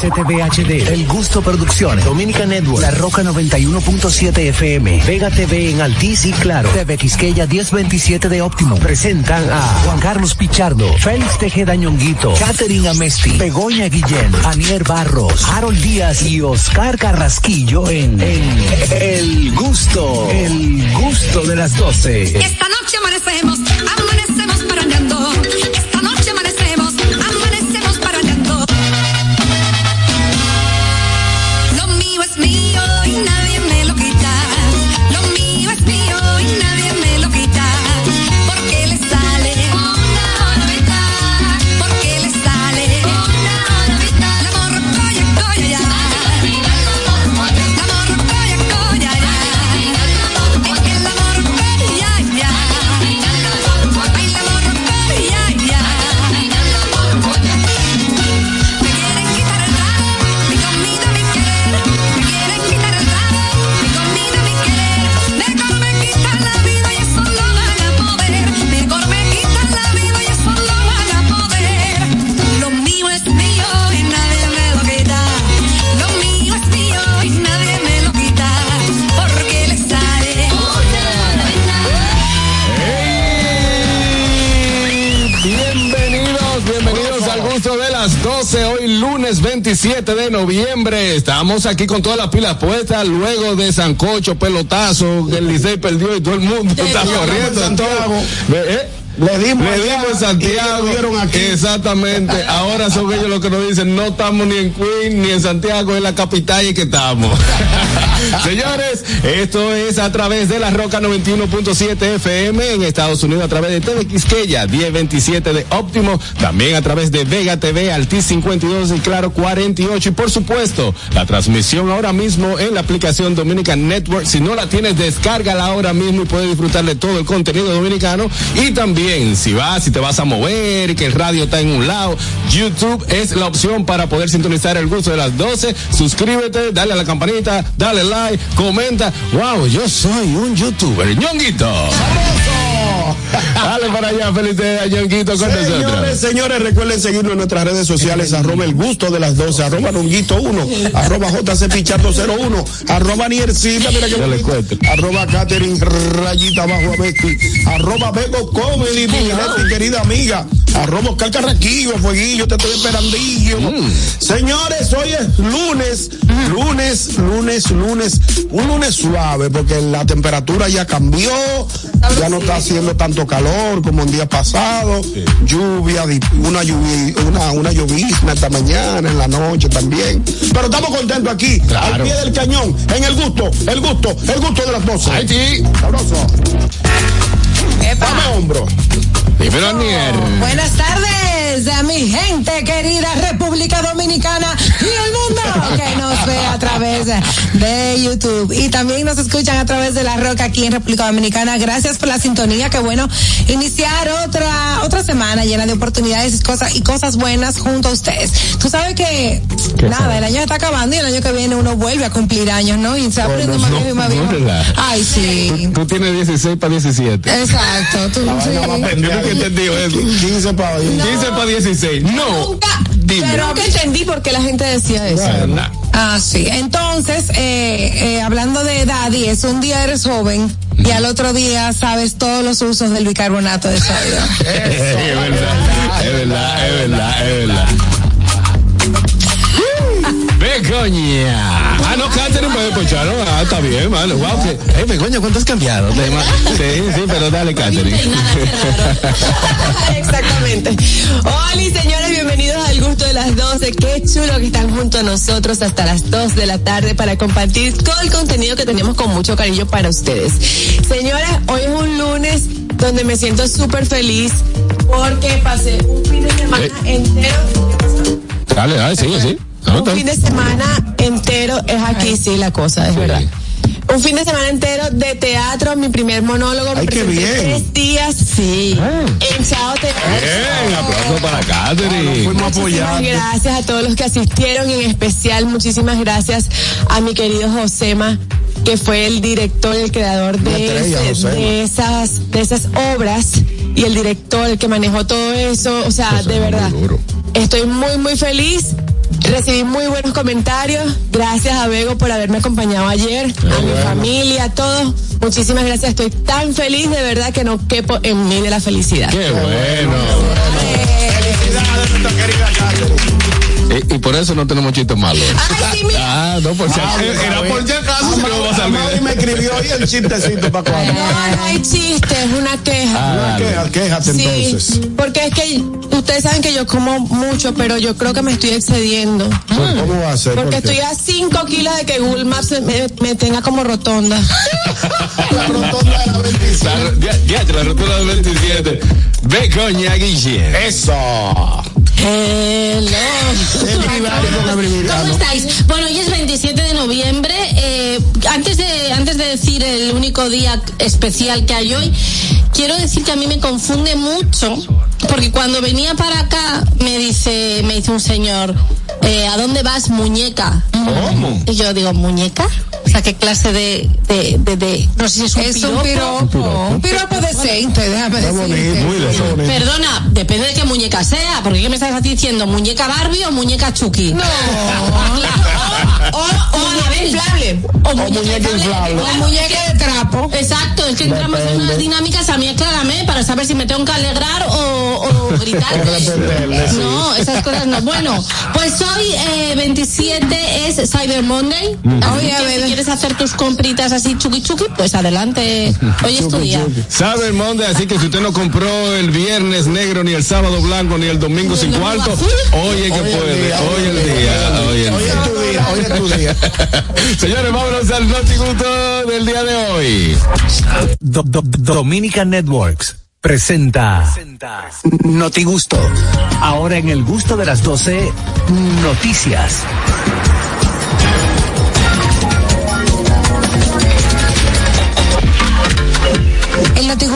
RCTV HD, El Gusto Producciones, Dominica Network, La Roca 91.7 FM, Vega TV en Altiz y Claro, TV Quisqueya 1027 de Óptimo. Presentan a Juan Carlos Pichardo, Félix Tejeda Ñonguito, Catherine Amesti, Begoña Guillén, Anier Barros, Harold Díaz y Oscar Carrasquillo en, en El Gusto, El Gusto de las 12. Esta noche amanecemos, amanecemos hoy lunes 27 de noviembre. Estamos aquí con todas las pilas puestas, luego de Sancocho, pelotazo, el Licey perdió y todo el mundo está corriendo. Santiago. Todo. ¿Eh? Le dimos Le dimos en Santiago. aquí. Exactamente. Ahora son ellos los que nos dicen, no estamos ni en Queen ni en Santiago, en la capital y que estamos. Señores, esto es a través de la Roca 91.7 FM en Estados Unidos, a través de TV Quisqueya 1027 de Óptimo, también a través de Vega TV, Altis 52 y Claro 48 y por supuesto, la transmisión ahora mismo en la aplicación Dominican Network. Si no la tienes, descárgala ahora mismo y puedes disfrutar de todo el contenido dominicano y también si vas, si te vas a mover, que el radio está en un lado, YouTube es la opción para poder sintonizar el gusto de las 12. Suscríbete, dale a la campanita, dale like, comenta. Wow, yo soy un youtuber, ñonguito. Dale para allá, día, ñonguito con Señores, nosotros. señores, recuerden seguirnos en nuestras redes sociales, arroba el gusto de las 12, arroba nonguito 1, arroba JC Pichardo 01, arroba Niercita, mira que bonito, arroba Catherine rayita abajo a Becky, arroba Bego Comedy, mi querida amiga, arroba Oscar Carraquillo, Fueguillo, te estoy esperandillo. Señores, hoy es lunes, lunes, lunes, lunes, un lunes suave, porque la temperatura ya cambió, ya no está haciendo tanto calor como el día pasado, lluvia, una lluvia, una, una llovizna esta mañana, en la noche también. Pero estamos contentos aquí, Claro. al pie del cañón, en el gusto, el gusto, el gusto de las voces. Ay, sí. Sabroso. Dame hombro. Buenas tardes a mi gente querida República Dominicana y el mundo que nos ve a través de YouTube y también nos escuchan a través de La Roca aquí en República Dominicana. Gracias por la sintonía, qué bueno iniciar otra otra semana llena de oportunidades y cosas y cosas buenas junto a ustedes. Tú sabes que nada, el año está acabando y el año que viene uno vuelve a cumplir años, ¿no? Y se aprende más viejo y más no, viejo. relaja. Ay, sí. Tú tienes 16 para 17. Exacto, tú sí. Yo nunca eso. 15 para hoy. 15 para 16. No. Nunca. Dime. Pero nunca entendí por qué la gente decía eso. Anda. Ah, sí. Entonces, eh, eh, hablando de edad, y es un día eres joven y al otro día sabes todos los usos del bicarbonato de sodio. es verdad, es verdad, es verdad, es verdad. Begoña. Ah, no, Catherine puede escuchar, ¿no? Ah, está bien, mano. Wow, que. Eh, Begoña, ¿cuánto has cambiado? Sí, sí, pero dale, Catherine. Exactamente. Hola, señores, bienvenidos al gusto de las 12. Qué chulo que están junto a nosotros hasta las 2 de la tarde para compartir todo el contenido que tenemos con mucho cariño para ustedes. Señores, hoy es un lunes donde me siento súper feliz porque pasé un fin de semana Eh. entero. Dale, dale, sigue, sí. No, Un fin de semana entero es aquí, sí, la cosa, es Sí. verdad. Un fin de semana entero de teatro, mi primer monólogo. me Ay, qué bien. Tres días, sí. Ah. En Chao Teatro. Bien, aplauso para Catherine. Fuimos a Muchísimas apoyar. gracias a todos los que asistieron, en especial muchísimas gracias a mi querido Josema, que fue el director, el creador de, estrella, ese- Josema. de esas, de esas obras y el director el que manejó todo eso, o sea, Eso de verdad. Estoy muy, muy feliz Recibí muy buenos comentarios. Gracias a Bego por haberme acompañado ayer, a mi familia, a todos. Muchísimas gracias. Estoy tan feliz de verdad que no quepo en mí de la felicidad. Qué bueno. Felicidades, nuestra querida Catherine. Y, y por eso no tenemos chistes malos. Ay, sí, mira. Ah, no, por si acaso. Era por si acaso si no a salir. me escribió hoy el chistecito para cuando. No, no hay chistes, es una queja. Ah, Queja- Quéjate Sí, entonces. porque es que ustedes saben que yo como mucho, pero yo creo que me estoy excediendo. ¿Cómo va a ser? Porque ¿Por estoy a 5 kilos de que Google Maps me, me tenga como rotonda. La rotonda de la 25. La, ya, ya, la rotura del 27. Ve coña, Guille. Eso. ¿Cómo estáis? Bueno, hoy es 27 de noviembre. Eh, antes de antes de decir el único día especial que hay hoy, quiero decir que a mí me confunde mucho porque cuando venía para acá me dice me dice un señor, eh, ¿a dónde vas, muñeca? ¿Cómo? Y yo digo, ¿muñeca? O sea, ¿qué clase de, de, de, de- no sé si es un Es piropo? un piropo. Un piropo decente, déjame decirte. de bonito. Perdona, depende de qué muñeca sea, porque ¿qué me estás diciendo? ¿Muñeca Barbie o muñeca Chucky? No. o, o, o Anabel. inflable. O muñeca inflable. O muñeca de trapo. Exacto, es que entramos en unas dinámicas, a mí aclárame, para saber si me tengo que alegrar o, o gritar. no, esas cosas no. Bueno, pues hoy eh, 27 es Cyber Monday. Así Oye, a ver. si quieres hacer tus compritas así chuki chuki, pues adelante. Hoy es tu día. El Monday, así que si usted no compró el viernes negro, ni el sábado blanco, ni el domingo sin cuarto, hoy es que Hoy puede. día, Hoy es el día. Hoy tu día, hoy es tu día. Señores, vámonos al notigusto del día de hoy. Do- do- Dominica Networks presenta Notigusto. Ahora en el gusto de las 12, noticias.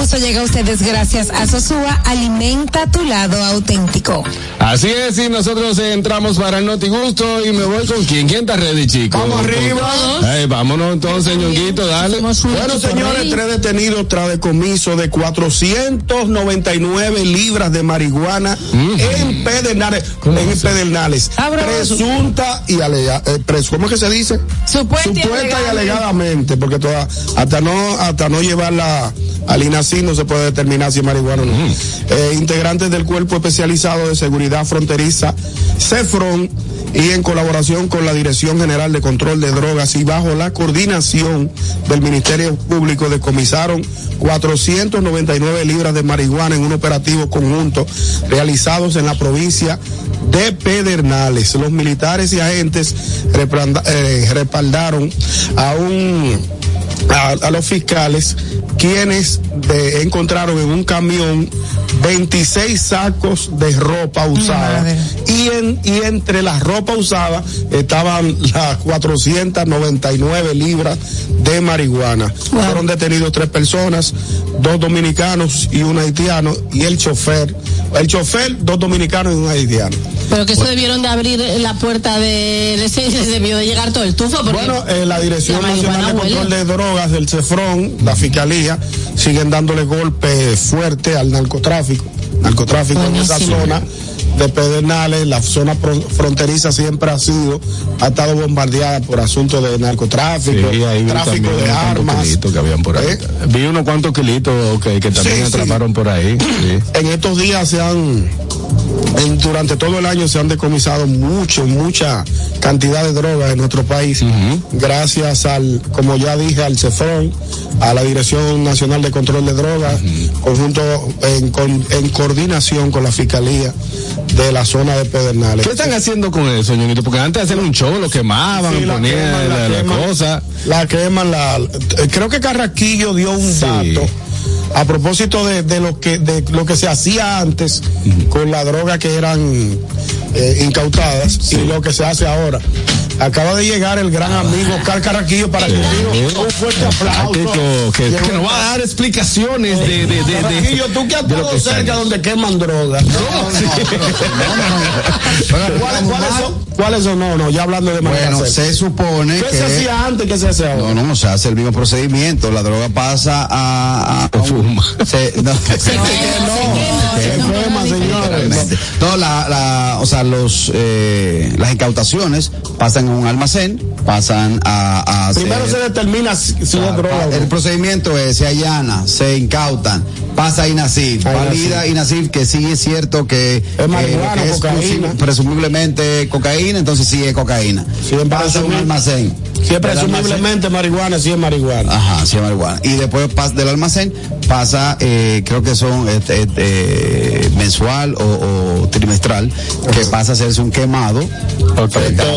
Notigusto llega a ustedes gracias a Sosúa. Alimenta tu lado auténtico. Así es, y nosotros entramos para el notigusto y me voy con quién. ¿Quién está ready, chicos? Vamos arriba. Ay, vámonos entonces, ñonguito, dale. Bueno, señores, tres detenidos tras decomiso de 499 libras de marihuana en Pedernales. En Pedernales. Presunta y alega, eh, pres- ¿cómo es que se dice? Supuesta y alegada. alegadamente, porque toda, hasta no hasta no llevarla al No se puede determinar si es marihuana o no. Eh, integrantes del Cuerpo Especializado de Seguridad Fronteriza, CEFRON, y en colaboración con la Dirección General de Control de Drogas y bajo la coordinación del Ministerio Público decomisaron 499 libras de marihuana en un operativo conjunto realizados en la provincia de Pedernales. Los militares y agentes eh, respaldaron a un a, a los fiscales quienes de- encontraron en un camión 26 sacos de ropa usada y, en, y entre la ropa usada estaban las 499 libras de marihuana. Fueron detenidos tres personas, dos dominicanos y un haitiano y el chofer. El chofer, dos dominicanos y un haitiano. Pero que eso debieron de abrir la puerta de, ese, les debió de llegar todo el tufo. Porque Bueno, eh, la Dirección la Nacional de Control huele. de Drogas del CEFRON, la Fiscalía, siguen dándole golpe fuerte al narcotráfico. Narcotráfico en esa zona de Pedernales, la zona fronteriza siempre ha sido, ha estado bombardeada por asuntos de narcotráfico, Sí, ahí tráfico de armas. kilitos que habían por ahí. ¿Eh? Vi unos cuantos kilitos que, que también Sí, sí. atraparon por ahí. En estos días se han, en- durante todo el año se han decomisado mucho, mucha cantidad de drogas en nuestro país, gracias al, como ya dije, al CEFRON, a la Dirección Nacional de Control de Drogas, conjunto en, con- en coordinación con la Fiscalía de la zona de Pedernales. ¿Qué están haciendo con eso, ñonguito? Porque antes hacían un show, lo quemaban, Sí, la ponían queman, la, la la queman. cosa. La queman, la, eh, creo que Carraquillo dio un Sí. dato a propósito de, de lo que de lo que se hacía antes con la droga que eran eh, incautadas y lo que se hace ahora. Acaba de llegar el gran amigo Oscar Carraquillo para que diga un fuerte aplauso. Que, que- que nos va a dar explicaciones de, de, de, de- Carraquillo, tú que has estado cerca donde queman drogas. ¿Cuáles, cuáles son? No, no, ya hablando de manera Bueno, se supone ¿Qué que. se hacía antes? ¿Qué se hace ahora? No, no, se hace el mismo procedimiento. La droga pasa a. a- fuma. se- no, Se quema, diferente. Realmente. No, la, la, o sea, los, eh, las incautaciones pasan a un almacén, pasan a, a Primero se ser- determina si, Claro, droga el no. procedimiento es, se allana, se incautan, pasa a INACIF, valida INACIF que sí es cierto que, Es marihuana, lo que es cocaína. presu- presumiblemente cocaína, entonces sí es cocaína. Siempre pasa a un almacén. Si es presumiblemente marihuana, si es marihuana. Ajá, sí es marihuana. Y después pas- del almacén pasa, eh, creo que son este, este, eh, mensual o, o trimestral, que pasa a hacerse un quemado a la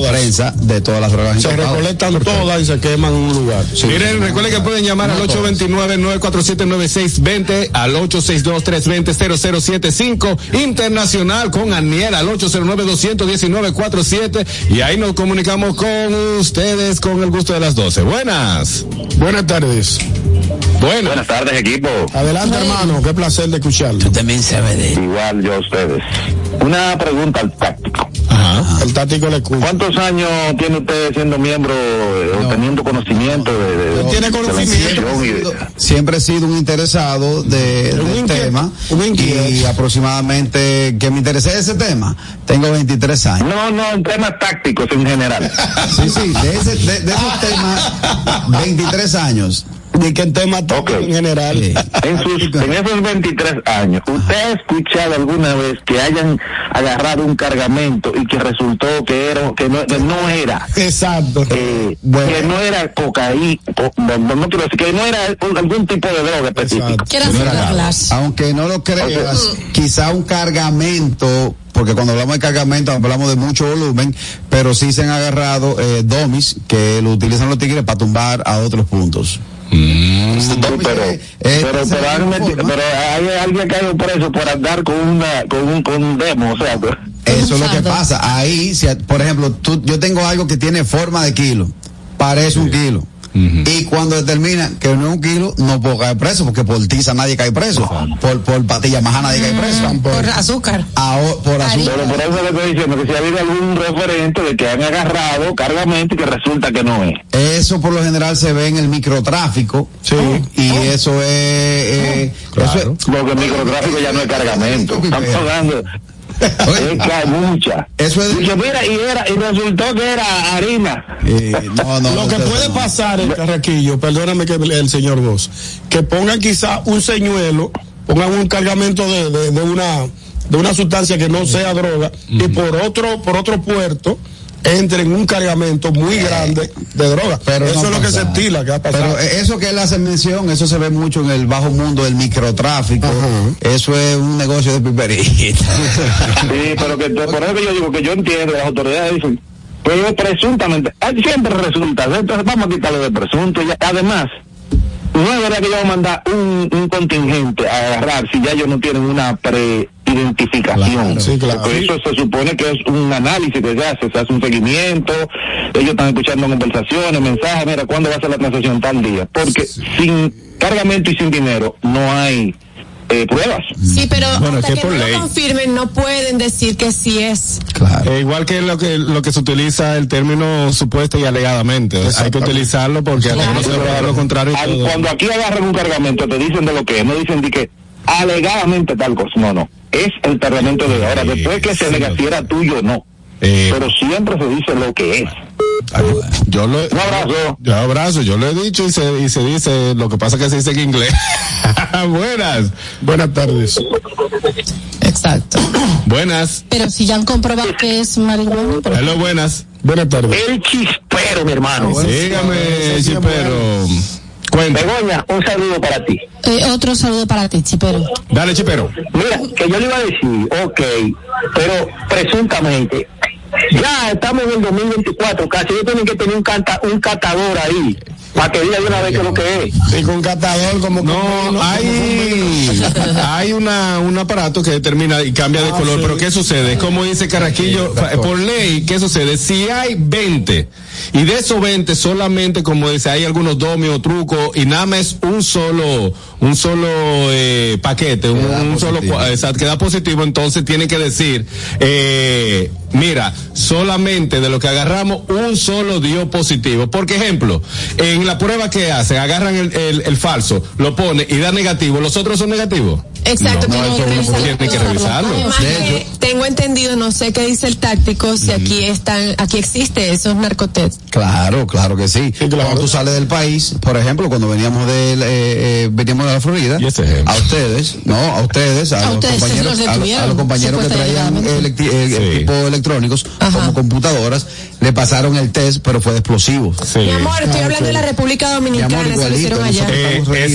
prensa de todas las drogas Se recolectan todas y se queman en un lugar. Miren, recuerden que pueden llamar al 829-947-9620, al 862-320-0075, internacional con Aniel al 809-219-47 y ahí nos comunicamos con ustedes con el gusto de las 12. Buenas. Buenas tardes. Buenas. Buenas tardes, equipo. Adelante, hermano. Qué placer de escucharlo. También sabe de Igual yo a ustedes. Una pregunta al táctico. Ajá. El táctico le escucha. ¿Cuántos años tiene usted siendo miembro eh, o teniendo conocimiento de, tiene de la conocimiento. de- Siempre he sido un interesado de, Un del inquieto, tema un inquieto. y aproximadamente que me interesé ese tema. Tengo 23 años. No, no, en temas tácticos en general. Sí, sí, de, ese, de, de esos temas, 23 años. Ni que en tema táctico Ok. en general. Sí. En, sus, en esos 23 años, ¿usted ha escuchado alguna vez que hayan agarrado un cargamento y que resultó que era que no, que no era Exacto. eh, Bueno. que no era cocaína, co- no, quiero decir que no era un- algún tipo de droga específico. Azúcar glass. Aunque no lo creas, quizá un cargamento, porque cuando hablamos de cargamento hablamos de mucho volumen, pero sí se han agarrado eh, domis que lo utilizan los tigres para tumbar a otros puntos. Sí, domis pero, pero, es pero, pero hay alguien que ha caído preso por andar con una con un, con un demo, o sea, pues, Eso es lo que pasa. Ahí, si, por ejemplo, tú, yo tengo algo que tiene forma de kilo, parece un kilo. Y cuando determina que no es un kilo, no puedo caer preso, porque por tiza nadie cae preso. Por, por patilla maja nadie cae preso. por azúcar. Aho- por azúcar. pero por eso le estoy diciendo que si ha habido algún referente de que han agarrado cargamento y que resulta que no es. Eso por lo general se ve en el microtráfico. Sí. Y eso es. eh, eso es- Porque el microtráfico ya no es cargamento. Estamos hablando es. Eso es- Dice, mira, y era, y resultó que era harina. eh, no, no, Lo que puede no. pasar, el carraquillo, perdóname que el señor Vos, que pongan quizá un señuelo, pongan un cargamento de, de, de una de una sustancia que no sea droga y por otro por otro puerto entren un cargamento muy grande de droga. Pero eso no es lo que se estila, que ha pasado. Pero eh, eso que él hace mención, eso se ve mucho en el bajo mundo del microtráfico. Eso es un negocio de piperita. Sí, pero que por eso que yo digo que yo entiendo, las autoridades dicen, pero presuntamente, ah, siempre resulta, entonces vamos a quitarlo de presunto. y además, no es verdad que yo voy a mandar un, un contingente a agarrar si ya ellos no tienen una pre-identificación. Claro, sí, claro. Porque eso se supone que es un análisis que se hace, se hace un seguimiento, ellos están escuchando conversaciones, mensajes, mira, ¿cuándo va a ser la transacción tal día? Porque sin cargamento y sin dinero no hay eh, pruebas. Sí, pero Bueno, hasta que que, por no ley. lo confirmen no pueden decir que sí es. Claro. Eh, igual que lo que lo que se utiliza el término supuesto y alegadamente. Hay que utilizarlo porque que no se prueba lo contrario. Al- todo- Cuando aquí agarran un cargamento, te dicen de lo que es, no dicen de que alegadamente tal cosa. No, no. Es el cargamento de ahora. Después que se diga si era tuyo o no. Eh, Pero siempre se dice lo que es. yo lo Un abrazo. yo abrazo, yo lo he dicho y se, y se dice, lo que pasa es que se dice en inglés. Buenas, Buenas tardes. Exacto. buenas, Pero si ya han comprobado que es marihuana, pero- hello, buenas. Buenas tardes. El chispero, mi hermano. Dígame, chipero. Cuenta. Begoña, un saludo para ti. Eh, otro saludo para ti, Chipero. Dale, chipero. Mira, que yo le iba a decir, ok, pero presuntamente, ya estamos en el 2024, casi ellos tienen que tener un, canta, un catador ahí, para que diga de una vez qué es lo que es. Y con catador como No, como- hay, hay una, un aparato que determina y cambia de Ah, color, sí. pero ¿qué sucede? Como dice Carraquillo, fa- por ley, ¿qué sucede? Si hay 20 y de esos 20 solamente, como dice, hay algunos domios, trucos y nada más un solo, un solo eh, paquete, un, un solo, exacto, que da positivo, entonces tiene que decir, eh, mira, solamente de lo que agarramos, un solo dio positivo. Por ejemplo, en la prueba que hacen, agarran el, el- el falso, lo pone y da negativo, los otros son negativos. Exacto, No, revisarlo. tiene que revisarlo. Además que tengo entendido, no sé qué dice el táctico, si aquí están, aquí existe esos narcotest. Claro, claro que sí. claro. Cuando tú sales del país, por ejemplo, cuando veníamos de, eh, eh, veníamos de la Florida, a ustedes, no, a ustedes, a, A los ustedes, compañeros, los a, los compañeros que traían electi- eh, Sí. equipos electrónicos Ajá. como computadoras, le pasaron el test, pero fue de explosivos. Sí. Mi amor, estoy hablando de la República Dominicana, Mi amor, se lo igualito, hicieron allá. nosotros- Eh,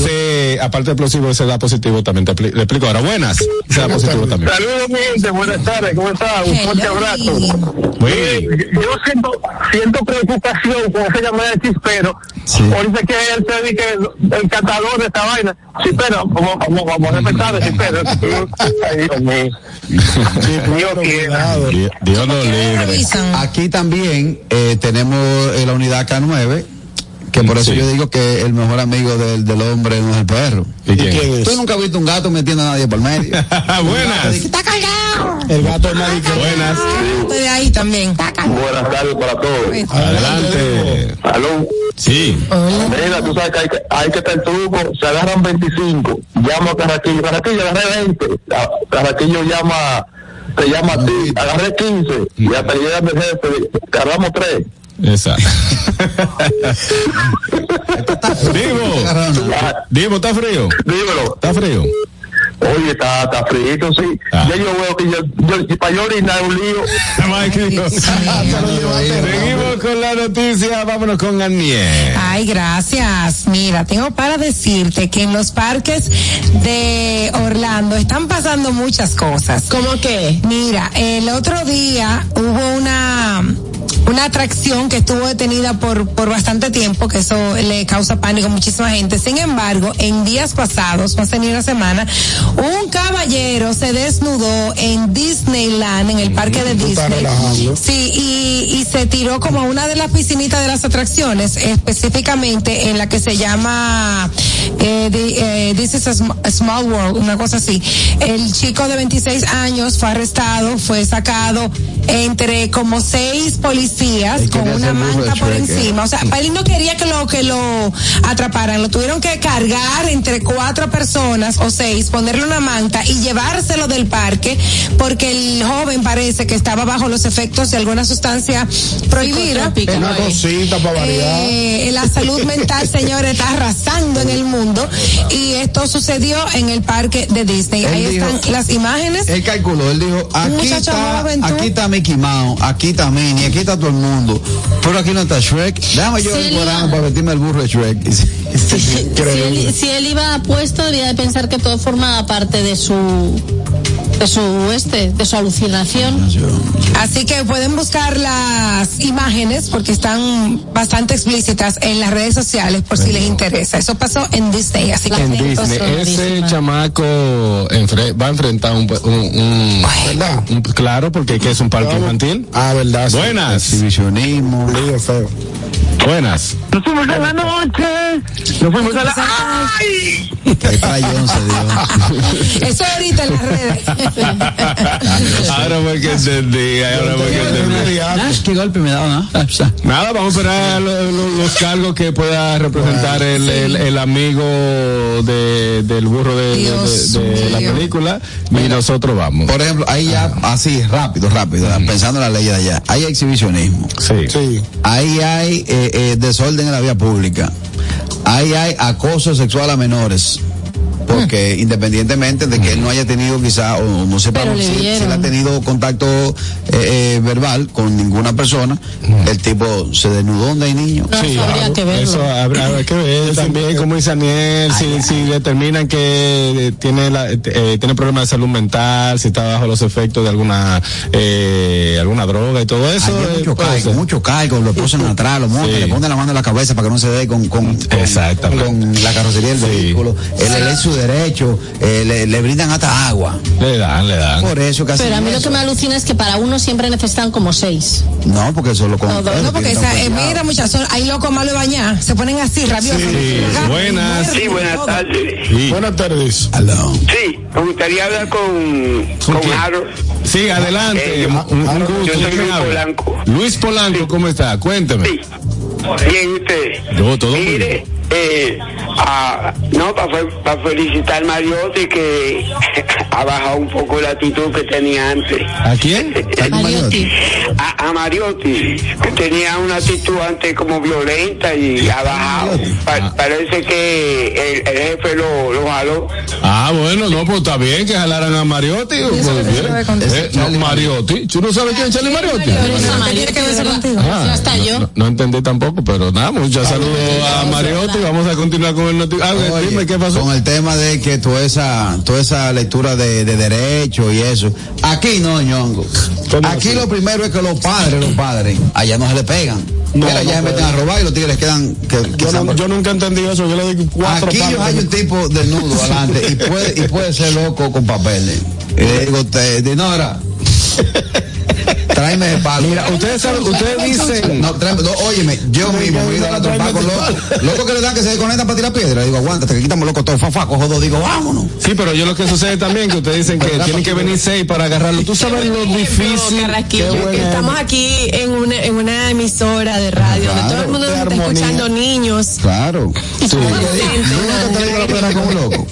ese, aparte de explosivo, ese da positivo también. Te, le explico ahora. Buenas. Ese da positivo también. Saludos, mi gente, buenas tardes, ¿cómo está? Un fuerte abrazo. Muy bien. yo siento, siento preocupación con esa llamada de chispero. Sí. Ahorita que él te dice que el catador de esta vaina. Chispero, vamos, vamos, vamos a respetar el chispero. Ay, Dios mío. Dios. Dios, Dios lo libre. Aquí también eh, tenemos eh, la unidad K9, que por eso Sí. yo digo que el mejor amigo del, del hombre no es el perro. ¿Y quién? quién es? Tú nunca has visto un gato metiendo a nadie por medio. Buenas. El gato es marico. Buenas. Estoy de ahí también. Buenas tardes para todos. Adelante. Aló. Sí. Mira, tú sabes que hay que, hay que estar truco. Se agarran 25. Llamo a Carraquillo. Carraquillo, agarré 20. Ah, Carraquillo llama, te llama a ti. Agarré 15. Y hasta llega el jefe. Cargamos 3. Exacto. Divo. Divo, ¿está frío? Dímelo. ¿Está frío? Oye, está, está frito, sí. Ah. Ya yo veo que yo, yo para yo orinar un lío. Seguimos con la noticia. Vámonos con Aniel. Ay, gracias. Mira, tengo para decirte que en los parques de Orlando están pasando muchas cosas. ¿Cómo que? Mira, el otro día hubo una una atracción que estuvo detenida por, por bastante tiempo, que eso le causa pánico a muchísima gente. Sin embargo, en días pasados, hace ni una semana, un caballero se desnudó en Disneyland, en el parque de Disney. Sí, y, y se tiró como a una de las piscinitas de las atracciones, específicamente en la que se llama eh, eh, This is a, Sm- a Small World, una cosa así. El chico de 26 años fue arrestado, fue sacado entre como seis policías con una manta por ¿eh? encima. O sea, él no quería que lo que lo atraparan, lo tuvieron que cargar entre cuatro personas o seis, ponerle una manta y llevárselo del parque porque el joven parece que estaba bajo los efectos de alguna sustancia prohibida. Una cosita para variar. Eh, la salud mental, señores, está arrasando en el mundo y esto sucedió en el parque de Disney. Él Ahí dijo- están las imágenes. Él calculó, él dijo, aquí está, aquí está Mickey Mouse, aquí está Minnie, aquí está todo el mundo, pero aquí no está Shrek. Déjame yo iba- ahí para vestirme el burro de Shrek. Y sí, sí, Si él, si él iba puesto, debía de pensar que todo formaba parte de su de su este, de su alucinación. Así que pueden buscar las imágenes porque están bastante explícitas en las redes sociales por si les interesa. Eso pasó en Disney, así que En Disney, ese chamaco enfre- va a enfrentar un, un, un- ¿Verdad? un- claro, porque que es un parque infantil. Ah, verdad. sí. Buenas, Exhibicionismo. Lío feo. buenas. Nos fuimos a la noche. Nos fuimos a la. ¡Ay! Se dio. Eso ahorita en las redes. ahora fue que entendí, ahora fue que entendí. Ah, qué golpe me daba. Nada, vamos a esperar lo- lo- los cargos que pueda representar el, el, el amigo de, del burro de, de- Dios de- de la película y nosotros vamos. Por ejemplo, ahí ya, así, rápido, rápido, pensando en la ley de allá, hay exhibicionismo. Sí. Sí. Ahí hay eh, eh, desorden en la vía pública. Ahí hay acoso sexual a menores. Porque independientemente de que él no haya tenido quizá, o no sepa Pero le si, si él ha tenido contacto eh, eh, verbal con ninguna persona, el tipo se desnudó donde hay niños. No, eso habría que verlo. Eso habrá, habrá que ver también, como dice Aniel, si, si determinan que eh, tiene la, eh, tiene problemas de salud mental, si está bajo los efectos de alguna eh, alguna droga y todo eso. Hay mucho ser. mucho caigo, lo ponen atrás, lo montan, Sí. le ponen la mano en la cabeza para que no se dé con, con, con- la carrocería del Sí. vehículo. Él él es su derecho, eh, le, le brindan hasta agua. Le dan, le dan. Por eso casi. Pero a mí lo que me alucina es que para uno siempre necesitan como seis. No, porque eso lo con. No, No, porque esa, eh, mira, muchachos, hay locos malos de bañar. Se ponen así, rabiosos. Sí, buenas. Sí, buenas tardes. Sí. Buenas tardes. Sí, me gustaría hablar con, ¿Con con quién? Harold. Sí, adelante. Eh, un, un yo gusto. soy ¿Quién Luis? Polanco. Luis Polanco, ¿cómo está? Cuénteme. Sí. Bien, usted. Yo, todo muy Mire, bien. eh, ah, no, para felicitar a Mariotti que ha bajado un poco la actitud que tenía antes. ¿A quién? Mariotti. A, a Mariotti, que tenía una actitud antes como violenta y ha bajado. Pa- parece que el, el jefe lo, lo jaló. Ah, bueno, no, pues está bien que jalaran a Mariotti. pues, Eh, no, Mariotti. ¿Tú no sabes quién es Charlie Mariotti? Pero esa ¿Qué Mariotti. Ah, está no, yo. No, no entendí tampoco, pero nada, muchos saludos a Mariotti. Vamos a continuar con el noticiero. Ah, Oye, dime qué pasó. Con el tema de que toda esa, toda esa lectura de, de derecho y eso. Aquí no, ñongo. ¿Cómo Aquí así? lo primero es que los padres, los padres, allá no se le pegan. No, Mira, no ya se meten a robar y los tigres quedan. Que, que Yo, no- nunca entendí eso, yo le doy cuatro Aquí yo hay un tipo desnudo adelante y puede, y puede ser loco con papeles. Y le digo, te, te- no, era. Tráeme el palo. Mira, ustedes saben, ustedes dicen. No, tráeme, no, óyeme, yo mismo me he ido a la trompa con loco. Loco que le dan que se desconectan para tirar piedra. Digo, aguántate, que quitamos loco todo. Fa, fa, cojo dos, digo, vámonos. Sí, pero yo lo que sucede también que ustedes dicen que tienen que venir seis para agarrarlo. Tú sabes lo difícil. Estamos aquí en una, en una emisora de radio donde todo el mundo de nos está armonía. escuchando niños. Claro. Y Nunca te digo la piedra como loco.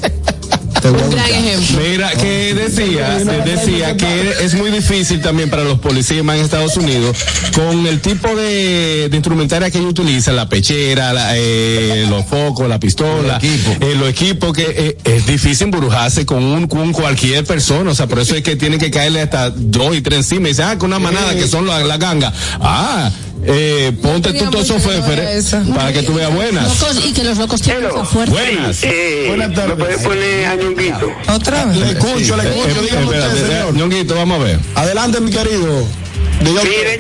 Te voy a Un gran buscar. ejemplo. Mira, que decía, decía que es muy difícil también para los policías más en Estados Unidos con el tipo de, de instrumentaria que ellos utilizan, la pechera, la, eh, los focos, la pistola, Los equipos. eh, los equipos que eh, es difícil embrujarse con un con cualquier persona, o sea, por eso es que tienen que caerle hasta dos y tres encima y dicen, ah, con una manada que son la, la ganga. Ah, eh, ponte tú todos esos féferes eso. para que tú veas buenas. Locos, y que los locos tienen esa fuerza. Buenas. Eh, Buenas ¿Me tardes. puede poner a Ñonguito? Otra vez. Le escucho, le escucho, Eh, dígame espérate, usted, eh, señor. Ñonguito, vamos a ver. Adelante, mi querido. Diga usted. Mire,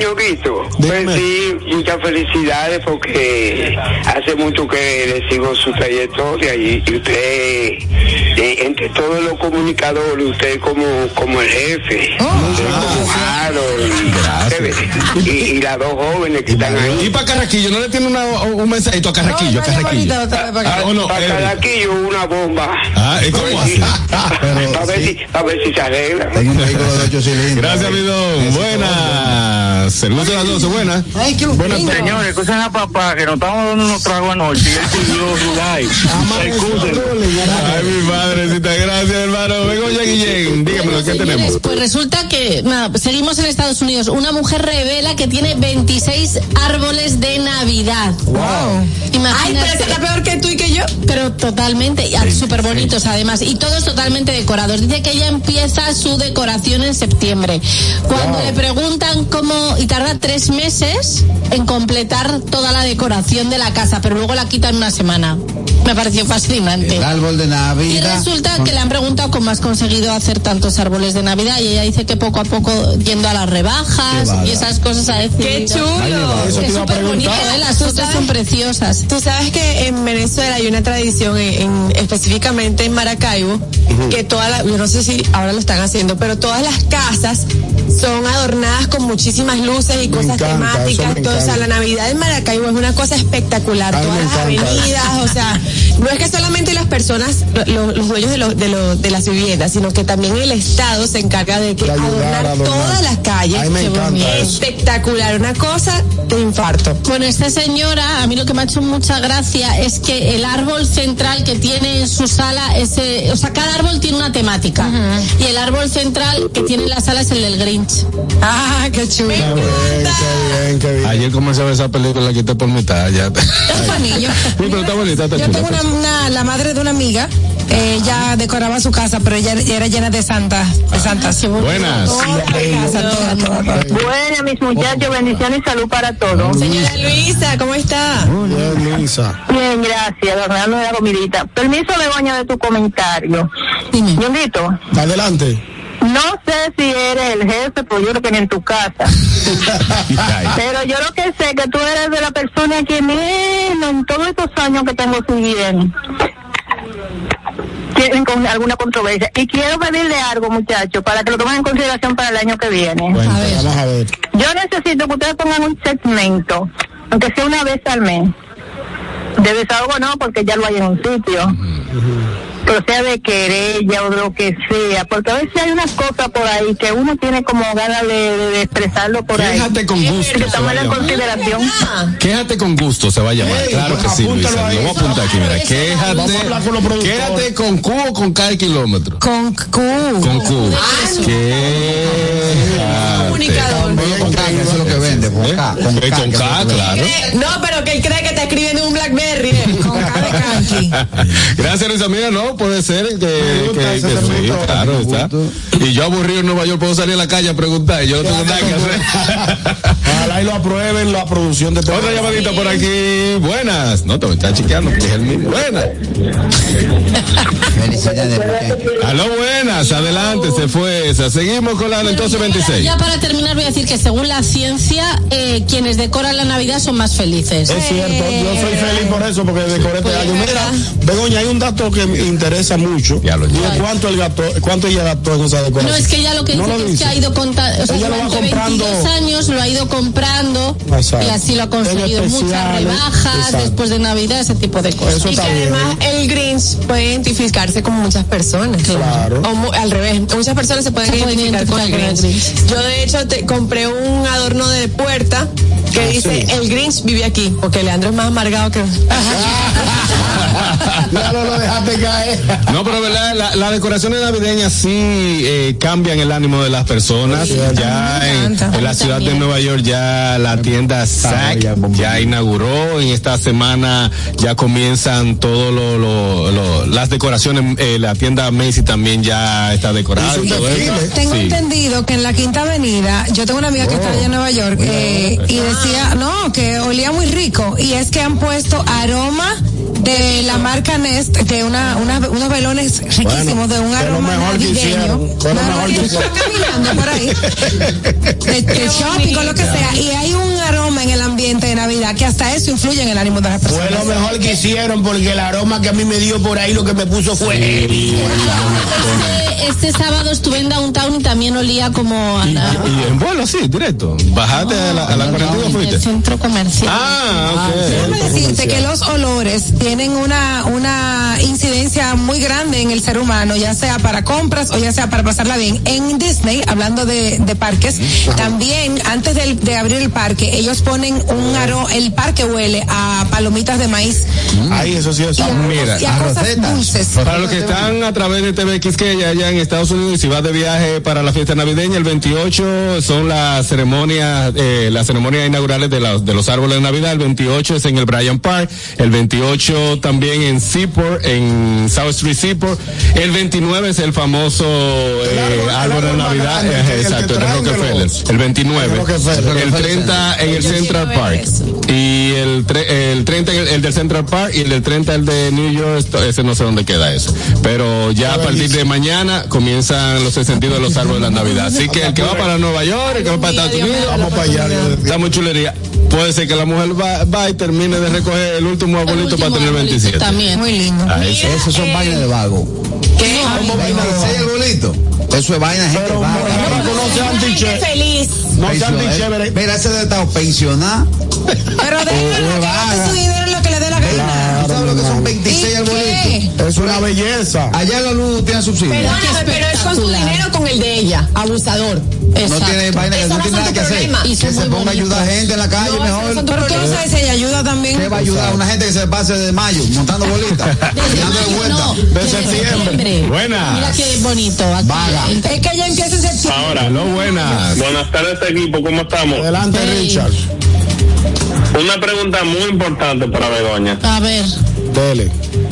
Dígame. pues sí, muchas felicidades porque hace mucho que le sigo su trayectoria y, y usted, eh, entre todos los comunicadores, usted como, como el jefe, usted como Harold, y, y- y las dos jóvenes que están ahí. Y para Carraquillo, ¿no le tiene una- un mensajito a Carraquillo? No, a Carraquillo. para. Ah, o no, Para eh, aquí una bomba. Ah, ¿y cómo así? Para ver si, para ver si se arregla. Tengo un vehículo de ocho cilindros. Gracias, mi don. Buenas. Servicio de las 12, buenas. Ay, qué lindo. Señores, escuchen a papá que nos estamos dando unos tragos anoche y él pidió Rulay. Escuchen. Ay, mi madrecita, gracias, hermano. Vengo ya, Guillén. Dígame lo que tenemos. Pues resulta que, nada, seguimos en Estados Unidos. Una mujer revela que tiene 26 árboles de Navidad. Wow. Ay, Imagínate. pero ese está peor que tú y que yo. Pero totalmente, súper bonitos además, y todos totalmente decorados. Dice que ella empieza su decoración en septiembre. Cuando le preguntan cómo, y tarda tres meses en completar toda la decoración de la casa, pero luego la quitan una semana. Me pareció fascinante. El árbol de Y Navidad. resulta que le han preguntado cómo has conseguido hacer tantos árboles de Navidad y ella dice que poco a poco yendo a las rebajas y esas cosas a decir. ¡Qué chulo! Eso Es súper bonito. ¿eh? las sabes- son preciosas. Tú sabes que en Venezuela hay una tradición, en, en- específicamente en Maracaibo, que todas las, yo no sé si ahora lo están haciendo, pero todas las casas son adornadas con muchísimas luces y cosas encanta, temáticas. todo, o sea, la Navidad en Maracaibo es una cosa espectacular. Todas las avenidas, o sea, no es que solamente las personas, lo- los dueños de, los- de, los- de las viviendas, sino que también el Estado se encarga de que De adornar, todas las calles. A mí me encanta. Espectacular, una cosa de infarto. Bueno, esta señora, a mí lo que me ha hecho mucha gracia es que el árbol central que tiene en su sala, ese, o sea, cada árbol tiene una temática. Y el árbol central que tiene en la sala es el del Grinch. Ah, qué chulo. Qué bien, qué bien, qué bien. Ayer comencé a ver esa película, la quité por mitad. Ya. sí, Juanillo. pero está bonita, está Yo chula. tengo una, una- la madre de una amiga, eh, ella decoraba su casa, pero ella era llena de santas, de santas. Buenas. Toda la casa, toda, toda, toda. Buenas, mis muchachos, bendiciones y salud para todos. Señora Luisa, ¿cómo está? Bien, Luisa. Bien, gracias, adornando la comidita. Permiso, Begoña, de tu comentario. Dime. Adelante. No sé si eres el jefe, pero yo creo que ni en tu casa. Pero yo lo que sé que tú eres de la persona que menos en todos estos años que tengo siguiendo tienen con alguna controversia. Y quiero pedirle algo, muchachos, para que lo tomen en consideración para el año que viene. Bueno, vamos a ver. Yo necesito que ustedes pongan un segmento, aunque sea una vez al mes. De desahogo no, porque ya lo hay en un sitio. o sea de querella o de lo que sea, porque a veces hay unas cosas por ahí que uno tiene como ganas de, de- expresarlo por ahí. Quéjate con gusto, Que se va a tomarlo en consideración. Quéjate con gusto, se va a llamar. Claro que sí, Luisa. Lo voy a apuntar aquí, mira. Con Quéjate, productores. quéjate con Q o con K kilómetro. Con Q. Con Q. Quéjate. Comunicador. Con K, que eso es lo que vende, con ¿Eh? K. Eh, Con K, que claro. No, pero que él cree que te escriben en un Blackberry. ¿eh? Con K de Kanki. Gracias, Luisa. Mira, no, puede ser que, claro, está. Y yo aburrido en Nueva York puedo salir a la calle a preguntar y yo no tengo nada que hacer. Ojalá y lo aprueben la producción de Otra llamadita por aquí. Buenas. No, te me está chequeando porque es el mismo. Buenas. Felicidades, Aló, buenas. Adelante, se fue esa. Seguimos con la del entonces 26. Ya para terminar voy a decir que según la ciencia, eh, quienes decoran la Navidad son más felices. Es cierto, yo soy feliz por eso, porque decoré este año. Mira, Begoña, hay un dato que me interesa mucho. Ya lo cuánto, el gasto, cuánto ella gastó en esa decoración. No, es que ella lo que No dice lo es dice. que ha ido contando, o sea, Ella lo va durante comprando. 22 años lo ha ido comprando Exacto. y así lo ha conseguido. Muchas especiales, rebajas exacto. después de Navidad, ese tipo de cosas. Eso Y que además el Grinch puede identificarse con muchas personas. Claro. O al revés, muchas personas se pueden Se identificar, con el identificar con el Grinch. Yo de hecho te compré un adorno de puerta que dice sí. el Grinch vive aquí, porque Leandro es más amargado que ya no lo dejaste caer. No, pero verdad, la- las decoraciones navideñas sí eh, cambian el ánimo de las personas. Ya en, la ciudad de Nueva York ya la tienda Sack ya, inauguró. En esta semana ya comienzan todo lo, lo- lo- las decoraciones. eh, la tienda Macy también ya está decorada. Y todo eso. desfile. Tengo Sí. entendido que en la Quinta Avenida, yo tengo una amiga que está allá en Nueva York eh, y decía, no, que olía muy rico. Y es que han puesto aroma de la marca Nest, de una, una- unos velones riquísimos, Bueno, de un lo aroma mejor que navideño. hicieron, fue aroma mejor que está caminando por ahí, de, de shopping o lo que sea, y hay un aroma en el ambiente de Navidad que hasta eso influye en el ánimo de las Fue personas. lo mejor que hicieron porque el aroma que a mí me dio por ahí lo que me puso fue. Este, este sábado estuve en Downtown y también olía como a Y, la, y en vuelo, sí, directo. Bajaste a la, a la 42 en fuiste. el centro comercial. Ah, Déjame ok. decirte que los olores tienen una, una incidencia muy grande en el ser humano, ya sea para compras o ya sea para pasarla bien. En Disney, hablando de, de parques, también antes del- de, abrir el parque, ellos ponen un aro, el parque huele a palomitas de maíz Ahí, eso sí es. y a, mira, y a cosas dulces. Para los que están a través de TVX que ya allá en Estados Unidos y si vas de viaje para la fiesta navideña, el 28 son las ceremonias, eh, las ceremonias inaugurales de, la- de los árboles de Navidad, el 28 es en el Bryant Park, el 28 también en Seaport, en South Street Seaport, el 29 es el famoso eh, árbol- de Navidad, grande, eh, exacto, el de traen de Rockefeller, el 29, El Rockefeller. el 30 en el Central Park y el, tre- el 30 en el, el del Central Park y el del 30 el de New York, esto- ese no sé dónde queda eso. Pero ya a partir de mañana comienzan los encendidos de los árboles de la Navidad. Así que el que va para Nueva York, el que va para Estados Unidos, Vamos para allá. Está muy chulería. Puede ser que la mujer va, va y termine de recoger el último El último para tener arbolito 27. También. Muy lindo. Ahí sí. Esos son vainas de vago. ¿Qué? 26 arbolito. Eso es vaina de gente Pero vaga. Mónaco no sea Gente antichévere. feliz. No sea Pensión- antichévere. Mira, ese de estar pensionado. Pero o déjenlo que vaga. Gana. ¿Tú sabes lo que son ¿Y 26 qué? arbolitos? Es una belleza. Allá la luz tiene subsidio. Pero, pero es con su dinero o con el de ella. Abusador. No Exacto. tiene vaina que no no tiene nada que hacer. Que se ponga a ayudar bonitos. gente en la calle No, mejor. tu Pero tú no sabes si ella ayuda también. ¿Qué va a ayudar? Una gente que se pase de mayo montando bolitas. Vueltas. no, De septiembre. Buenas. Mira qué bonito. aquí. Vaga. Es que ella empieza en septiembre. Ahora, no buenas. Buenas tardes equipo, ¿cómo estamos? Adelante, Hey. Richard. Una pregunta muy importante para Begoña. A ver. Dele.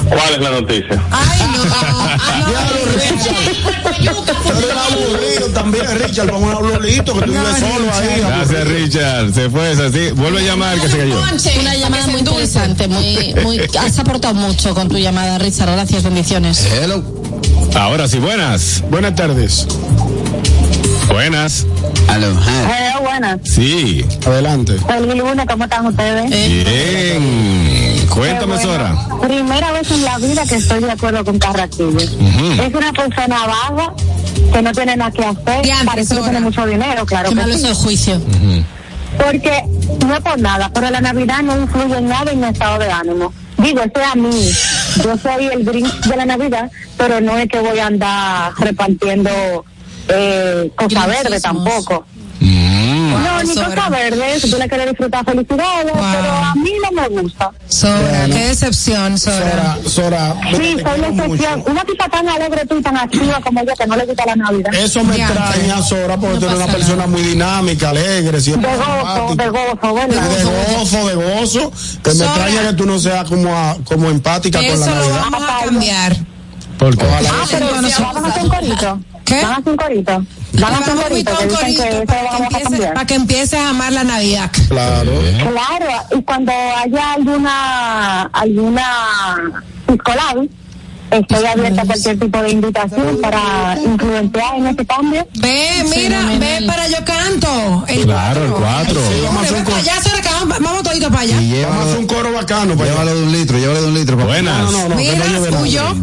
¿Cuál es la noticia? Ay, no. Ah, no. Richard. Pero era aburrido también, Richard, con un abuelito que tú No, vives solo ahí. Richard. Gracias, Richard. Se fue esa, sí. Vuelve a llamar que se cayó. Una llamada muy interesante, muy, muy, has aportado mucho con tu llamada, Richard. Gracias, bendiciones. Hello. Ahora sí, buenas. Buenas tardes. Buenas. Hola, buenas. Sí. Adelante. Feliz lunes, ¿cómo están ustedes? Bien. Cuéntame, bueno. Sora. Primera vez en la vida que estoy de acuerdo con Carraquillo. Es una persona vaga que no tiene nada que hacer. Diantre, Parece que tiene mucho dinero, claro Qué que malo es el juicio. Porque no es por nada, pero la Navidad no influye en nada en mi estado de ánimo. Digo, eso es a mí. yo soy el Grinch de la Navidad, pero no es que voy a andar repartiendo eh, cosa verde tampoco. No, ni cosa verde, si tú le quieres disfrutar felicidades, pero a mí no me gusta. Sora, qué decepción, Sora. Sora, Sora, Sí, soy la excepción. Una tipa tan alegre tú y tan activa como yo que no le gusta la Navidad. eso me extraña, Sora, porque tú eres una persona muy dinámica, alegre, siempre De gozo, de gozo, ¿verdad? de gozo, de gozo, que me Sora. extraña que tú no seas como, a- como empática con la Eso lo Navidad. vamos a cambiar. ¿Por qué? Ojalá. Ah, pero Bueno, ¿van a hacer un corito? ¿Qué? ¿Van a hacer un corito? ¿Van a hacer un Vamos a corito? Que corito que para que, vamos para que empieces a amar la Navidad. Claro. Claro, y cuando haya alguna alguna piscolab, estoy abierta a cualquier tipo de invitación para influenciar en ese cambio. Ve, mira, ve para yo canto. El Claro, el cuatro. vamos a hacer un Ve para allá, Sora, que vamos, vamos todito para allá. Y Vamos a hacer llévalo, un coro bacano para llévalo de un litro, llévalo de un litro Buenas. No, no, no, suyo.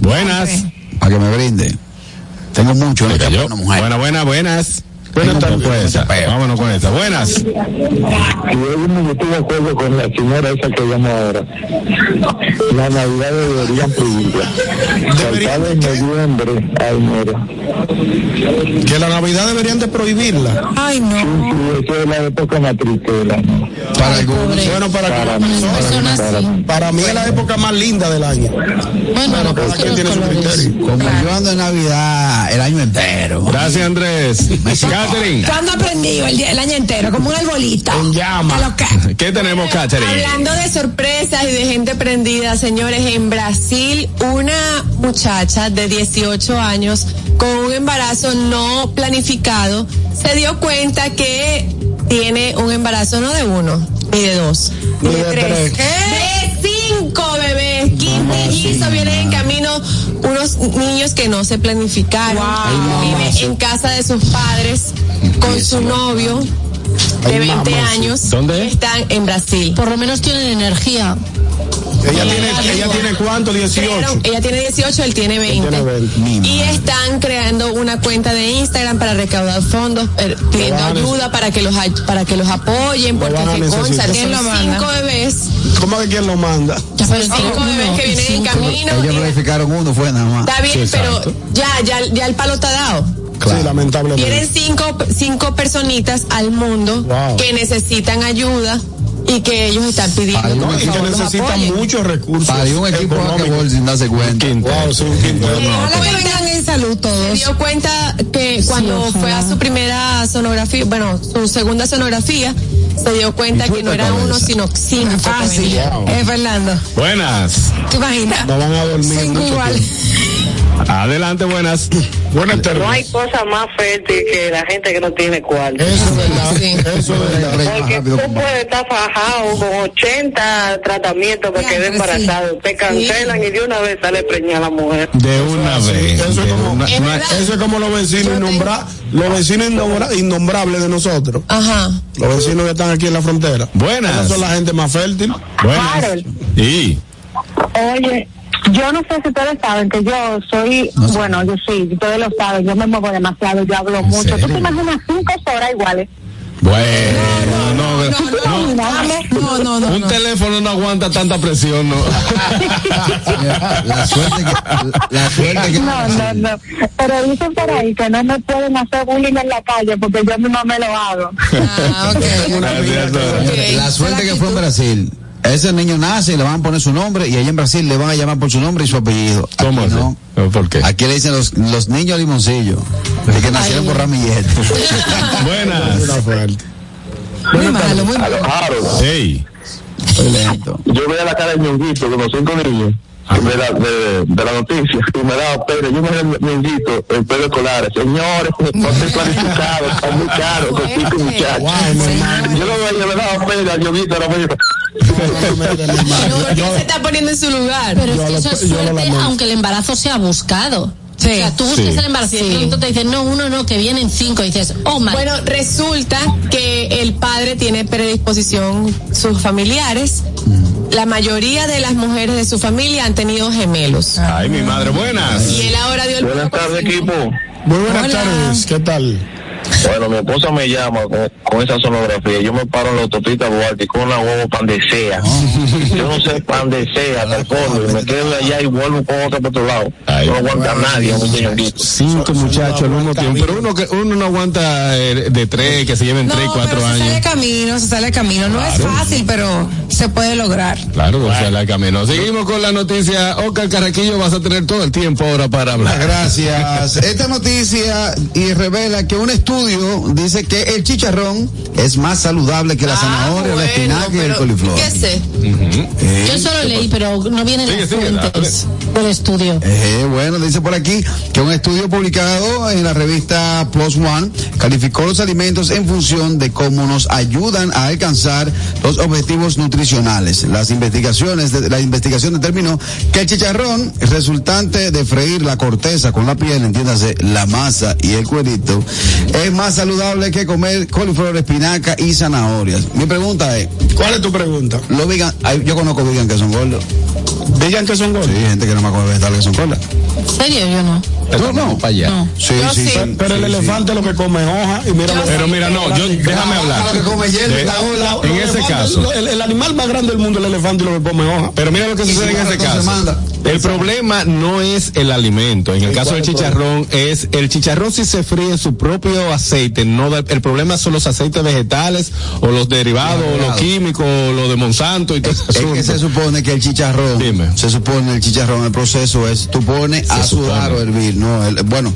Buenas. para que me brinde. Tengo mucho cayó. campo, una mujer. Buenas, buenas, tardes. con esa. Vámonos con esa. Buenas. Y yo estoy de acuerdo con la señora esa que llama ahora. La Navidad deberían prohibirla. Faltaba en noviembre, ay, mira. Que la Navidad deberían de prohibirla. Ay, no. Sí, eso es la época más triste del año. Para algunos. Bueno, para, Para mí, Son así. para mí es la época más linda del año. Bueno, que Cada es que quien tiene su criterio. Como yo ando en Navidad el año entero. Gracias, Andrés. Catherine. ¿Cuándo aprendido el, día- el año entero? Como un arbolito. En llama. ¿Qué tenemos, Catherine? Hablando de sorpresas y de gente prendida, señores, en Brasil una muchacha de 18 años con un embarazo no planificado se dio cuenta que tiene un embarazo no de uno, ni de dos, ni, Ni de, de tres, tres. de cinco bebés, quintillizos, vienen en camino unos niños que no se planificaron, vive en casa de sus padres con su novio de Ay, 20 mamá, años ¿Dónde? están en Brasil. Por lo menos tienen energía. Ella tiene, ella tiene cuánto, 18. Crearon- ella tiene 18, él tiene 20. tiene 20. Mi Y están creando una cuenta de Instagram para recaudar fondos, eh, pidiendo ayuda para que los para que los apoyen, porque van a que consta, necesitar. son ¿Quién lo manda? cinco bebés, ¿Cómo que quién lo manda? Pero cinco bebés que vienen en camino. Ellos y- planificaron uno, fue nada más. Está bien, Sí, pero ya, ya, ya el palo está dado. Sí, lamentablemente. Tienen cinco, cinco personitas al mundo Wow. que necesitan ayuda y que ellos están pidiendo No, por y que apoyen. muchos recursos. Parió un equipo de sin darse cuenta. Wow, sí, un quinto. Ojalá que vengan en salud se todos. dio cuenta que cuando ojalá. fue a su primera sonografía, bueno, su segunda sonografía, se dio cuenta que no era cabeza. uno, sino cinco. Fácil. venían. Eh, Fernando. Buenas. ¿Te imaginas? No van a dormir Cinco mucho igual. Adelante, buenas. Buenas tardes. No hay cosa más fértil que la gente que no tiene cuarto. Eso es verdad. Eso es verdad. Porque rápido tú puedes estar fajado con 80 tratamientos para quedar pero sí. embarazado. Te cancelan y de una vez sale preñada la mujer. De una Sí, vez. eso es de como- una- Es hay- verdad. Eso es como los vecinos innombrables, los vecinos innombra- innombrables de nosotros. Ajá. Los vecinos que están aquí en la frontera. Buenas. Esas son la gente más fértil. Buenas. Harold. Y Oye, yo no sé si ustedes saben que yo soy, bueno, yo sí, ustedes lo saben, yo me muevo demasiado, yo hablo mucho. ¿Tú serio? te imaginas cinco horas iguales? bueno, no, no, No, no, no, no. Un no. teléfono no aguanta tanta presión, no. La suerte que. La suerte que. No, no, no. Pero dicen por ahí que no me pueden hacer bullying en la calle porque yo misma me lo hago. Ah, ok. Gracias, Dora. La suerte que fue en Brasil. Ese niño nace y le van a poner su nombre y allá en Brasil le van a llamar por su nombre y su apellido. Aquí ¿Cómo no. ¿Por qué? Aquí le dicen los, los niños limoncillos. De que nacieron por ramillete. Buenas. Muy malo, muy malo. Hey. Yo veía la cara de ñonguito con los cinco niños de la, de, de la noticia y me daba pena. Yo me ñonguito en pelo escolar. Señores, no estoy planificado, está muy caro con cinco muchachos. Wow. Yo lo veía, me daba pena, ñonguito era No, porque se está poniendo en su lugar. Pero es que lo- eso es suerte, aunque el embarazo sea buscado. Sí. O sea, tú buscas Sí. el embarazo y pronto te dicen, no, uno no, que vienen cinco. Y dices, oh, my. Bueno, resulta que el padre tiene predisposición sus familiares. La mayoría de las mujeres de su familia han tenido gemelos. Ay, mi madre, buenas. Y él ahora dio el Buenas tardes, equipo. Muy buenas Hola. tardes. ¿Qué tal? Bueno, mi esposa me llama con, con esa sonografía. Yo me paro en la autopista Duarte con una huevo pan de sea. Yo no sé pan de sea, hasta el fondo. Y me quedo allá y vuelvo con otro por otro lado. no aguanta nadie, un señorito. Cinco muchachos al mismo tiempo. Pero uno, que, uno no aguanta eh, de tres, que se lleven tres, cuatro pero se sale años. camino, se sale camino. No es fácil, pero se puede lograr. Claro, o sea, la camino. Seguimos con la noticia. Oscar Carraquillo, vas a tener todo el tiempo ahora para hablar. Gracias. Esta noticia y revela que un estudio dice que el chicharrón es más saludable que la zanahoria, la espinaca y el coliflor. ¿Qué sé? Eh, Yo solo leí, pero no vienen Sigue, las fuentes del estudio. Eh, bueno, dice por aquí que un estudio publicado en la revista Plus One calificó los alimentos en función de cómo nos ayudan a alcanzar los objetivos nutricionales. Las investigaciones, de- la investigación determinó que el chicharrón, resultante de freír la corteza con la piel, entiéndase, la masa y el cuerito, es más saludable que comer coliflor, espinaca y zanahorias. Mi pregunta es, ¿cuál es tu pregunta? Los vegan, hay- yo conozco vegan que son gordos. ¿Vegan que son gordos? Sí, gente que no me come vegetales que son gordas. ¿En serio? Yo no. ¿Tú no? Para allá. No. Sí, sí, sí. Pero el elefante lo que come hoja y mira lo- Pero mira, no, yo, déjame hablar. Lo que come hielo, De- está gordo. en ese caso. El, el animal más grande del mundo es el elefante y lo que come hoja. Pero mira lo que sucede en ese caso. manda. El problema no es el alimento. En el caso del chicharrón es el chicharrón si se fríe en su propio aceite. No da- el problema son los aceites vegetales o los derivados, o los químicos, o los de Monsanto y todo ese Es que se supone que el chicharrón, Dime. se supone el chicharrón, el proceso es, tú pones a sudar o hervir, no, el- bueno,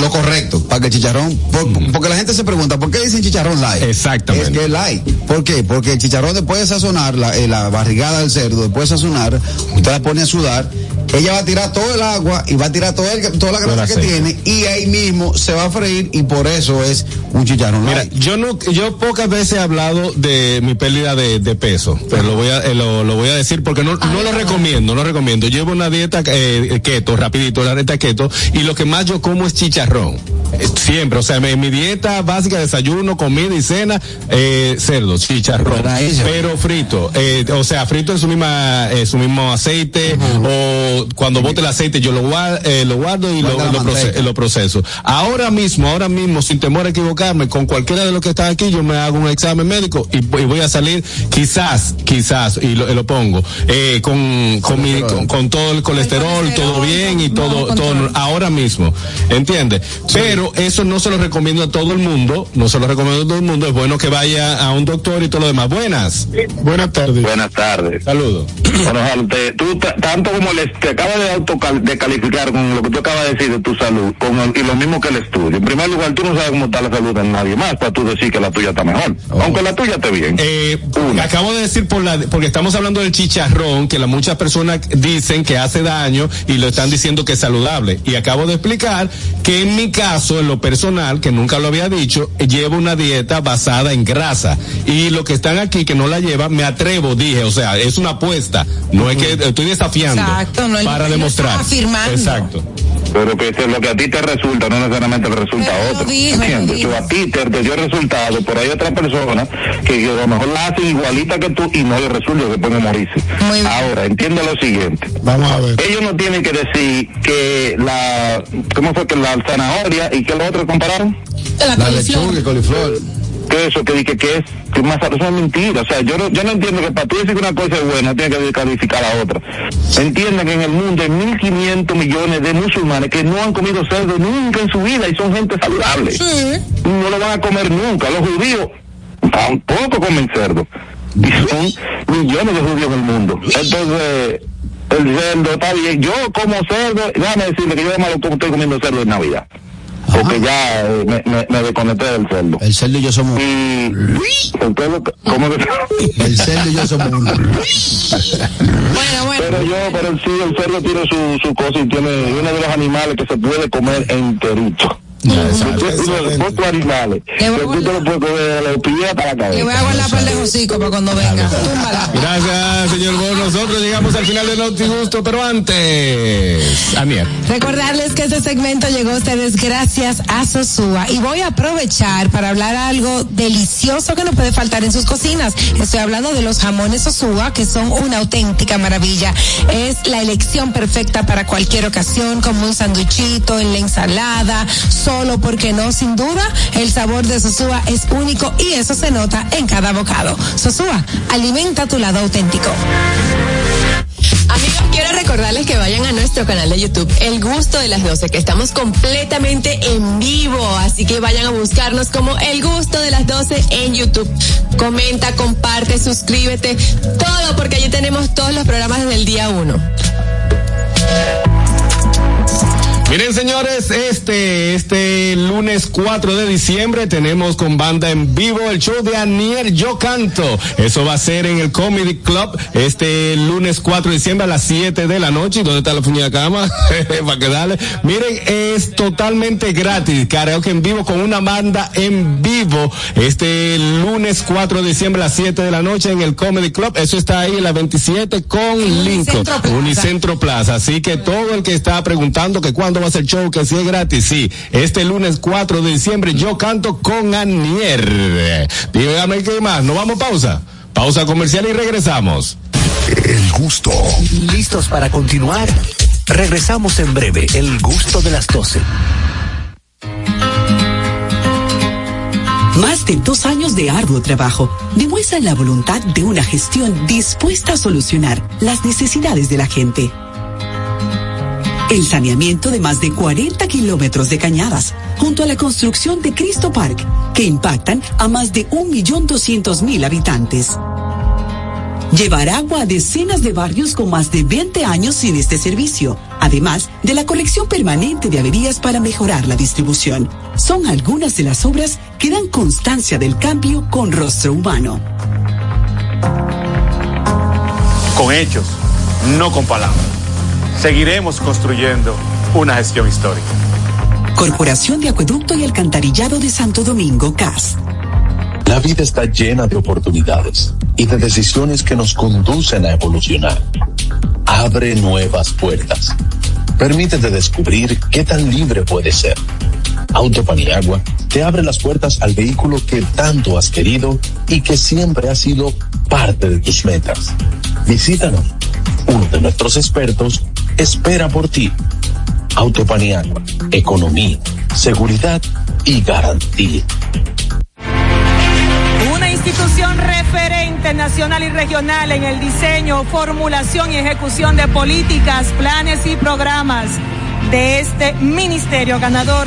lo correcto, para que el chicharrón, por- porque la gente se pregunta, ¿por qué dicen chicharrón light? Exactamente. Es que es light. ¿Por qué? Porque el chicharrón después de sazonar, la, eh, la barrigada del cerdo, después de sazonar, usted la pone a sudar, ella va a tirar todo el agua y va a tirar todo el- toda la grasa que tiene y ahí mismo se va a freír y por eso es un chicharrón Mira, light. yo no, yo pocas veces he hablado de mi pérdida de, de peso, pero lo voy a, eh, lo, lo voy a decir porque no, no lo recomiendo, no lo recomiendo. Llevo una dieta eh, keto, rapidito, la dieta keto, y lo que más yo como es chicharrón. Eh, Siempre, o sea, mi, mi dieta básica, desayuno, comida y cena, eh, cerdo, chicharrón, pero frito, eh, o sea, frito en su misma, eh, su mismo aceite, o cuando bote el aceite yo lo, guar- eh, lo guardo y lo, lo proce- manteca. lo proceso. Ahora mismo, ahora mismo, sin temor a equivocarme, con cualquiera de los que están aquí, yo me hago un examen médico y, y voy a salir, quizás, quizás, y lo, y lo pongo, eh, con, con, mi- con, con todo el colesterol, todo bien y todo, todo, ahora mismo, ¿entiendes? Pero eso no se lo recomiendo a todo el mundo, no se lo recomiendo a todo el mundo, es bueno que vaya a un doctor y todo lo demás. Buenas. Buenas tardes. Buenas tardes. Saludos. Bueno, Jalo, te- tú ta- tanto como le, te acabas de autocal, de calificar con lo que tú acabas de decir de tu salud, con el- y lo mismo que el estudio. En primer lugar, tú no sabes cómo está la salud de nadie más para tú decir que la tuya está mejor. Aunque la tuya esté bien. Eh, Una. acabo de decir por la, porque estamos hablando del chicharrón, que la, muchas personas dicen que hace daño y lo están diciendo que es saludable. Y acabo de explicar que en mi caso, en lo personal, que nunca lo había dicho, llevo una dieta basada en grasa. Y los que están aquí que no la llevan, me atrevo, dije, o sea, es una apuesta. No es que estoy desafiando. Exacto, no, para demostrar. afirmando. Exacto. Pero que es lo que a ti te resulta, no necesariamente le resulta Pero a otro. ¿Entiendes? So, a ti te, te dio resultado, pero hay otra persona que, que a lo mejor la hace igualita que tú y no le resulta, se pone morirse. Muy bien. Ahora, entiende lo siguiente. Vamos a ver. Ellos no tienen que decir que la, ¿cómo fue que la zanahoria y que lo otro compararon? La, lechuga, el coliflor. Que eso, que, que, que es, que más eso es mentira. O sea, yo no, yo no entiendo que para tú decir que una cosa es buena, tienes que calificar a otra. Entienden que en el mundo hay 1.500 millones de musulmanes que no han comido cerdo nunca en su vida y son gente saludable. Y no lo van a comer nunca. Los judíos tampoco comen cerdo. Y son millones de judíos en el mundo. Entonces, el cerdo está bien. Yo como cerdo, déjame decirle que yo además estoy comiendo cerdo en Navidad. Porque ya eh, me, me, me desconecté del cerdo. El cerdo y yo somos, Y ¿cómo que el cerdo y yo somos uno. Bueno, bueno. Pero yo, pero sí, el cerdo tiene su, su cosa y tiene uno de los animales que se puede comer enterito. Le que voy a tú te lo puedes comer de los pies hasta la Le voy cabeza. a guardar para el hocico para cuando venga. Gracias, señor Bo. Nosotros llegamos al final de Noti Gusto, pero antes, Aniel. Recordarles que este segmento llegó a ustedes gracias a Sosúa y voy a aprovechar para hablar algo delicioso que no puede faltar en sus cocinas. Estoy hablando de los jamones Sosúa que son una auténtica maravilla. Es la elección perfecta para cualquier ocasión, como un sanduichito, en la ensalada, sopa solo porque no, sin duda, el sabor de Sosúa es único y eso se nota en cada bocado. Sosúa, alimenta tu lado auténtico. Amigos, quiero recordarles que vayan a nuestro canal de YouTube, El Gusto de las 12, que estamos completamente en vivo. Así que vayan a buscarnos como El Gusto de las 12 en YouTube. Comenta, comparte, suscríbete, todo, porque allí tenemos todos los programas desde el día 1. Miren, señores, este, este lunes 4 de diciembre tenemos con banda en vivo el show de Anier Yo Canto. Eso va a ser en el Comedy Club este lunes 4 de diciembre a las 7 de la noche. ¿Y dónde está la fuñida cama? Para que dale. Miren, es totalmente gratis. Karaoke en vivo con una banda en vivo este lunes 4 de diciembre a las 7 de la noche en el Comedy Club. Eso está ahí en la 27 con Lincoln. Unicentro Plaza. Unicentro Plaza. Así que todo el que está preguntando que cuándo va a ser el show, que si es gratis, sí. Este lunes 4 de diciembre yo canto con Anier. Dígame qué más. ¿No vamos a pausa? Pausa comercial y regresamos. El gusto. ¿Listos para continuar? Regresamos en breve. El gusto de las 12. Más de dos años de arduo trabajo demuestran la voluntad de una gestión dispuesta a solucionar las necesidades de la gente. El saneamiento de más de 40 kilómetros de cañadas, junto a la construcción de Cristo Park, que impactan a más de 1.200.000 habitantes. Llevar agua a decenas de barrios con más de 20 años sin este servicio, además de la corrección permanente de averías para mejorar la distribución. Son algunas de las obras que dan constancia del cambio con rostro humano. Con hechos, no con palabras. Seguiremos construyendo una gestión histórica. Corporación de Acueducto y Alcantarillado de Santo Domingo, CAS. La vida está llena de oportunidades y de decisiones que nos conducen a evolucionar. Abre nuevas puertas. Permítete descubrir qué tan libre puedes ser. Autopaniagua te abre las puertas al vehículo que tanto has querido y que siempre ha sido parte de tus metas. Visítanos. Uno de nuestros expertos espera por ti. Autopaniagua, economía, seguridad y garantía. Una institución referente nacional y regional en el diseño, formulación y ejecución de políticas, planes y programas de este ministerio ganador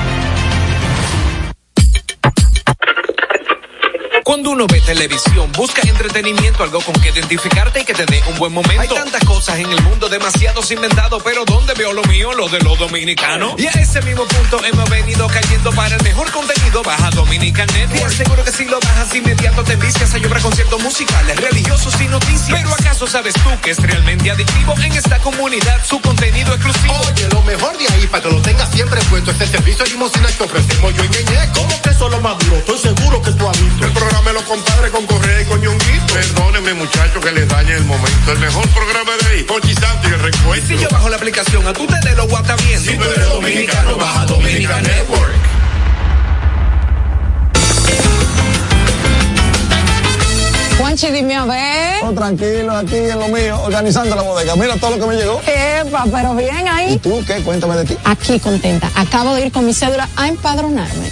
Cuando uno ve televisión, busca entretenimiento, algo con que identificarte y que te dé un buen momento. Hay tantas cosas en el mundo, demasiados inventados, pero ¿dónde veo lo mío? Lo de los dominicanos. Y a ese mismo punto hemos venido cayendo para el mejor contenido. Baja Dominican Network. Seguro que si lo bajas inmediato te vicias a llorar conciertos musicales, religiosos y noticias. Pero ¿acaso sabes tú que es realmente adictivo en esta comunidad su contenido exclusivo? Oye, lo mejor de ahí para que lo tengas siempre puesto es el servicio de limosina que ofrecemos yo y Ñeñe. ¿Cómo que eso es lo más duro? Estoy seguro que tú has visto. El programa compadres con Correa y con Ñonguito. Perdónenme, muchachos, que les dañe el momento. El mejor programa de ahí, Pochi Santo y el reencuentro. Si yo bajo la aplicación, a tú te de lo guata bien. Si tú eres dominicano, baja Dominica Network. Juanchi, dime a ver. Oh, tranquilo, aquí en lo mío, organizando la bodega. Mira todo lo que me llegó. Epa, pero bien ahí. ¿Y tú qué? Cuéntame de ti. Aquí contenta. Acabo de ir con mi cédula a empadronarme.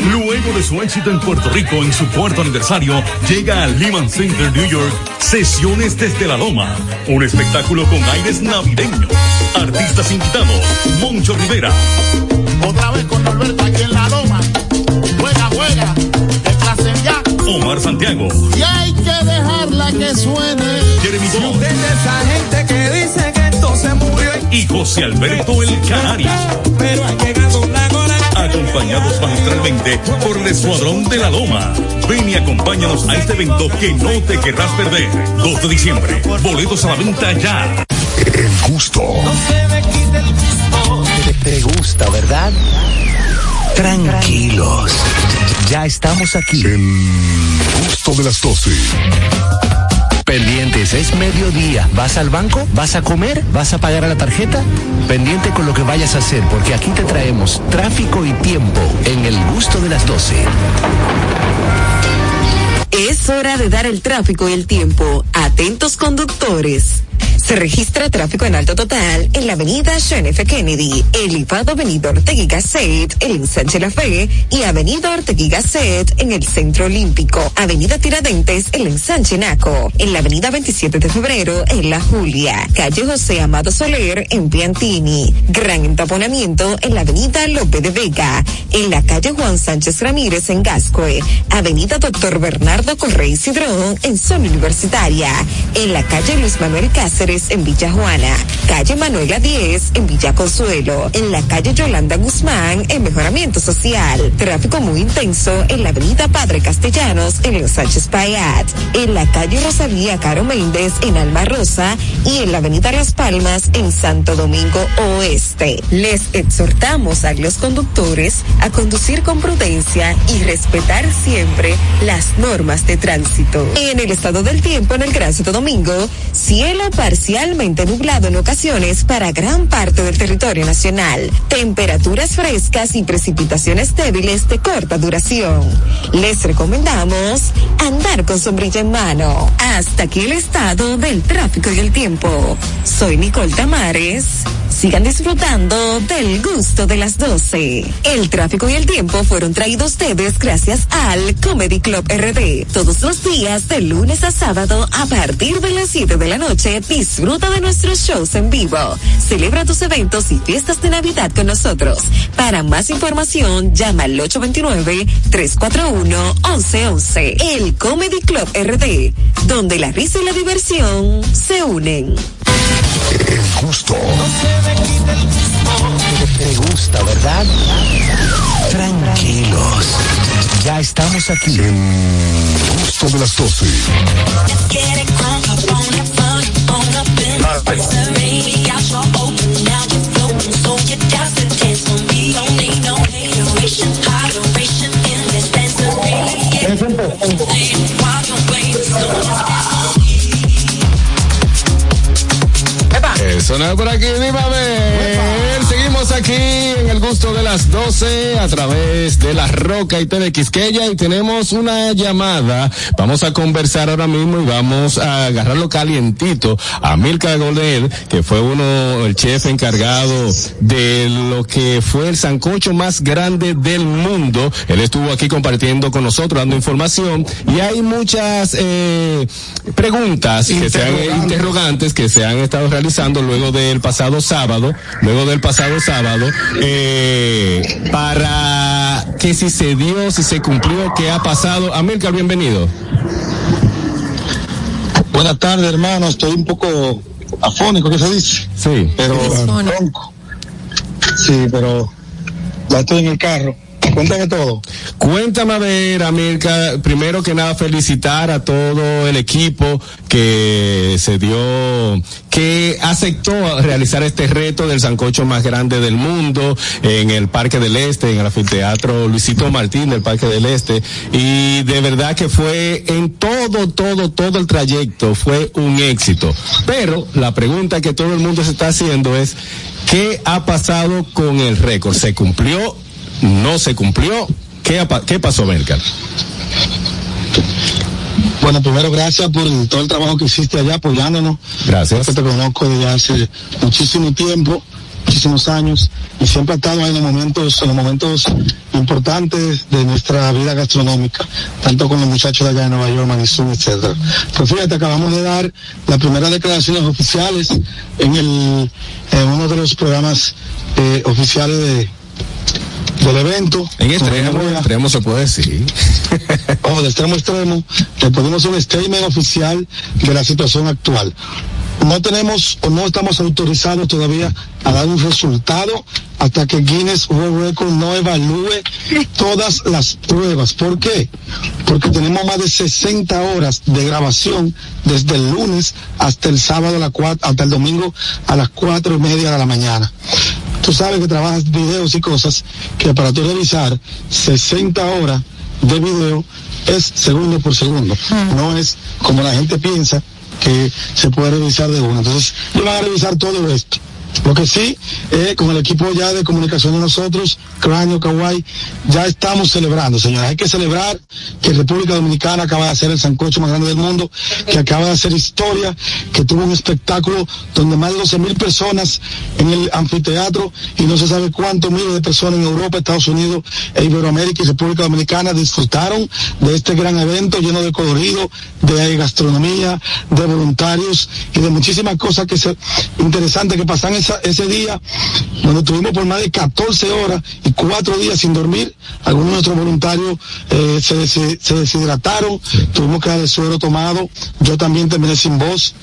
Luego de su éxito en Puerto Rico en su cuarto aniversario, llega al Lehman Center New York Sesiones desde la Loma. Un espectáculo con aires navideños. Artistas invitados: Moncho Rivera, Otra vez con Norberto aquí en la loma. Juega, juega. De clase ya. Omar Santiago, Y hay que dejarla que suene. Jeremy Bond de esa gente que dice que esto se murió. y José Alberto El Canario. Pero ha llegado. Acompañados magistralmente por el Escuadrón de la Loma. Ven y acompáñanos a este evento que no te querrás perder. 2 de diciembre. Boletos a la venta ya. El gusto. Te, te gusta, ¿verdad? Tranquilos. Ya estamos aquí. El gusto de las 12. Pendientes, es mediodía. ¿Vas al banco? ¿Vas a comer? ¿Vas a pagar a la tarjeta? Pendiente con lo que vayas a hacer, porque aquí te traemos tráfico y tiempo en el gusto de las 12. Es hora de dar el tráfico y el tiempo. Atentos conductores. Se registra tráfico en alto total en la avenida John F. Kennedy, elevado avenida Ortega Gasset, el ensanche La Fe y avenida Ortega Gasset en el Centro Olímpico, avenida Tiradentes, el ensanche Naco, en la avenida 27 de febrero en La Julia, calle José Amado Soler en Piantini, gran entaponamiento en la avenida López de Vega, en la calle Juan Sánchez Ramírez en Gascue, avenida Doctor Bernardo Correy Cidrón en zona universitaria, en la calle Luis Manuel Cáceres en Villa Juana, calle Manuela 10 en Villa Consuelo, en la calle Yolanda Guzmán en Mejoramiento Social, tráfico muy intenso en la avenida Padre Castellanos en Los Sánchez Payat, en la calle Rosalía Caro Méndez en Alma Rosa. Y en la avenida Las Palmas en Santo Domingo Oeste. Les exhortamos a los conductores a conducir con prudencia y respetar siempre las normas de tránsito. En el estado del tiempo en el Gran Santo Domingo, cielo parcialmente nublado en ocasiones para gran parte del territorio nacional. Temperaturas frescas y precipitaciones débiles de corta duración. Les recomendamos andar con sombrilla en mano. Hasta aquí el estado del tráfico y el tiempo. Soy Nicole Tamares. Sigan disfrutando del gusto de las 12. El tráfico y el tiempo fueron traídos ustedes gracias al Comedy Club RD. Todos los días, de lunes a sábado, a partir de las 7 de la noche, disfruta de nuestros shows en vivo. Celebra tus eventos y fiestas de Navidad con nosotros. Para más información, llama al 829-341-1111. El Comedy Club RD, donde la risa y la diversión se unen. El gusto. Te, te gusta, ¿verdad? Tranquilos. Ya estamos aquí. El gusto de las 12. Eso no es por aquí, dime a ver. Seguimos aquí en el gusto de las 12 a través de la Roca y TV Quisqueya y tenemos una llamada. Vamos a conversar ahora mismo y vamos a agarrarlo calientito a Milka Goldel, que fue uno, el chef encargado de lo que fue el sancocho más grande del mundo. Él estuvo aquí compartiendo con nosotros, dando información y hay muchas eh, preguntas que se han interrogantes que se han estado realizando luego del pasado sábado, luego del pasado sábado, eh, para que si se dio, si se cumplió, qué ha pasado. Amílcar, bienvenido. Buenas tardes, hermano. Estoy un poco afónico, ¿qué se dice? Sí. Pero ronco. Sí, pero ya estoy en el carro. Cuéntame todo. Cuéntame a ver, América, primero que nada felicitar a todo el equipo que se dio, que aceptó realizar este reto del sancocho más grande del mundo en el Parque del Este, en el anfiteatro Luisito Martín del Parque del Este. Y de verdad que fue en todo, todo, todo el trayecto, fue un éxito. Pero la pregunta que todo el mundo se está haciendo es, ¿qué ha pasado con el récord? ¿Se cumplió? No se cumplió. ¿Qué, qué pasó, Melcar? Bueno, primero gracias por todo el trabajo que hiciste allá apoyándonos. Gracias. Yo te conozco desde hace muchísimo tiempo, muchísimos años, y siempre has estado ahí en los momentos, en los momentos importantes de nuestra vida gastronómica, tanto con los muchachos de allá de Nueva York, Manizum, etcétera. Pues fíjate, acabamos de dar las primeras declaraciones oficiales en el, en uno de los programas eh, oficiales de del evento. En extremo, en extremo se puede decir. o de extremo a extremo, le ponemos un statement oficial de la situación actual. No tenemos o no estamos autorizados todavía a dar un resultado hasta que Guinness World Record no evalúe todas las pruebas. ¿Por qué? Porque tenemos más de 60 horas de grabación desde el lunes hasta el sábado a las cuatro, hasta el domingo a las cuatro y media de la mañana. Tú sabes que trabajas videos y cosas que para tú revisar 60 horas de video es segundo por segundo. No es como la gente piensa que se puede revisar de uno. Entonces, yo van a revisar todo esto. Lo que sí, eh, con el equipo ya de comunicación de nosotros, Cráneo, Kawaii, ya estamos celebrando, señores. Hay que celebrar que República Dominicana acaba de hacer el sancocho más grande del mundo, que acaba de hacer historia, que tuvo un espectáculo donde más de 12 mil personas en el anfiteatro y no se sabe cuántos miles de personas en Europa, Estados Unidos, e Iberoamérica y República Dominicana disfrutaron de este gran evento lleno de colorido, de gastronomía, de voluntarios y de muchísimas cosas que se, interesantes que pasan esa- ese día, donde estuvimos por más de 14 horas y cuatro días sin dormir. Algunos de nuestros voluntarios eh, se, se deshidrataron, tuvimos que dar el suero tomado. Yo también terminé sin voz.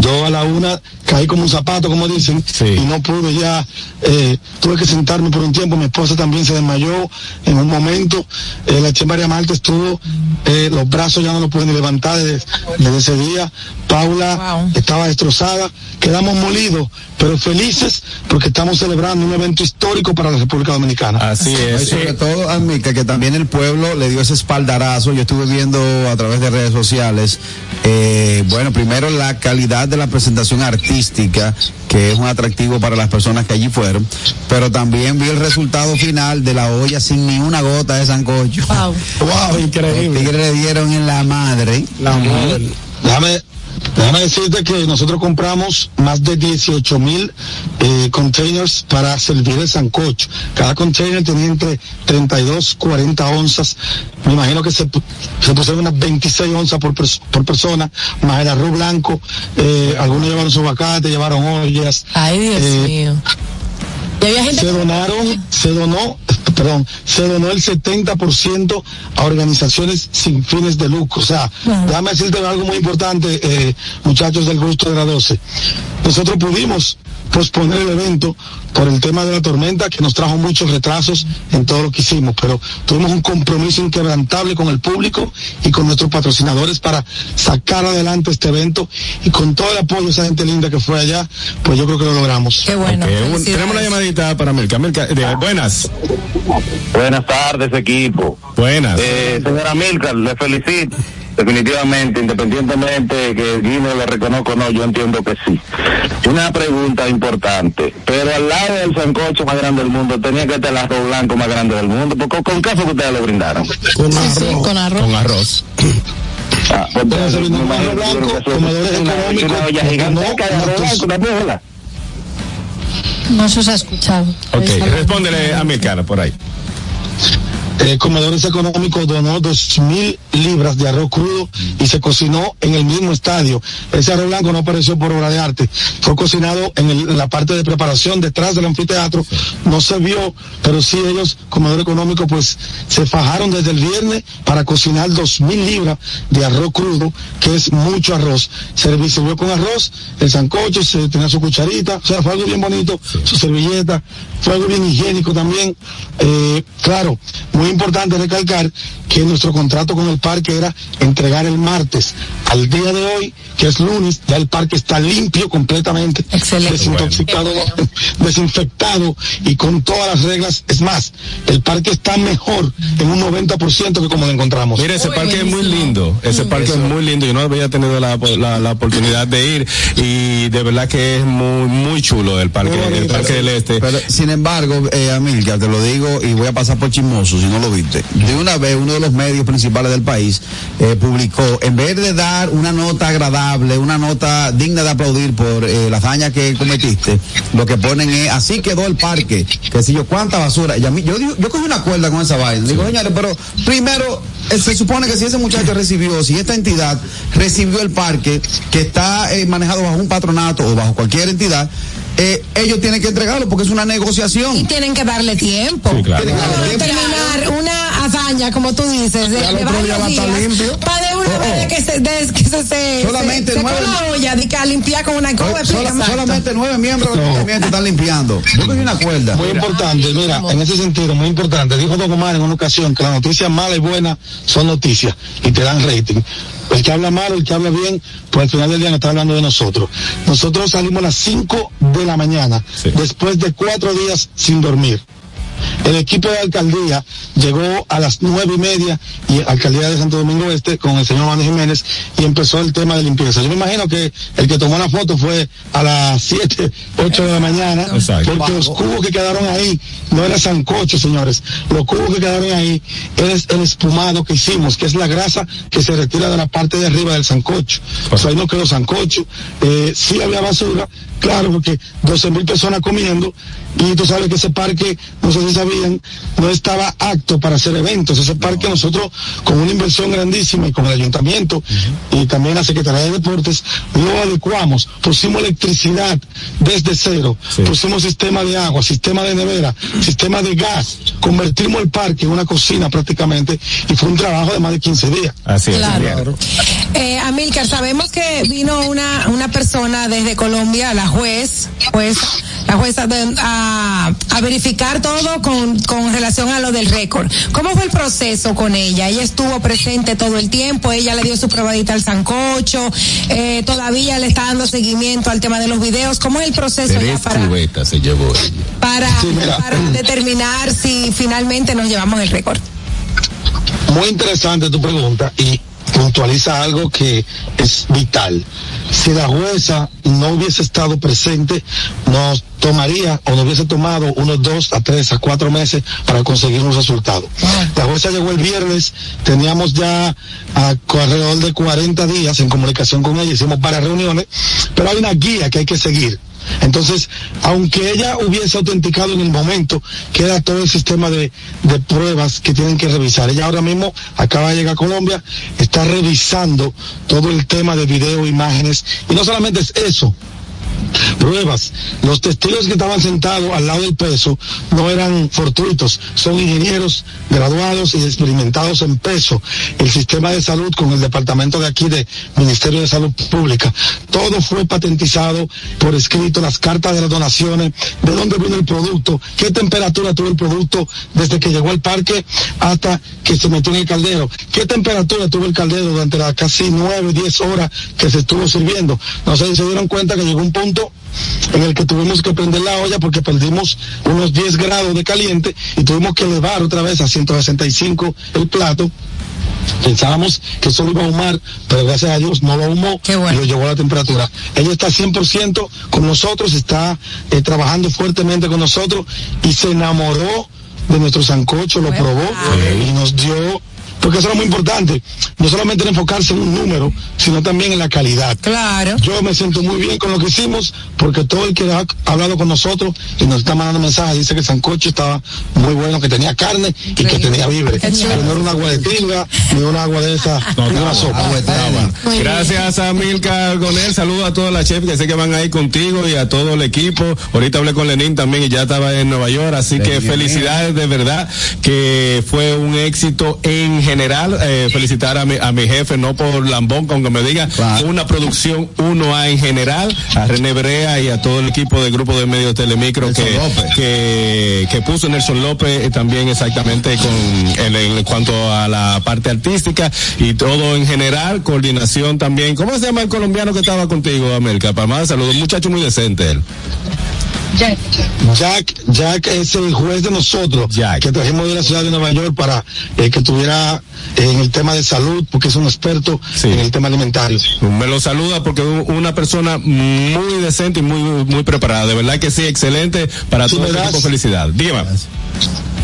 Yo a la una caí como un zapato, como dicen, y no pude ya, eh, tuve que sentarme por un tiempo, mi esposa también se desmayó en un momento, eh, la Che María Marta estuvo, eh, los brazos ya no los pueden ni levantar desde, desde ese día, Paula estaba destrozada, quedamos molidos, pero felices porque estamos celebrando un evento histórico para la República Dominicana. Así Y sobre todo, admite que también el pueblo le dio ese espaldarazo. Yo estuve viendo a través de redes sociales, eh, bueno, primero la calidad de la presentación artística, que es un atractivo para las personas que allí fueron, pero también vi el resultado final de la olla sin ni una gota de sancocho. Wow. Wow, increíble. Los tigres le dieron en la madre. La madre. Déjame, déjame decirte que nosotros compramos más de 18 mil eh, containers para servir el sancocho. Cada container tenía entre 32, 40 onzas. Me imagino que se, se pusieron unas 26 onzas por, por persona, más el arroz blanco. Eh, algunos llevaron su aguacate, llevaron ollas. Ay, Dios Eh, mío. Gente se donaron, se donó, perdón, se donó el 70% a organizaciones sin fines de lucro. O sea, déjame decirte algo muy importante, eh, muchachos del gusto de la 12. Nosotros pudimos posponer el evento por el tema de la tormenta que nos trajo muchos retrasos en todo lo que hicimos, pero tuvimos un compromiso inquebrantable con el público y con nuestros patrocinadores para sacar adelante este evento y con todo el apoyo de esa gente linda que fue allá, pues yo creo que lo logramos. Qué bueno. Un- tenemos una llamadita para Milka. Milka, de- buenas. Buenas tardes, equipo. Buenas. Eh, señora Milcar, le felicito. Definitivamente, independientemente que Guinness lo reconozca o no, yo entiendo que sí. Una pregunta importante, pero al lado del sancocho más grande del mundo tenía que estar el arroz blanco más grande del mundo, porque ¿con qué fue que ustedes lo brindaron? Con Sí, con arroz. Con arroz. Ah, pues entonces, me imagino que eso- una- una olla gigantesca de arroz blanco ¿verdad? No se os ha escuchado. Ok, respóndele a Milka por ahí. Eh, Comedores Económicos donó dos mil libras de arroz crudo y se cocinó en el mismo estadio. Ese arroz blanco no apareció por obra de arte, fue cocinado en, la parte de preparación detrás del anfiteatro. No se vio, pero sí ellos, Comedor Económico, pues se fajaron desde el viernes para cocinar dos mil libras de arroz crudo, que es mucho arroz. Se sirvió con arroz, el sancocho, se tenía su cucharita, o sea, fue algo bien bonito, su servilleta, fue algo bien higiénico también. Eh, claro, muy importante recalcar que nuestro contrato con el parque era entregar el martes. Al día de hoy, que es lunes, ya el parque está limpio completamente, desintoxicado, desinfectado y con todas las reglas. Es más, el parque está mejor en un 90% que como lo encontramos. Mira, ese parque es muy lindo. Ese parque es muy lindo. Yo no había tenido la, la, la oportunidad de ir y de verdad que es muy, muy chulo el parque, el parque del este. Pero, sin embargo, eh, Amilcar, te lo digo y voy a pasar por chismoso si no lo viste. De una vez, uno de los medios principales del país eh, publicó, en vez de dar una nota agradable, una nota digna de aplaudir por eh, la hazaña que cometiste, lo que ponen es, así quedó el parque, que si yo, cuánta basura. Y a mí, yo, yo cogí una cuerda con esa vaina. Digo, señores, pero primero, eh, se supone que si ese muchacho recibió, si esta entidad recibió el parque que está eh, manejado bajo un patronato o bajo cualquier entidad, eh, ellos tienen que entregarlo porque es una negociación. Y tienen que darle tiempo. Sí, claro. Tienen que darle tiempo. terminar una hazaña, como tú dices, de, de varios días. Para de una Oh, oh. vez que se, de que se, se, Solamente se, se nueve- con la olla, de que a limpiar con una. Sola- explícame. solamente nueve miembros del movimiento están limpiando. Busquen una cuerda. Muy importante, mira, en ese sentido, muy importante. Dijo Don Omar en una ocasión que las noticias malas y buenas son noticias y te dan rating. El que habla mal el que habla bien, pues al final del día no está hablando de nosotros. Nosotros salimos a las 5 de la mañana, después de cuatro días sin dormir. El equipo de alcaldía llegó a las nueve y media y alcaldía de Santo Domingo Este con el señor Juan Jiménez y empezó el tema de limpieza. Yo me imagino que el que tomó la foto fue a las siete, ocho de la mañana, Exacto. porque los cubos que quedaron ahí no era sancocho, señores. Los cubos que quedaron ahí es el espumado que hicimos, que es la grasa que se retira de la parte de arriba del sancocho. O sea, ahí no quedó sancocho. Eh, sí había basura, claro, porque 12 mil personas comiendo y tú sabes que ese parque, no sé sabían, no estaba apto para hacer eventos. Ese parque nosotros, con una inversión grandísima y con el ayuntamiento y también la Secretaría de Deportes, lo adecuamos. Pusimos electricidad desde cero, pusimos sistema de agua, sistema de nevera, sistema de gas, convertimos el parque en una cocina prácticamente y fue un trabajo de más de 15 días. Así es. Claro. Eh, Amilcar, sabemos que vino una, una persona desde Colombia, la juez, juez la jueza, de- a, a verificar todo con, con relación a lo del récord. ¿Cómo fue el proceso con ella? Ella estuvo presente todo el tiempo, ella le dio su probadita al sancocho, eh, todavía le está dando seguimiento al tema de los videos. ¿Cómo es el proceso ya Tres para, cubetas se llevó ella. para, para determinar si finalmente nos llevamos el récord? Muy interesante tu pregunta y puntualiza algo que es vital. Si la jueza no hubiese estado presente, nos tomaría o nos hubiese tomado unos dos a tres a cuatro meses para conseguir un resultado. La jueza llegó el viernes, teníamos ya co- alrededor de 40 días en comunicación con ella, hicimos varias reuniones, pero hay una guía que hay que seguir. Entonces, aunque ella hubiese autenticado en el momento, queda todo el sistema de, de pruebas que tienen que revisar. Ella ahora mismo acaba de llegar a Colombia, está revisando todo el tema de video, imágenes, y no solamente es eso, pruebas. Los testigos que estaban sentados al lado del peso no eran fortuitos, son ingenieros graduados y experimentados en peso. El sistema de salud con el departamento de aquí de Ministerio de Salud Pública. Todo fue patentizado por escrito, las cartas de las donaciones, de dónde vino el producto, qué temperatura tuvo el producto desde que llegó al parque hasta que se metió en el caldero, qué temperatura tuvo el caldero durante las casi nueve, diez horas que se estuvo sirviendo. No sé si se dieron cuenta que llegó un punto en el que tuvimos que prender la olla porque perdimos unos 10 grados de caliente y tuvimos que elevar otra vez a 165 el plato. Pensábamos que solo iba a ahumar, pero gracias a Dios no lo ahumó y lo llevó a la temperatura. Ella está 100% con nosotros, está eh, trabajando fuertemente con nosotros y se enamoró de nuestro sancocho, lo probó y nos dio porque eso era muy importante, no solamente en enfocarse en un número, sino también en la calidad. Claro. Yo me siento muy bien con lo que hicimos, porque todo el que ha hablado con nosotros y nos está mandando mensajes dice que el sancocho estaba muy bueno, que tenía carne y que tenía víveres. Que no era un agua de tinga, ni un agua de esa, ni una sopa. Gracias a Milka Gonel, saludo a todas las chefs que sé que van ahí contigo y a todo el equipo. Ahorita hablé con Lenín también y ya estaba en Nueva York, así que felicidades de verdad que fue un éxito en general. Eh, felicitar a mi, a mi jefe, no por lambón, aunque me diga una producción 1A en general, a René Brea y a todo el equipo del grupo de medios Telemicro que, que, que puso Nelson López eh, también exactamente con en, en cuanto a la parte artística y todo en general, coordinación también. ¿Cómo se llama el colombiano que estaba contigo, América? Para más saludos, muchacho muy decente él. Jack. Jack, Jack es el juez de nosotros, que trajimos de la ciudad de Nueva York para eh, que tuviera eh, en el tema de salud, porque es un experto en el tema alimentario. Me lo saluda porque es una persona muy decente y muy muy preparada. De verdad que sí, excelente para Sí, todo el ¿verdad? equipo. Felicidad. Dígame.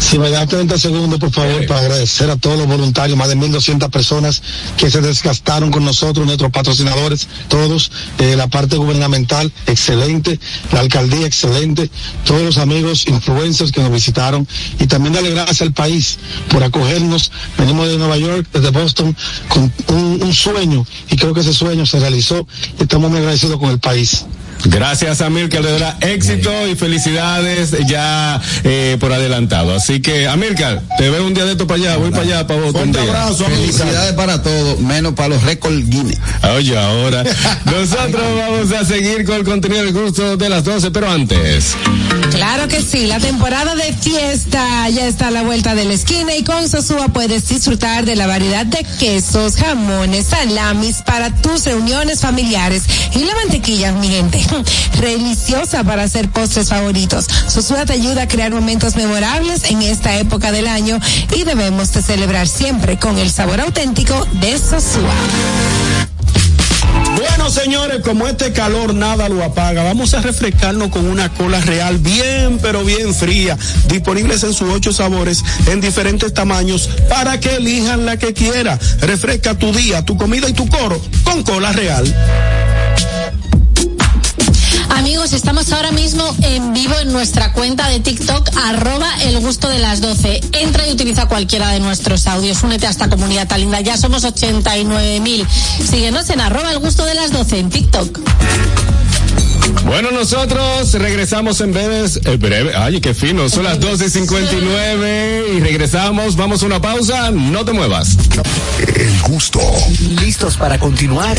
Si me da 30 segundos, por favor, para agradecer a todos los voluntarios, más de 1.200 personas que se desgastaron con nosotros, nuestros patrocinadores, todos, eh, la parte gubernamental, excelente, la alcaldía, excelente. todos los amigos influencers que nos visitaron y también darle gracias al país por acogernos. Venimos de Nueva York, desde Boston, con un, un sueño y creo que ese sueño se realizó y estamos muy agradecidos con el país. Gracias Amilcar, le dará éxito y felicidades ya eh, por adelantado. Así que Amilcar, te veo un día de esto para allá, voy para allá para vos. un día. Felicidades para todos, menos para los récords Guinness. Oye, ahora nosotros vamos a seguir con el contenido del gusto de las 12, pero antes. Claro que sí, la temporada de fiesta ya está a la vuelta de la esquina y con Sosúa puedes disfrutar de la variedad de quesos, jamones, salamis para tus reuniones familiares y la mantequilla, mi gente, deliciosa para hacer postres favoritos. Sosúa te ayuda a crear momentos memorables en esta época del año y debemos de celebrar siempre con el sabor auténtico de Sosúa. Bueno, señores, como este calor nada lo apaga, vamos a refrescarnos con una cola real bien, pero bien fría, disponibles en sus ocho sabores, en diferentes tamaños, para que elijan la que quiera. Refresca tu día, tu comida y tu coro con cola real. Amigos, estamos ahora mismo en vivo en nuestra cuenta de TikTok, arroba el gusto de las 12. Entra y utiliza cualquiera de nuestros audios. Únete a esta comunidad tan linda. Ya somos 89 mil. Síguenos en arroba el gusto de las 12 en TikTok. Bueno, nosotros regresamos en breves, eh, breve, ay, qué fino, son las 12.59 y regresamos, vamos a una pausa, no te muevas. El gusto. ¿Listos para continuar?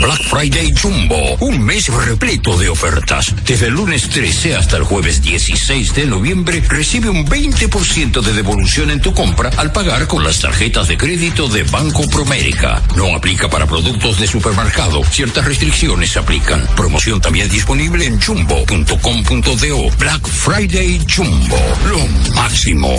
Black Friday Jumbo, un mes repleto de ofertas. Desde el lunes 13 hasta el jueves 16 de noviembre recibe un 20% de devolución en tu compra al pagar con las tarjetas de crédito de Banco Promérica. No aplica para productos de supermercado. Ciertas restricciones se aplican. Promoción también disponible en jumbo.com.do. Black Friday Jumbo, lo máximo.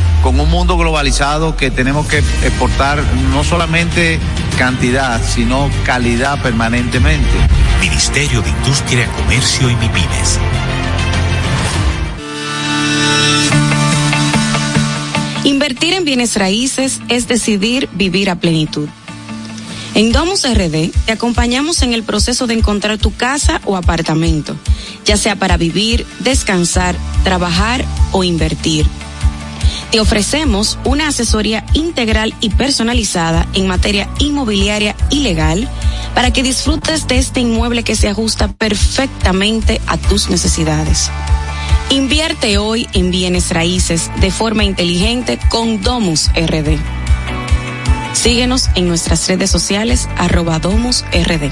con un mundo globalizado que tenemos que exportar no solamente cantidad, sino calidad permanentemente. Ministerio de Industria, Comercio y MIPIMES. Invertir en bienes raíces es decidir vivir a plenitud. En Domus RD te acompañamos en el proceso de encontrar tu casa o apartamento, ya sea para vivir, descansar, trabajar o invertir. Te ofrecemos una asesoría integral y personalizada en materia inmobiliaria y legal para que disfrutes de este inmueble que se ajusta perfectamente a tus necesidades. Invierte hoy en bienes raíces de forma inteligente con Domus RD. Síguenos en nuestras redes sociales arroba Domus RD.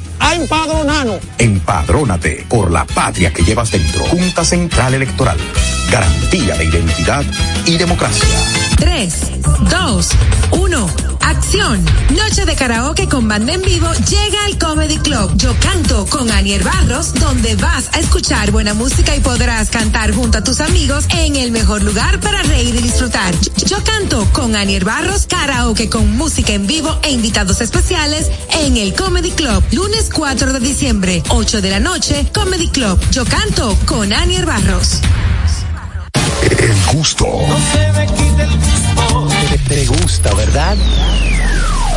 a empadronarnos. Empadrónate por la patria que llevas dentro. Junta Central Electoral. Garantía de identidad y democracia. 3, 2, 1, acción. Noche de karaoke con banda en vivo llega al Comedy Club. Yo canto con Anier Barros, donde vas a escuchar buena música y podrás cantar junto a tus amigos en el mejor lugar para reír y disfrutar. Yo canto con Anier Barros, karaoke con música en vivo e invitados especiales en el Comedy Club. Lunes 4 de diciembre, 8 de la noche, Comedy Club. Yo canto con Anier Barros. El gusto. Te, te gusta, ¿verdad?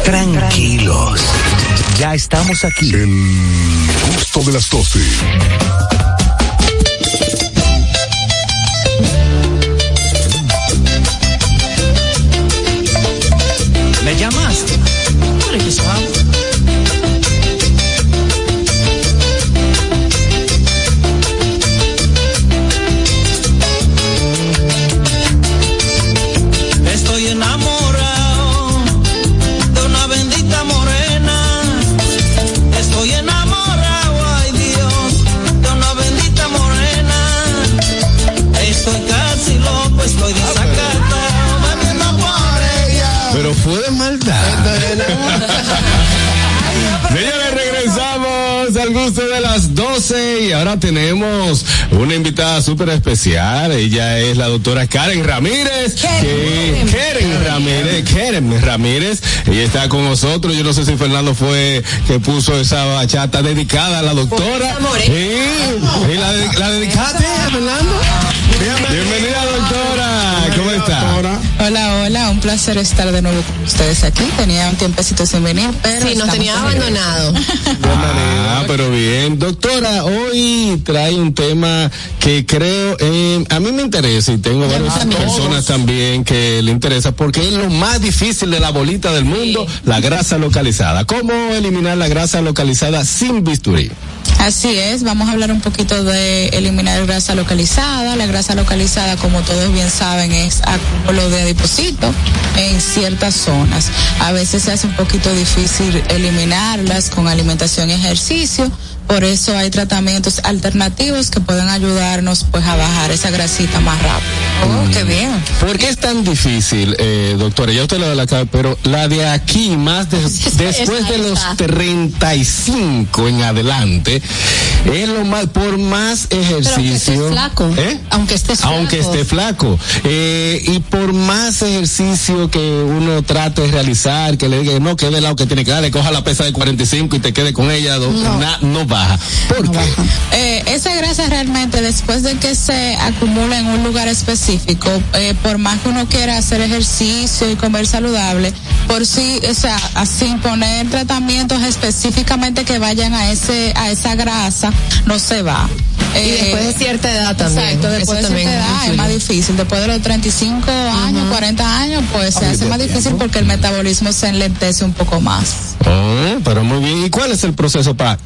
Tranquilos. Ya estamos aquí. El gusto de las 12. Ahora tenemos una invitada súper especial. Ella es la doctora Karen Ramírez. que- Karen Ramírez, Karen Ramírez. Ella está con nosotros. Yo no sé si Fernando fue que puso esa bachata dedicada a la doctora. Sí, ¿Y la, de- la dedicaste, Fernando? Bienvenida, doctora. ¿Cómo está? Hola, hola, un placer estar de nuevo con ustedes aquí. Tenía un tiempecito sin venir, pero. Sí, nos tenía abandonado. Ah, pero bien. Doctora, hoy trae un tema que creo, eh, a mí me interesa y tengo varias personas también que le interesa porque es lo más difícil de la bolita del mundo, la grasa localizada. ¿Cómo eliminar la grasa localizada sin bisturí? Así es, vamos a hablar un poquito de eliminar grasa localizada. La grasa localizada, como todos bien saben, es acúmulo de adipositos en ciertas zonas. A veces se hace un poquito difícil eliminarlas con alimentación y ejercicio. Por eso hay tratamientos alternativos que pueden ayudarnos pues a bajar esa grasita más rápido. Oh, qué bien. ¿Por qué es tan difícil, eh, doctora? Ya usted lo de la cara, pero la de aquí, más de- después de los 35 en adelante, es lo más, por más ejercicio. flaco. ¿Eh? Aunque estés flaco. Aunque esté flaco. Eh, y por más ejercicio que uno trate de realizar, que le diga, no, que de lado que tiene que darle, coja la pesa de 45 y te quede con ella, do- na- no, baja. ¿Por qué? Eh, esa grasa realmente después de que se acumula en un lugar específico, eh, por más que uno quiera hacer ejercicio y comer saludable, por sí, o sea, sin poner tratamientos específicamente que vayan a ese a esa grasa, no se va. Y después de cierta edad también. Exacto, después Eso de cierta también edad es más difícil. Después de los 35 años, 40 años, pues se hace más difícil porque el metabolismo se enlentece un poco más. Ah, pero muy bien. ¿Y cuál es el proceso para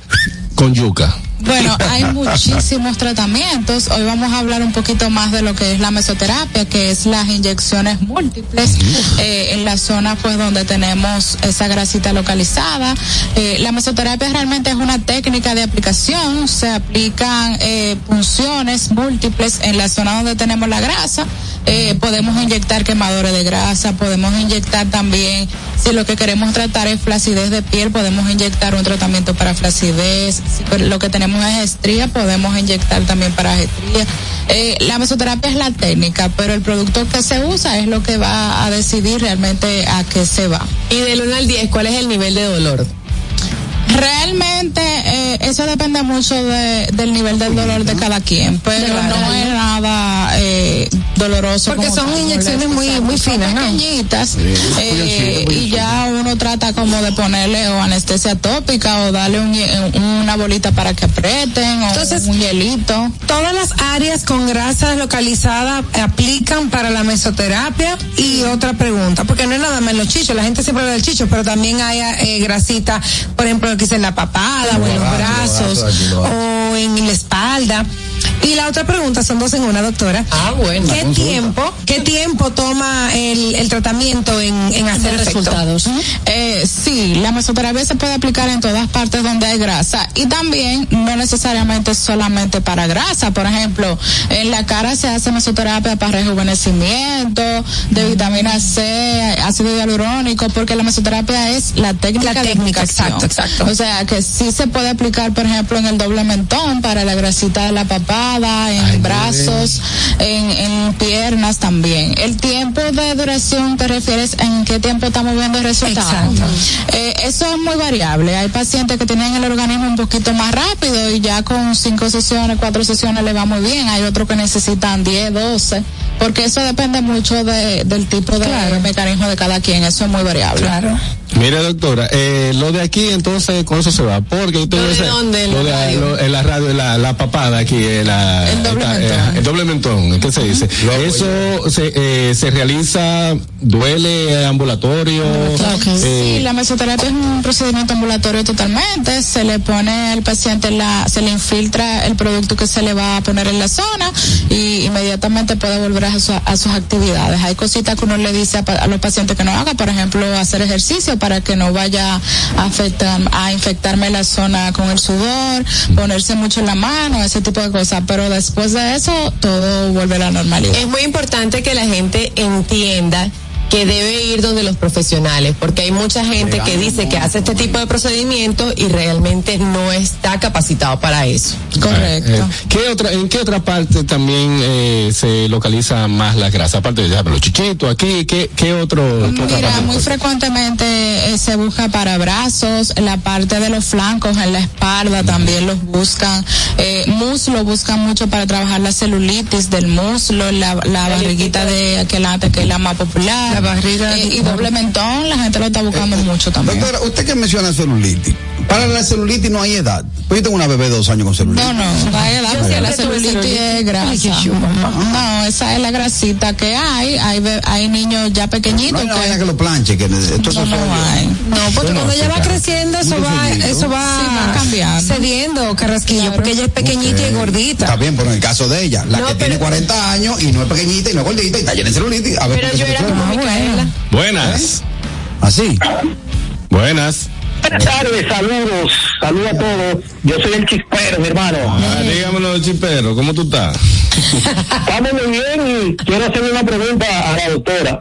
con yuca? Bueno, hay muchísimos tratamientos. Hoy vamos a hablar un poquito más de lo que es la mesoterapia, que es las inyecciones múltiples eh, en la zona pues donde tenemos esa grasita localizada. Eh, la mesoterapia realmente es una técnica de aplicación. Se aplican eh, punciones múltiples en la zona donde tenemos la grasa. Eh, podemos inyectar quemadores de grasa, podemos inyectar también, si lo que queremos tratar es flacidez de piel, podemos inyectar un tratamiento para flacidez. Si lo que tenemos es estría, podemos inyectar también para estría. Eh, la mesoterapia es la técnica, pero el producto que se usa es lo que va a decidir realmente a qué se va. Y del 1 al 10, ¿cuál es el nivel de dolor? Realmente eh, eso depende mucho de, del nivel del dolor de cada quien, pero no es nada eh, doloroso. Porque como son tal, inyecciones muy- muy finas, ¿no? pequeñitas, eh, y ya uno trata como de ponerle o anestesia tópica o darle un hie- una bolita para que aprieten o Entonces, un hielito. Todas las áreas con grasas localizadas aplican para la mesoterapia y otra pregunta, porque no es nada más los chichos, la gente siempre habla del chicho, pero también hay eh, grasita, por ejemplo, que es en la papada o en los brazos o en la espalda. Y la otra pregunta, son dos en una, doctora. Ah, bueno. ¿Qué tiempo, qué tiempo toma el, el tratamiento en, en hacer efecto? Eh, sí, la mesoterapia se puede aplicar en todas partes donde hay grasa y también no necesariamente solamente para grasa. Por ejemplo, en la cara se hace mesoterapia para rejuvenecimiento, de vitamina C, ácido hialurónico, porque la mesoterapia es la técnica, La de técnica, aplicación. exacto, exacto. O sea, que sí se puede aplicar, por ejemplo, en el doble mentón para la grasita de la en brazos, en, en piernas también. El tiempo de duración te refieres en qué tiempo estamos viendo el resultado. Eh, eso es muy variable. Hay pacientes que tienen el organismo un poquito más rápido y ya con cinco sesiones, cuatro sesiones le va muy bien. Hay otros que necesitan 10, 12, porque eso depende mucho de, del tipo de mecanismo de cada quien. Eso es muy variable. Claro. Mire, doctora, eh, lo de aquí entonces con eso se va, porque tengo ¿Lo de dónde? ¿En lo la de radio? lo- en la radio, la, la papada aquí, eh, la, El doble esta, mentón. eh, el doble mentón, ¿qué se dice? Eso se, eh, se realiza, duele ambulatorio. eh, Sí, la mesoterapia es un procedimiento ambulatorio totalmente. Se le pone al paciente la, se le infiltra el producto que se le va a poner en la zona y inmediatamente puede volver a, su- a sus actividades. Hay cositas que uno le dice a los pacientes que no haga, por ejemplo, hacer ejercicio para que no vaya a afectar, a infectarme la zona con el sudor, ponerse mucho en la mano, ese tipo de cosas. Pero después de eso, todo vuelve a la normalidad. Es muy importante que la gente entienda que debe ir donde los profesionales, porque hay mucha gente que dice que hace este tipo de procedimientos y realmente no está capacitado para eso. Eh, ¿qué otra, ¿En qué otra parte también eh, se localiza más la grasa? Aparte de ya, los chichitos aquí, ¿qué, qué otro? qué otra Mira, parte? muy frecuentemente eh, se busca para brazos, en la parte de los flancos, en la espalda también los buscan. Eh, muslo buscan mucho para trabajar la celulitis del muslo, la, la barriguita de aquelante que es la más popular. La barriga. y doble mentón, la gente lo está buscando mucho también. Doctora, usted que menciona celulitis. Para la celulitis no hay edad. Pues yo tengo una bebé de dos años con celulitis. No, no, no hay edad, porque la celulitis es grasa. No, esa es la grasita que hay. Hay, niños ya No pequeñitos hay que... que lo planche, que esto No, no hay. No, porque cuando ella va creciendo, eso va, eso va, Sí, va cambiando. cediendo, carrasquillo, porque ella es pequeñita y gordita. Está bien, pero en el caso de ella, la No, que pero- tiene 40 años y no es pequeñita y no es gordita y está llena de celulitis. A ver, Pero ¿por qué yo era como? Micaela. Buenas. ¿Así? Buenas. Buenas tardes, saludos, saludos a todos. Yo soy el chispero, mi hermano. Ah, dígamelo, chipero, ¿cómo tú estás? Estamos muy bien y quiero hacerle una pregunta a la doctora.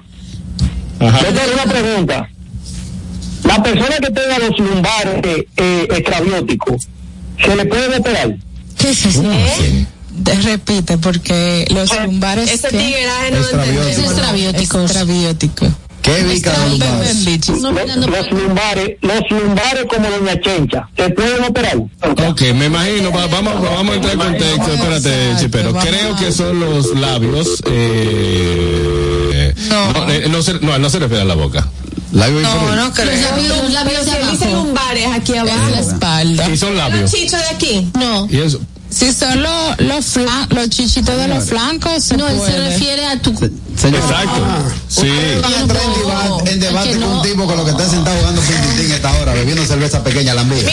Ajá. Doctora, una pregunta. La persona que tenga los lumbares eh, eh, extrabióticos, ¿se le puede operar? ¿Qué es eso? Te repite, porque los lumbares... Ese tigueraje no Extrabiótico. Es extrabiótico. ¿Qué vica de los lumbares? Los, los lumbares, los lumbares como doña Chencha, ¿se pueden operar? Ok, me imagino, va- vamos, vamos a entrar en contexto, espérate, chipero. Creo que son los labios, eh, no, eh, no, se, no, no se refiere a la boca. Labio No, no Los creo. labios, los labios de Pero si dice abajo. lumbares aquí Es la abajo. espalda. Y son ¿Los labios. chichos de aquí? No. Y eso, Si son los los flan- los chichitos de los flancos, No, él se refiere a tu. Señor, exacto. Sí. Van a entrar en debate, con no. un tipo con lo que está sentado jugando pintitín esta hora, bebiendo cerveza pequeña, lambía.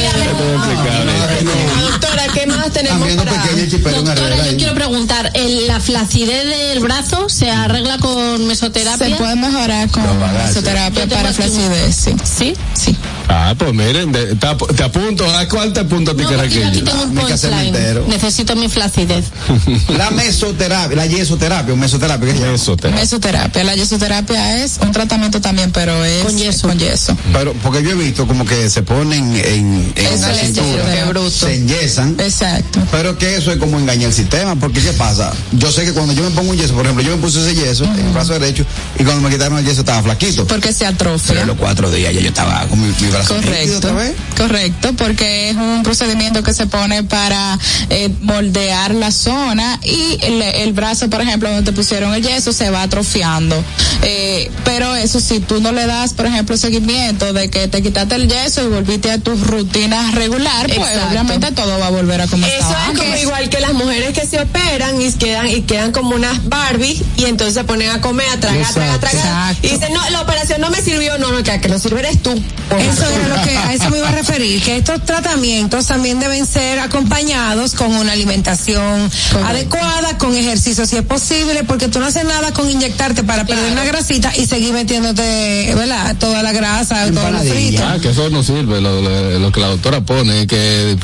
Doctora, ¿qué más tenemos para...? pequeña Doctora, yo ahí. quiero preguntar, ¿el- ¿la flacidez del brazo se arregla con mesoterapia? Se puede mejorar con mesoterapia para flacidez, sí. ¿Sí? Sí. Ah, pues miren, de- te, ap- te apunto, ¿a cuál te apunto a ti, No, yo aquí tengo un punchline. Necesito mi flacidez. La mesoterapia, la yesoterapia, mesoterapia, ¿qué? Mesoterapia. Mesoterapia. La yesoterapia es un tratamiento también, pero es Con yeso. Con yeso. Pero, porque yo he visto como que se ponen en, en Eso cintura, bruto. se enyesan, Exacto. pero que eso es como engañar el sistema, porque ¿qué pasa? Yo sé que cuando yo me pongo un yeso, por ejemplo, yo me puse ese yeso en el brazo derecho y cuando me quitaron el yeso estaba flaquito. Porque se Pero atrofia. en los cuatro días ya yo estaba con mi, mi brazo Correcto, otra vez. correcto, porque es un procedimiento que se pone para eh, moldear la zona y el, el brazo, por ejemplo, donde te pusieron el yeso, se va atrofiando. Eh, pero eso, si tú no le das, por ejemplo, seguimiento de que te quitaste el yeso y volviste a tus rutinas regular, pues Exacto. obviamente todo va a volver a como Eso estaba es como igual que las mujeres que se operan y quedan y quedan como unas Barbie y entonces se ponen a comer, a tragar, a tragar, a tragar. Exacto. Y dicen, no, la operación no me sirvió, no, no, que, que no sirve eres tú. Eso es lo que, a eso me iba a referir, que estos tratamientos también deben ser acompañados con una alimentación adecuada, con ejercicio si es posible, porque tú no haces nada con inyectarte para perder una grasita y seguir metiéndote, ¿verdad? Toda la grasa, todo lo frito. Ah, que eso no sirve, lo, lo- lo que la doctora pone, que.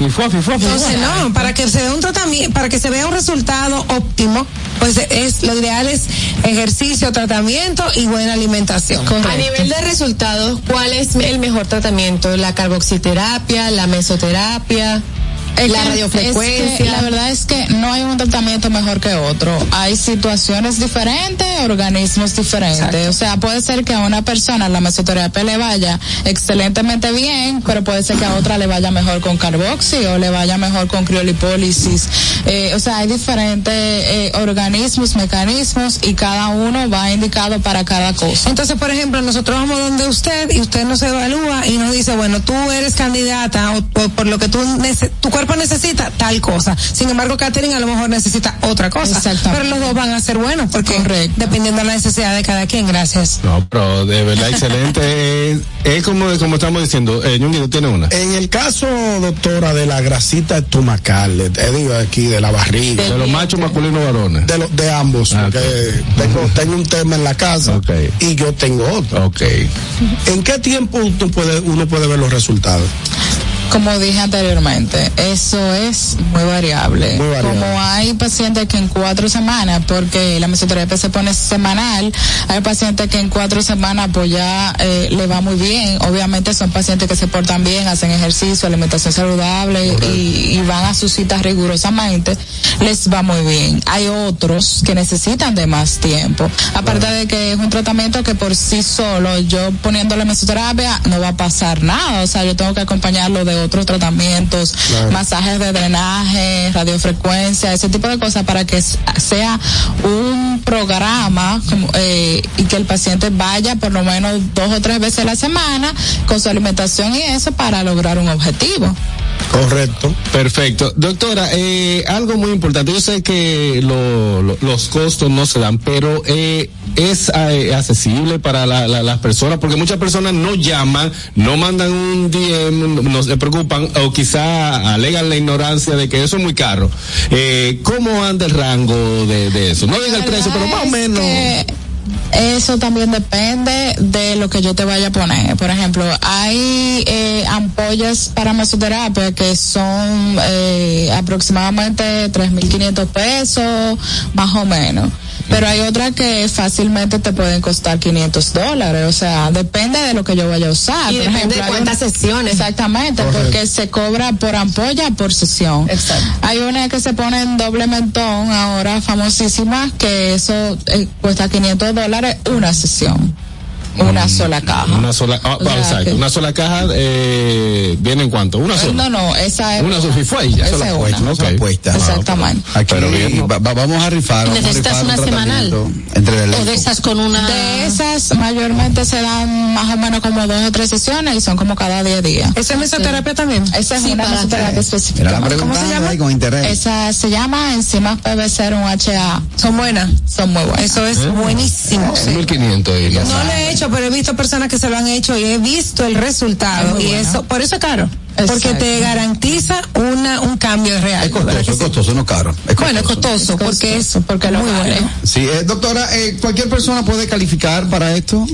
Entonces, no, para que se vea un tratamiento, para que se vea un resultado óptimo, pues es lo ideal es ejercicio, tratamiento y buena alimentación. A nivel de resultados, ¿cuál es el mejor tratamiento? ¿La carboxiterapia, la mesoterapia, Es la que- radiofrecuencia? es que la verdad es que no hay un tratamiento mejor que otro. Hay situaciones diferentes, organismos diferentes. O sea, puede ser que a una persona la mesoterapia le vaya excelentemente bien, pero puede ser que a otra le vaya mejor con carboxi o le vaya mejor con criolipólisis. Eh, o sea, hay diferentes eh, organismos, mecanismos y cada uno va indicado para cada cosa. Entonces, por ejemplo, nosotros vamos donde usted y usted nos evalúa y nos dice, bueno, tú eres candidata o, por lo que tú tu cuerpo necesita tal cosa. Sin embargo, Catherine a lo mejor necesita otra cosa. Exactamente. Pero los dos van a ser buenos porque dependiendo de la necesidad de cada quien. Gracias. No, pero de verdad excelente. es, es como, como estamos diciendo, eh, tiene una. En el caso, doctora, de la grasita estomacal, eh, te digo aquí, de la barriga. De los machos masculinos varones. De, lo- de ambos, Ah, porque tengo, tengo un tema en la casa y yo tengo otro. Ok. ¿En qué tiempo uno puede, uno puede ver los resultados? Como dije anteriormente, eso es muy variable. Muy variable. Como hay pacientes que en cuatro semanas, porque la mesoterapia se pone semanal, hay pacientes que en cuatro semanas pues ya eh, le va muy bien. Obviamente son pacientes que se portan bien, hacen ejercicio, alimentación saludable y, y van a sus citas rigurosamente, les va muy bien. Hay otros que necesitan de más tiempo. Aparte de que es un tratamiento que por sí solo, yo poniéndole mesoterapia, no va a pasar nada. O sea, yo tengo que acompañarlo de otros tratamientos, Claro. masajes de drenaje, radiofrecuencia, ese tipo de cosas para que sea un programa como, eh, y que el paciente vaya por lo menos dos o tres veces a la semana con su alimentación y eso para lograr un objetivo. Correcto. Perfecto. Doctora, eh, algo muy importante. Yo sé que lo- lo- los costos no se dan, pero eh, es eh, accesible para la- la- las personas, porque muchas personas no llaman, no mandan un DM, no se preocupan, o quizá alegan la ignorancia de que eso es muy caro. Eh, ¿Cómo anda el rango de, de eso? No diga el precio, pero más o menos. eso también depende de lo que yo te vaya a poner. Por ejemplo, hay eh, ampollas para mesoterapia que son eh, aproximadamente 3.500 pesos, más o menos. Pero hay otras que fácilmente te pueden costar 500 dólares. O sea, depende de lo que yo vaya a usar. Y Por depende ejemplo, de cuántas una- sesiones. Exactamente, Correcto. porque se cobra por ampolla, por sesión. Exacto. Hay una que se pone en doble mentón, ahora famosísima, que eso eh, cuesta 500 dólares una sesión. Una sola caja. Una sola, ah, O sea que- una sola caja, eh, ¿viene en cuánto? Una sola. No, no, esa es. Una sola fue ya. Esa es puesta, una. una sola puesta. Exactamente. Aquí va- va- vamos a rifar. ¿Y vamos a necesitas rifar un una semanal? tratamiento Entre el O de esas con una. De esas mayormente se dan más o menos como dos o tres sesiones y son como cada 10 días. ¿Esa es mesoterapia también? Esa es Sí, una mesoterapia específica. La pregunta ahí con interés. Esa se llama enzimas PB0 HA. Son buenas. Son muy buenas. Eso es ¿Eh? buenísimo. sí. 1500 y ya No lo he hecho, pero he visto personas que se lo han hecho y he visto el resultado. Es Y bueno. eso, por eso es caro. Exacto. Porque te garantiza una, un cambio real. Es costoso, es costoso, no caro. Es Bueno, es costoso, porque es porque lo muy vale. bueno. Sí, eh, doctora, eh, ¿cualquier persona puede calificar para esto?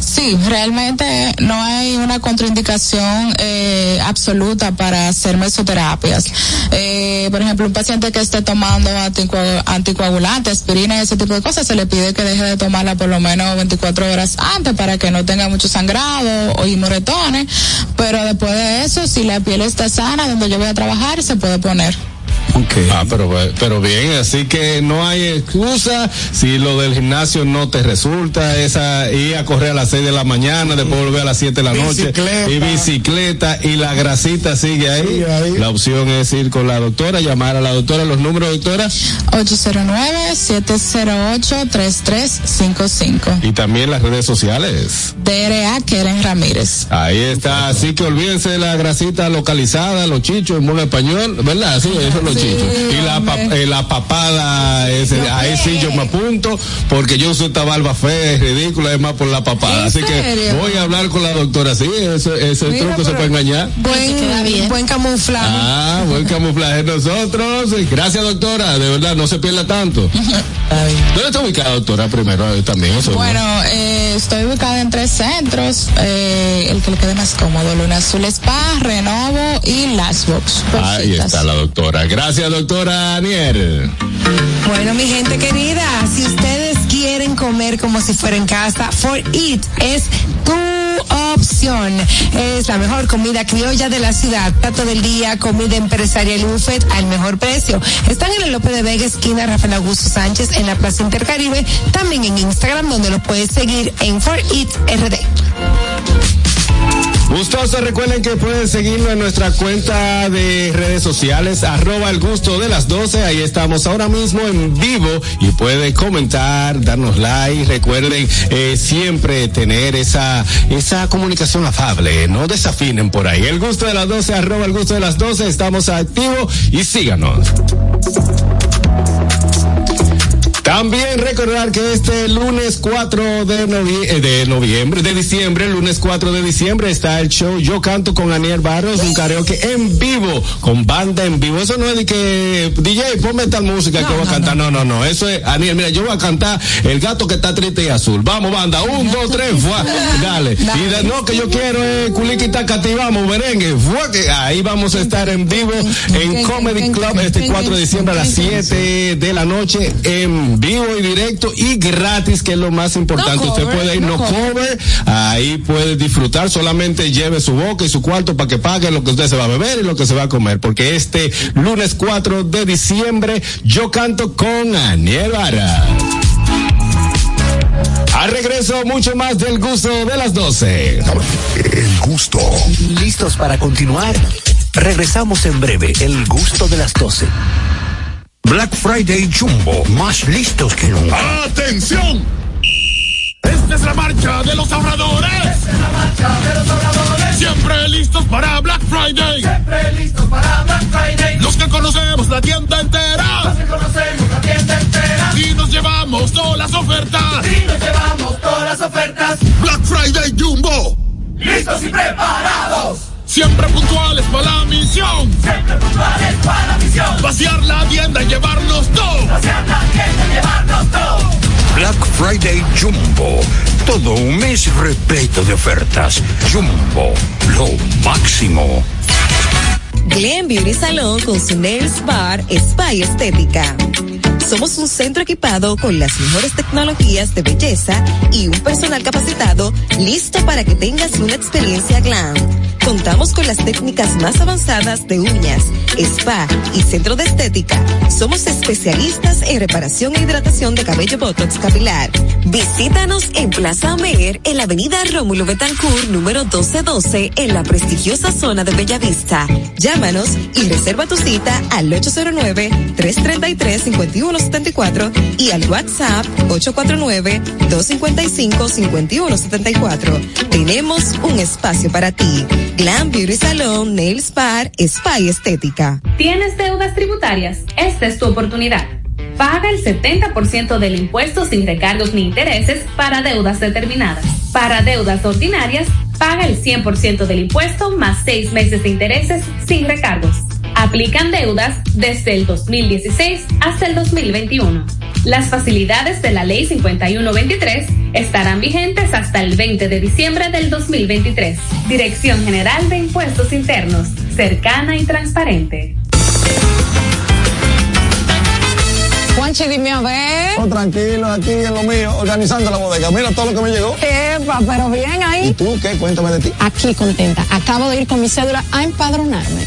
Sí, realmente no hay una contraindicación eh, absoluta para hacer mesoterapias. Eh, por ejemplo, un paciente que esté tomando anticoag- anticoagulantes, aspirina y ese tipo de cosas, se le pide que deje de tomarla por lo menos 24 horas antes para que no tenga mucho sangrado o y moretones. Pero después de eso, si la piel está sana, donde yo voy a trabajar, se puede poner. Ah, pero, pero bien, así que no hay excusa si lo del gimnasio no te resulta, esa ir a correr a las 6 de la mañana, después volver a las 7 de la noche Bicicleta. y bicicleta y la grasita sigue ahí. La opción es ir con la doctora, llamar a la doctora, los números, doctora, 809-708-3355. y también las redes sociales. DRA Keren Ramírez. Ahí está, así que olvídense de la grasita localizada, los chichos en buen español, ¿verdad? Sí, eso es los chichos. Muchachito. Y la, pa- eh, la papada, ese, ahí sí yo me apunto, porque yo uso esta barba fea, es ridícula, es más por la papada. ¿En Así que voy a hablar con la doctora. Sí, ese, ese Mira, truco se puede engañar. Buen, buen camuflaje. Ah, buen camuflaje nosotros. Gracias, doctora. De verdad, no se pierda tanto. ¿Dónde está ubicada, doctora? Primero eh, también. Eso, Bueno, eh, estoy ubicada en tres centros, eh, el que le quede más cómodo, Luna Azul Spa, Renovo y Las Box. Ahí está la doctora. Gracias, doctora Aniel. Bueno, mi gente querida, si ustedes quieren comer como si fuera en casa, For It es tu opción. Es la mejor comida criolla de la ciudad. Plato del día, comida empresarial y al mejor precio. Están en el López de Vega, esquina Rafael Augusto Sánchez, en la Plaza Intercaribe. También en Instagram, donde lo puedes seguir en For It RD. Gustoso, recuerden que pueden seguirnos en nuestra cuenta de redes sociales, arroba el gusto de las 12. Ahí estamos ahora mismo en vivo y pueden comentar, darnos like. Recuerden eh, siempre tener esa, esa comunicación afable, no desafinen por ahí. El gusto de las 12, arroba el gusto de las 12. Estamos activos y síganos. También recordar que este lunes 4 de, novie- eh, de noviembre, de diciembre, el lunes 4 de diciembre está el show Yo Canto con Aniel Barros, un karaoke en vivo, con banda en vivo. Eso no es de que, DJ, ponme tal música que voy a cantar. No, no, no. Eso es, Aniel, mira, yo voy a cantar El gato que está triste y azul. Vamos, banda. Un, dos, tres, fuá. Dale. Y de, no, que yo quiero es Culiki Tacati, vamos, merengue. Fuá, que ahí vamos a estar en vivo en Comedy Club este 4 de diciembre a las 7 de la noche en vivo y directo y gratis, que es lo más importante. No Usted puede ir no no cover, ahí puede disfrutar, solamente lleve su boca y su cuarto para que pague lo que usted se va a beber y lo que se va a comer, porque este lunes 4 de diciembre yo canto con Aniel Vara. Al regreso, mucho más del gusto de las 12. El gusto. ¿Listos para continuar? Regresamos en breve, el gusto de las 12. Black Friday Jumbo, más listos que nunca. ¡Atención! Esta es la marcha de los ahorradores. Esta es la marcha de los ahorradores. Siempre listos para Black Friday. Siempre listos para Black Friday. Los que conocemos la tienda entera. Los que conocemos la tienda entera. Y nos llevamos todas las ofertas. Y nos llevamos todas las ofertas. Black Friday Jumbo. Listos y preparados. Siempre puntuales para la misión. Siempre puntuales para la misión. Vaciar la tienda y llevarnos todo. Vaciar la tienda y llevarnos todo. Black Friday Jumbo, todo un mes repleto de ofertas. Jumbo, lo máximo. Glen Beauty Salon con su Nails Bar Spa y Estética. Somos un centro equipado con las mejores tecnologías de belleza y un personal capacitado listo para que tengas una experiencia glam. Contamos con las técnicas más avanzadas de uñas, spa y centro de estética. Somos especialistas en reparación e hidratación de cabello botox capilar. Visítanos en Plaza Amer, en la avenida Rómulo Betancourt, número 1212, en la prestigiosa zona de Bellavista. Llámanos y reserva tu cita al 809-333-5174 y al WhatsApp 849-255-5174. Tenemos un espacio para ti. Glam Beauty Salon, Nails Bar, Spa Estética. ¿Tienes deudas tributarias? Esta es tu oportunidad. Paga el 70% del impuesto sin recargos ni intereses para deudas determinadas. Para deudas ordinarias, paga el 100% del impuesto más seis meses de intereses sin recargos. Aplican deudas desde el 2016 hasta el 2021. Las facilidades de la Ley 5123 estarán vigentes hasta el 20 de diciembre del 2023. Dirección General de Impuestos Internos, cercana y transparente. Juanchi, dime a ver. Oh, tranquilo, aquí en lo mío, organizando la bodega. Mira todo lo que me llegó. Epa, pero bien ahí. ¿Y tú qué? Cuéntame de ti. Aquí contenta. Acabo de ir con mi cédula a empadronarme.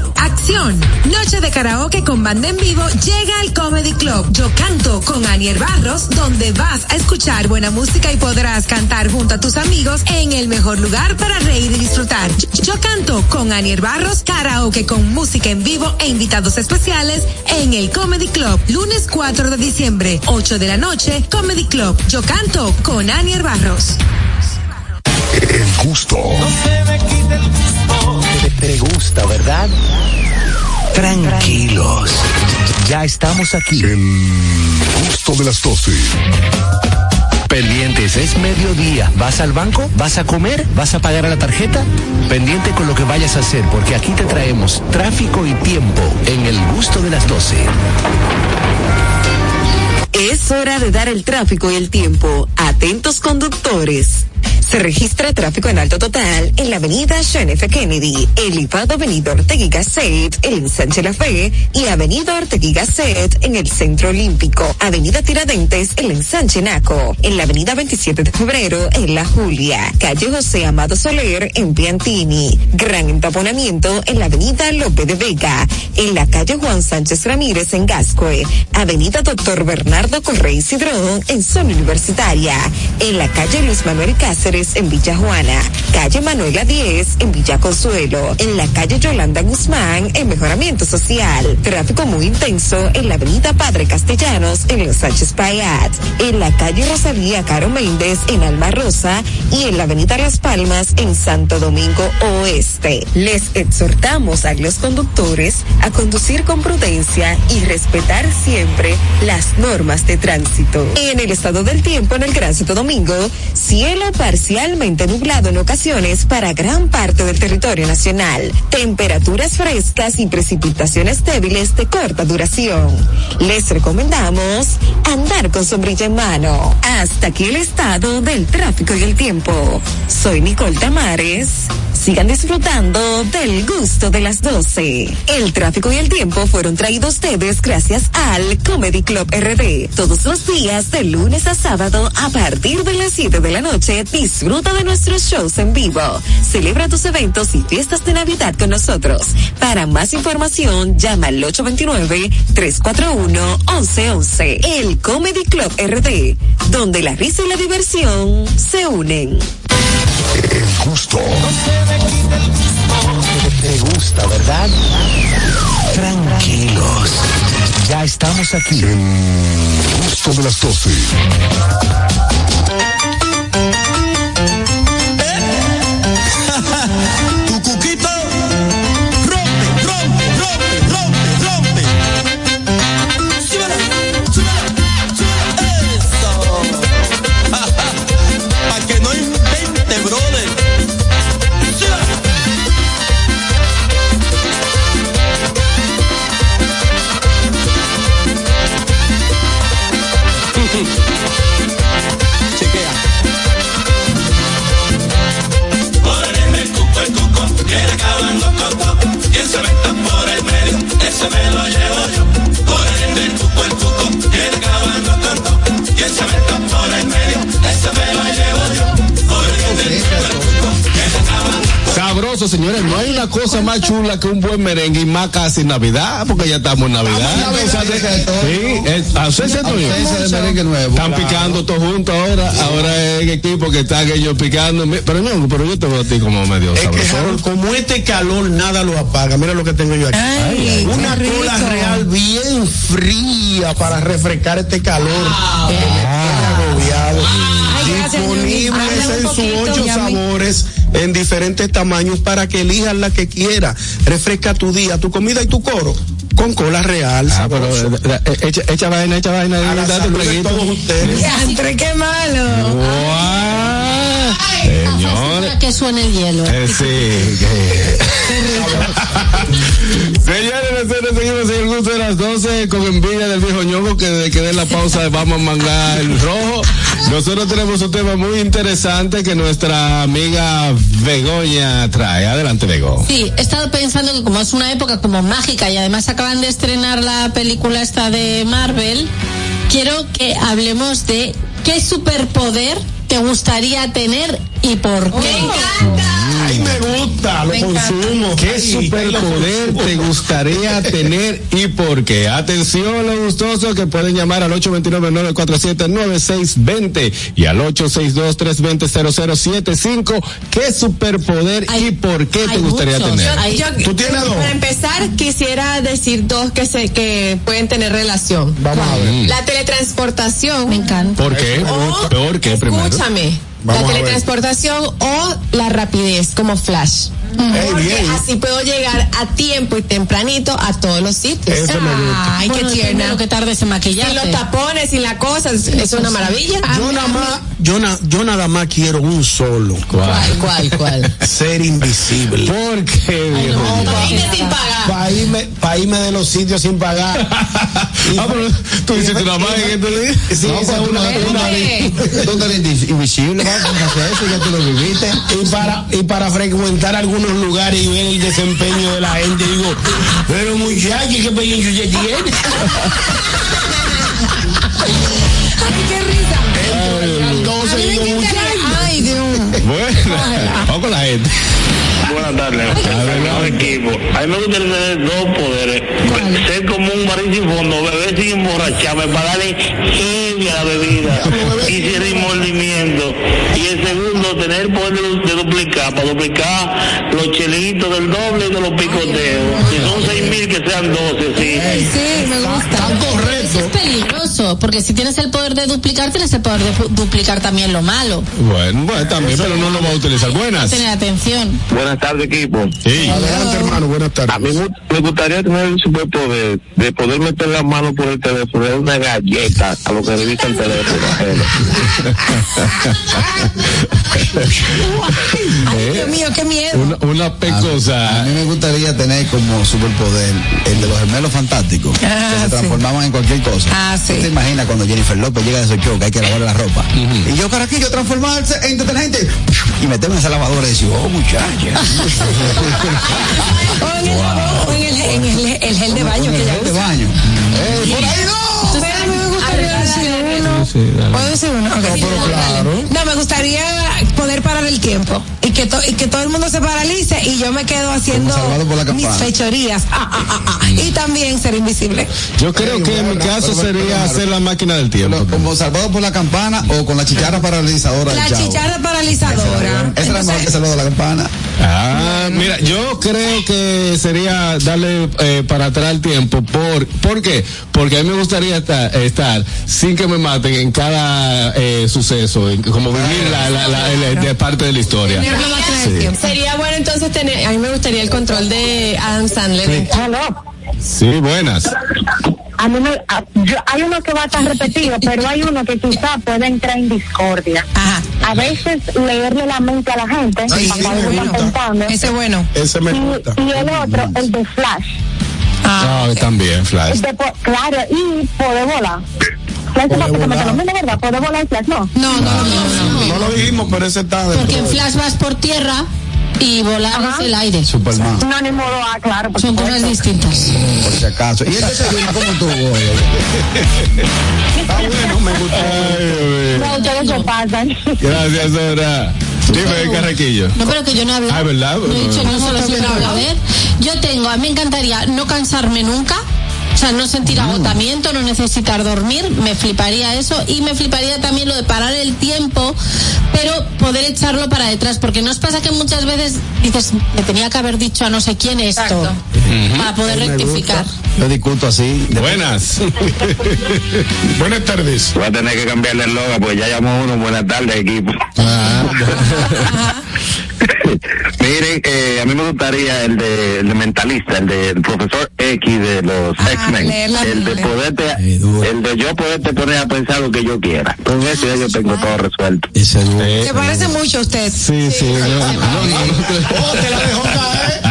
Acción. Noche de karaoke con banda en vivo llega al Comedy Club. Yo canto con Anier Barros, donde vas a escuchar buena música y podrás cantar junto a tus amigos en el mejor lugar para reír y disfrutar. Yo canto con Anier Barros, karaoke con música en vivo e invitados especiales en el Comedy Club. Lunes 4 de diciembre, 8 de la noche, Comedy Club. Yo canto con Anier Barros. El gusto. Te, te gusta, ¿verdad? Tranquilos. Ya estamos aquí. El gusto de las 12. Pendientes, es mediodía. ¿Vas al banco? ¿Vas a comer? ¿Vas a pagar a la tarjeta? Pendiente con lo que vayas a hacer, porque aquí te traemos tráfico y tiempo en el gusto de las 12. Es hora de dar el tráfico y el tiempo. Atentos conductores. Se registra tráfico en alto total en la avenida John F. Kennedy, elevado avenida Ortega y Gasset, el ensanche La Fe y avenida Ortega y Gasset en el Centro Olímpico, avenida Tiradentes, el ensanche Naco, en la avenida 27 de febrero en La Julia, calle José Amado Soler en Piantini, gran entaponamiento en la avenida Lope de Vega, en la calle Juan Sánchez Ramírez en Gascue, avenida Doctor Bernardo Correy Cidrón en Zona Universitaria, en la calle Luis Manuel Cáceres en Villa Juana, calle Manuela 10 en Villa Consuelo, en la calle Yolanda Guzmán en Mejoramiento Social, tráfico muy intenso en la avenida Padre Castellanos en Los Sánchez Payat, en la calle Rosalía Caro Méndez en Alma Rosa. Y en la avenida Las Palmas en Santo Domingo Oeste. Les exhortamos a los conductores a conducir con prudencia y respetar siempre las normas de tránsito. En el estado del tiempo en el Gran Santo Domingo, cielo parcialmente nublado en ocasiones para gran parte del territorio nacional. Temperaturas frescas y precipitaciones débiles de corta duración. Les recomendamos andar con sombrilla en mano. Hasta aquí el estado del tráfico y el tiempo. Soy Nicole Tamares. Sigan disfrutando del gusto de las 12. El tráfico y el tiempo fueron traídos ustedes gracias al Comedy Club RD. Todos los días de lunes a sábado a partir de las 7 de la noche disfruta de nuestros shows en vivo. Celebra tus eventos y fiestas de Navidad con nosotros. Para más información llama al 829-341-1111. El Comedy Club RD, donde la risa y la diversión se unen. El gusto. Te gusta, ¿verdad? Tranquilos. Ya estamos aquí. El gusto de las 12. Señores. No hay una cosa más chula que un buen merengue y más casi Navidad, porque ya estamos en Navidad. Sí, ausencia merengue nuevo. Están picando todos juntos ahora. Ahora es el equipo que están ellos picando. Pero no, pero yo te veo a ti como medio sabroso. Como este calor nada lo apaga. Mira lo que tengo yo aquí. Ay, Una cola real bien fría para refrescar este calor. que me tiene agobiado. Disponibles en sus ocho sabores en diferentes tamaños para que elijas la que quiera. Refresca tu día, tu comida y tu coro con cola real. Ah, pero eh, eh, echa, echa vaina, echa vaina. a la salud de todos ustedes. Entre qué malo. Guau, Señores. Que suene el hielo. Eh, sí, Señores, seguimos en el gusto de las 12 con envidia del viejo ñongo que desde que dé la pausa vamos a mangar el rojo. Nosotros tenemos un tema muy interesante que nuestra amiga Begoña trae. Adelante, Bego. Sí, he estado pensando que como es una época como mágica y además acaban de estrenar la película esta de Marvel, quiero que hablemos de qué superpoder te gustaría tener y por qué. Ay, me gusta, lo Me encanta. consumo. ¿Qué Ay, superpoder te gustaría tener y por qué? Atención, los gustosos que pueden llamar al 829-947-9620 y al 862-320-0075. ¿Qué superpoder y por qué te gustaría tener? Yo- Para empezar, quisiera decir dos que se que pueden tener relación. Vamos a ver. La teletransportación. Me encanta. ¿Por qué? ¿Por qué primero? Escúchame. Vamos la teletransportación o la rapidez como flash. Porque así puedo llegar a tiempo y tempranito a todos los sitios. Eso me gusta. Ay, qué Bueno, depende tierna. lo que tardes en maquillarte. Sin los tapones, sin la cosa, es, es una maravilla. Yo nada más, yo, na- yo nada más quiero un solo. ¿Cuál, cuál, cuál? Ser invisible. ¿Por qué, viejo? sin pagar. Para irme, pa' irme de los sitios sin pagar. Ah, pero tú hiciste una magia en este día. Sí, No, esa es una, no- una- no eres- tú no invisible, vamos a hacer eso, ya tú lo viviste. y para y para frecuentar algunos lugares y ver el desempeño de la gente digo pero muchacho qué experiencia usted tiene qué risa. Entonces digo muchacho Ay, Dios. Bueno, vamos con la gente. Buenas tardes. Al equipo. A mí me gustaría tener dos poderes. Ser como un barril sin fondo, beber sin emborracharme, para darle a la bebida y sin remordimiento. Y el segundo, tener el poder de, duplicar, para duplicar los chelitos del doble y de los picoteos. Si son seis mil, que sean doce, sí. Sí, me gusta. Eso es peligroso, porque si tienes el poder de duplicar, tienes el poder de duplicar también lo malo. Bueno, bueno, también, pero no lo va a utilizar. Buenas. Tener atención. Buenas tardes, equipo. Sí. adelante hermano buenas tardes A mí me- gustaría tener el superpoder de poder meter la mano por el teléfono, de una galleta a lo que le dice el teléfono. Ay, Dios mío, qué miedo. Una, una pecosa. A mí me gustaría tener como superpoder el de los gemelos fantásticos, que Ah, se sí. transformaban en cualquier cosa. Ah, sí. ¿Tú te imaginas cuando Jennifer López llega de su show que hay que lavarle la ropa? Y yo, Caraquillo, transformarse en detergente y meterme en esa lavadora y decir, oh, muchacha. O en el, o en el, en el, el gel de baño que ya de usa. baño. Eh, por ahí no. Sabes, a mí me gustaría decir uno. ¿Puedo decir uno? Ok. No, me gustaría poder parar el tiempo y que, to- y que todo el mundo se paralice y yo me quedo haciendo la mis fechorías. Ah, ah, ah, ah. Y también ser invisible. Yo creo que en mi caso sería hacer la máquina del tiempo. Como salvado por la campana o con la chicharra paralizadora La chicharra paralizadora. Esa es la mejor que salvado de la campana. Ah, mira, yo creo que sería darle eh, para atrás el tiempo. ¿Por, ¿Por qué? Porque a mí me gustaría estar, estar sin que me maten en cada eh, suceso, en- como vivir la, la, la- de parte de la historia. Sí. Sería bueno entonces tener, a mí me gustaría el control de Adam Sandler. Sí, buenas. A mí me- a- yo- hay uno que va a estar repetido, pero hay uno que quizá puede entrar en discordia. A veces leerle la mente a la gente, Ay, sí, pensando. Ese es bueno. ese me gusta Y, y el otro, el de Flash. Ah, también, Flash. De claro, y poder volar. Flash es básicamente lo mismo, ¿verdad? Poder volar y Flash no. No, no, no, no. no lo dijimos pero ese está dentro Porque en de- Flash vas por tierra y volar es el aire. Superman. No, ni modo A, claro. Son supuesto. cosas distintas. Por si acaso. Y este segundo como tú, güey. está bueno me gusta No, ustedes se pasan. Gracias, Dora. Dime, Carraquillo. No, pero que yo no he hablado. Ah, ¿verdad? No he dicho no solo si a ver. Yo tengo, a mí me encantaría no cansarme nunca. O sea, no sentir agotamiento, no necesitar dormir, me fliparía eso y me fliparía también lo de parar el tiempo, pero poder echarlo para detrás, porque nos pasa que muchas veces dices, me tenía que haber dicho a no sé quién esto, para poder rectificar. Yo discuto así. Buenas. buenas tardes Voy a tener que cambiarle el logo porque ya llamó uno. Buenas tardes, equipo. Miren, eh, a mí me gustaría el de, el de mentalista, el del profesor X de los X-Men. El de poderte, el de yo poderte poner a pensar lo que yo quiera. Con eso ya yo tengo todo resuelto. Es. Eh, Se parece mucho a usted. Sí, sí. no, no, no, no. oh te la dejó caer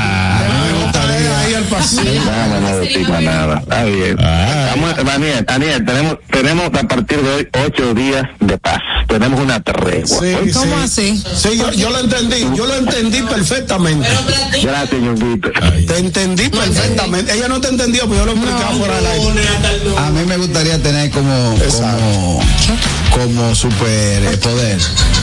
No, no, más nada. Está bien. Ah. Estamos, Daniel, Daniel, tenemos, tenemos a partir de hoy ocho días de paz. Tenemos una tregua. Sí, ¿Cómo sí. así? Sí, yo, yo lo entendí, yo lo entendí perfectamente. Gracias, Ñonguito. Te entendí perfectamente. Ella no te entendió, pero yo lo explicaba fuera del aire. A mí me gustaría tener como, como como super eh, poder,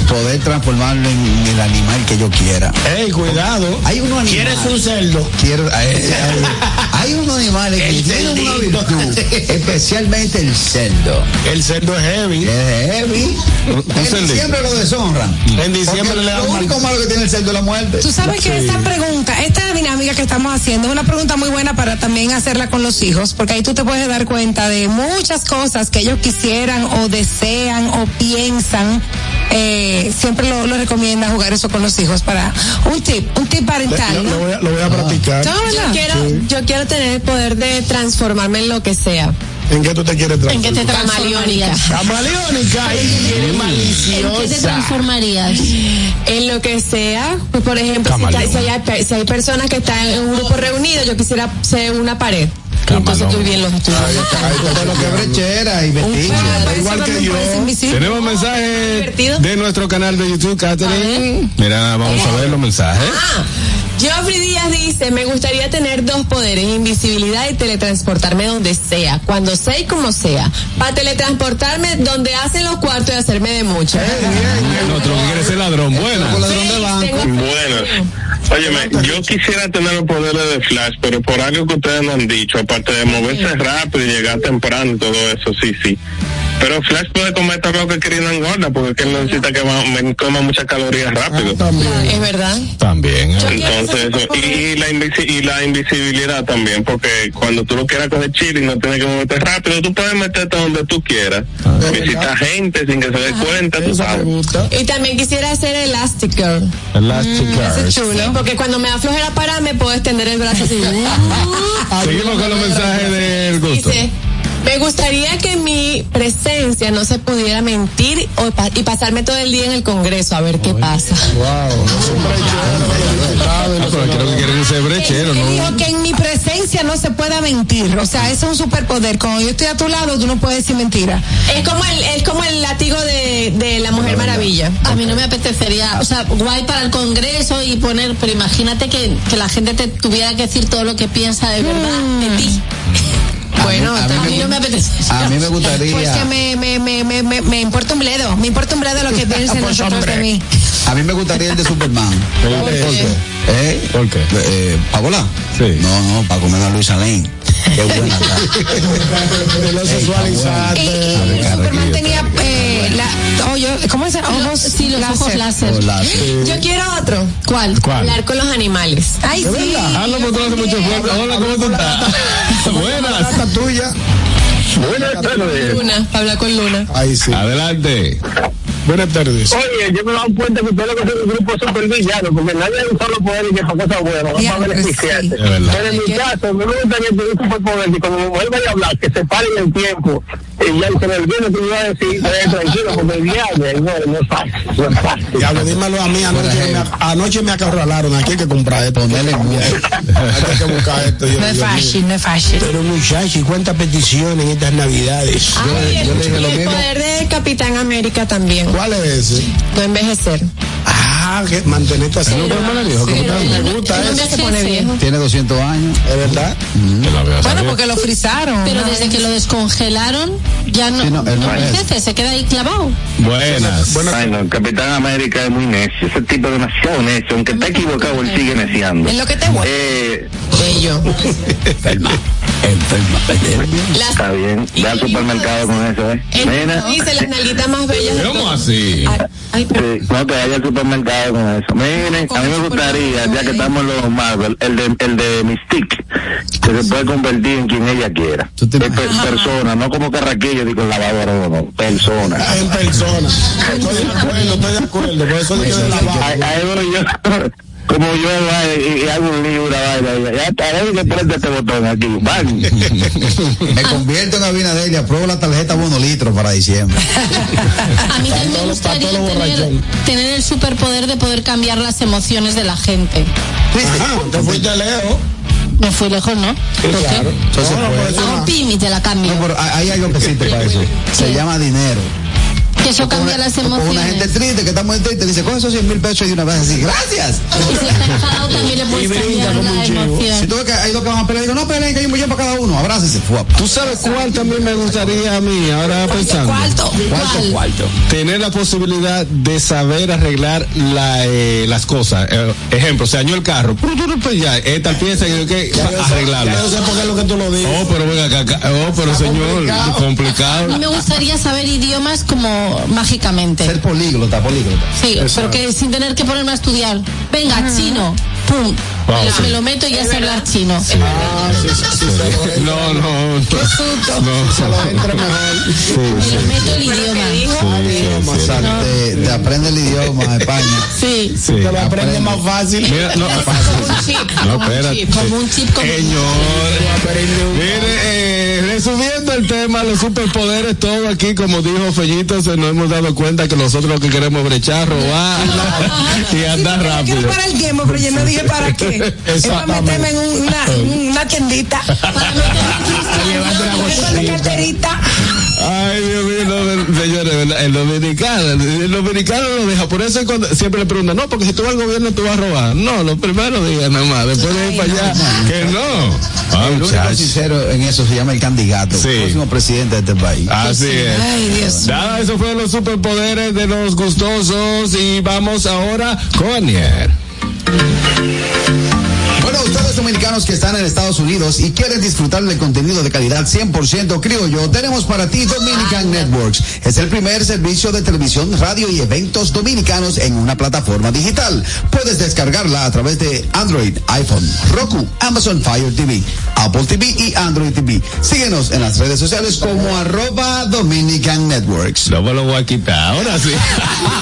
poder transformarlo en el animal que yo quiera. Ey, cuidado. Hay unos animales. ¿Quieres un cerdo? Quiero, eh, eh, hay unos animales que tienen una virtud, especialmente el cerdo. El cerdo es heavy. Es heavy. En cerdito. diciembre lo deshonran. En diciembre Porque le dan Lo mal- único malo que tiene el cerdo es la muerte. Tú sabes que esta pregunta, esta dinámica que estamos haciendo es una pregunta muy buena para también hacerla con los hijos, porque ahí tú te puedes dar cuenta de muchas cosas que ellos quisieran o desean o piensan. Eh, siempre lo, lo recomienda jugar eso con los hijos para un tip, un tip parental. Lo, ¿no? lo voy a, lo voy a practicar. No, Yo quiero, yo quiero tener el poder de transformarme en lo que sea. ¿En qué tú te quieres ¿En qué te transformar? transformarías? Camaleónica ¿En qué te maliciosa. transformarías? En lo que sea, pues por ejemplo, si, si hay, pe- si hay personas que están en un grupo reunido, yo quisiera ser una pared. Entonces estoy bien los lo que brechera y vestigio. Igual que yo. Tenemos mensajes Divertido. de nuestro canal de YouTube, Catherine. Mira, vamos a ver los mensajes. Ah, Geoffrey Díaz dice, me gustaría tener dos poderes, invisibilidad y teletransportarme donde sea, cuando sea y como sea. Para teletransportarme donde hacen los cuartos y hacerme de mucho. No, tú lo que quieres es ladrón. Buena. ladrón de banco. Buenas. Óyeme, yo quisiera tener los poderes de Flash, pero por algo que ustedes no han dicho, aparte de moverse rápido y llegar temprano y todo eso, sí, sí. Pero Flash puede comer todo lo que quiere y no engorda, porque es que él necesita que me coma muchas calorías rápido. Es verdad. También. ¿eh? Entonces, eso, y, y la invisi- y la invisibilidad también, porque cuando tú lo quieras coger chile y no tienes que moverte rápido, tú puedes meterte donde tú quieras. Visitar gente sin que se dé cuenta, tú sabes. Y también quisiera ser Elastic Girl. Elastic Girl. Sí, porque cuando me da flojera para me puedo extender el brazo así. Seguimos con los mensajes del gusto. Dice, me gustaría que mi presencia no se pudiera mentir o pa- y pasarme todo el día en el Congreso a ver qué pasa. Ah, pero creo que quieren ser brechero, Él ¿no? dijo que en mi presencia no se pueda mentir. O sea, eso es un superpoder. Cuando yo estoy a tu lado, tú no puedes decir mentira. Es como el, es como el látigo de, de la Mujer Maravilla. A mí no me apetecería, o sea, guay para el Congreso y poner, pero imagínate que, que la gente te tuviera que decir todo lo que piensa de verdad de ti. Bueno, a mí A me- mí no me apetece. A mí me gustaría. Pues que me, me, me, me, me, me importa un bledo. Me importa un bledo lo que piensen Pues, nosotros de hombre. mí. A mí me gustaría el de Superman. ¿Por qué? ¿Eh? ¿Por qué? Eh, ¿Para volar? Sí. No, no, para comer a Luis Alén. Qué buena está. Te lo Y, sexualizaste. y Superman tenía eh, la, oh, yo- ¿cómo se llama? Ojos Sí, los ojos láser. Yo quiero otro. ¿Cuál? ¿Cuál? Hablar con los animales. Ay, sí. Mucho esfuerzo. Hola, ¿cómo tú estás? Buenas. Esta tuya. Buenas tardes. Luna, hablar con Luna. Ahí sí. Adelante. Buenas tardes. Oye, yo me he dado cuenta que ustedes lo que son un grupo super villano, porque nadie usa los poderes que para cosas buenas, no Ya, para beneficiarse. sí. Es verdad. Pero en mi caso, me gustaría un superpoder que cuando mi mujer vaya a hablar, que se pare en el tiempo, y ya se me olvide lo que me iba a decir, eh, tranquilo, porque el viaje, no, no es fácil, no es fácil. Diablo, dímelo a mí. Anoche me, anoche me acorralaron. Aquí hay que comprar esto. Ponerle. Hay que buscar esto. No es fácil, no es fácil. Pero muchachos, ¿y cuántas peticiones en estas navidades? Ay, el, yo le dije lo el poder del Capitán América también. ¿Cuál es ese? No envejecer. Ah, que mantenerte así. No, me gusta eso. se pone viejo. Tiene 200 años. ¿Es verdad? Veo Bueno, porque lo frizaron. Pero ¿no? desde que lo descongelaron, ya no, Sí, no, no, envejece, se queda ahí clavado. Buenas. Ay, no, el Capitán América es muy necio, ese tipo es demasiado necio, aunque está equivocado, él sigue neciando. Es lo que te gusta. Eh, Bello. Enferma. Está bien, ve al supermercado con eso, ¿eh? dice las nalguitas más bellas. de ¿Cómo todas. Así? Ay, ay, Sí, no, que vaya al supermercado con eso. Miren, a mí me gustaría, ya que estamos en los Marvel, el de, el de Mystique, que se puede convertir en quien ella quiera. ¿Tú te Es pe- persona, no como carraquillo, digo lavadora, no, no, persona. En persona. Estoy de acuerdo, estoy de acuerdo. Por eso dije de la Como yo vaya, y, y hago un una vaina, ya está, ahí que prende este botón aquí, van. Me convierto en Abinader y apruebo la tarjeta bonolitro para diciembre. A mí también me gustaría tener, el superpoder de poder cambiar las emociones de la gente. Ajá, te fuiste lejos. No fui lejos, ¿no? Claro. No, no puede. puede ser Hago una- pim y te la cambio. No, pero hay hay algo que existe para eso. Se llama dinero. Que eso cambia las Con una gente emociones. triste que está muy triste, dice, coge esos 100 mil pesos y de una vez así, gracias. Y si está enfadado también le puedes cambiar la chivo. Si emoción. tú ves que hay dos que van a pelear. Digo, no peleen, que hay un millón para cada uno. Abrácese. Fuap. ¿Tú sabes cuál también me gustaría a mí? Ahora pensando. cuarto? ¿Cuál? cuarto? Tener la posibilidad de saber arreglar la, eh, las cosas. Eh, ejemplo, se dañó el carro. Pero tú no puedes ya, esta pieza que que arreglarla. Yo sé por qué es lo que tú lo dices. Oh, pero venga acá. Oh, pero señor, A complicado. mí me gustaría saber idiomas como mágicamente. Ser políglota, políglota. Sí, Exacto. pero que sin tener que ponerme a estudiar. Venga, chino, pum. Wow, me, lo- sí. me lo meto y ya sé hablar chino. Ah, sí, sí, sí, se lo- No, no. No. se lo entra mejor. Sí, sí. Meto el idioma. Te, te aprende el idioma de España. Sí. Sí. Te lo aprendes más fácil. Mira, no, no, espérate. Como un chip como Señor. Mire, eh, resumiendo el tema, los superpoderes, todo aquí, como dijo Fellito, se nos hemos dado cuenta que nosotros lo que queremos es brechar, robar y andar Quiero rápido. para el tiempo, pero yo no dije para qué. Es para meterme en un- una, una tiendita. Para meterme en una carterita. Ay, Dios mío, no, señores, ¿verdad? el dominicano, el dominicano lo deja. Por eso cuando siempre le preguntan, no, porque si tú vas al gobierno tú vas a robar. No, los primeros días nada más, después de ir para allá, que no. Ah, El único muchacho. sincero en eso se llama el candidato. Sí. Próximo presidente de este país. Así es. Ay, Dios. Nada, eso fue los superpoderes de los gustosos y vamos ahora con Anier. Bueno, ustedes dominicanos que están en Estados Unidos y quieren disfrutar del contenido de calidad 100% criollo, tenemos para ti Dominican Networks. Es el primer servicio de televisión, radio y eventos dominicanos en una plataforma digital. Puedes descargarla a través de Android, iPhone, Roku, Amazon Fire TV, Apple TV y Android TV. Síguenos en las redes sociales como arroba Dominican Networks. No me lo voy a quitar, ahora sí.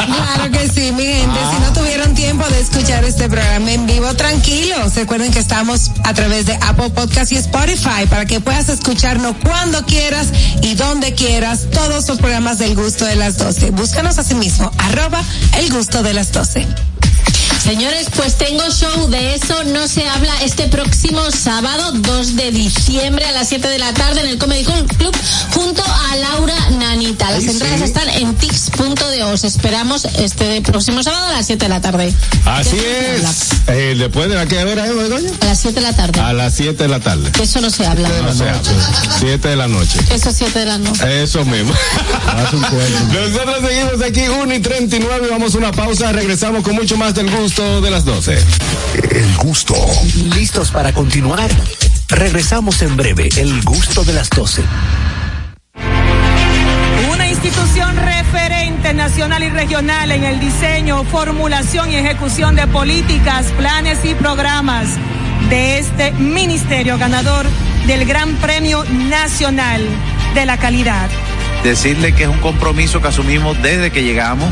Claro que sí, mi gente. Si no tuvieron tiempo de escuchar este programa en vivo, tranquilos. Recuerden que estamos a través de Apple Podcast y Spotify para que puedas escucharnos cuando quieras y donde quieras todos los programas del gusto de las 12. Búscanos así mismo, arroba el gusto de las 12. Señores, pues tengo show de eso, no se habla este próximo sábado 2 de diciembre a las 7 de la tarde en el Comedy Club junto a Laura Nanita. Las Ay, entradas sí. están en tix.de. Os esperamos este próximo sábado a las 7 de la tarde. Así es. Eh, después de la que hora es, doña? A las 7 de la tarde. A las 7 de la tarde. De eso no se habla. O sea, 7 de la noche. Eso es 7 de la noche. Eso mismo. Nosotros seguimos aquí 1 y 39 vamos a una pausa, regresamos con mucho más del gusto de las 12. El gusto. ¿Listos para continuar? Regresamos en breve, el gusto de las 12. Una institución referente nacional y regional en el diseño, formulación y ejecución de políticas, planes y programas de este ministerio ganador del Gran Premio Nacional de la Calidad. decirle que es un compromiso que asumimos desde que llegamos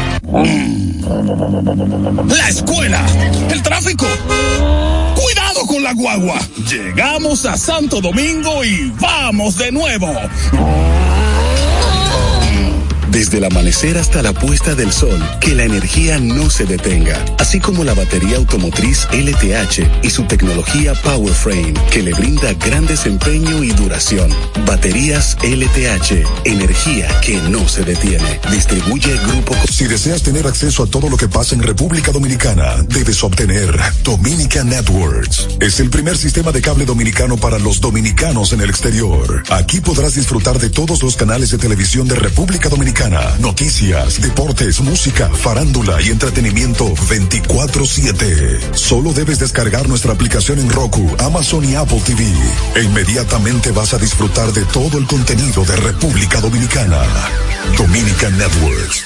La escuela, el tráfico. Cuidado con la guagua. Llegamos a Santo Domingo y vamos de nuevo. Desde el amanecer hasta la puesta del sol, que la energía no se detenga, así como la batería automotriz LTH y su tecnología PowerFrame, que le brinda gran desempeño y duración. Baterías LTH, energía que no se detiene. Distribuye Grupo Si deseas tener acceso a todo lo que pasa en República Dominicana, debes obtener Dominica Networks. Es el primer sistema de cable dominicano para los dominicanos en el exterior. Aquí podrás disfrutar de todos los canales de televisión de República Dominicana, noticias, deportes, música, farándula y entretenimiento 24/7. Solo debes descargar nuestra aplicación en Roku, Amazon y Apple TV. E inmediatamente vas a disfrutar de todo el contenido de República Dominicana. Dominican Networks.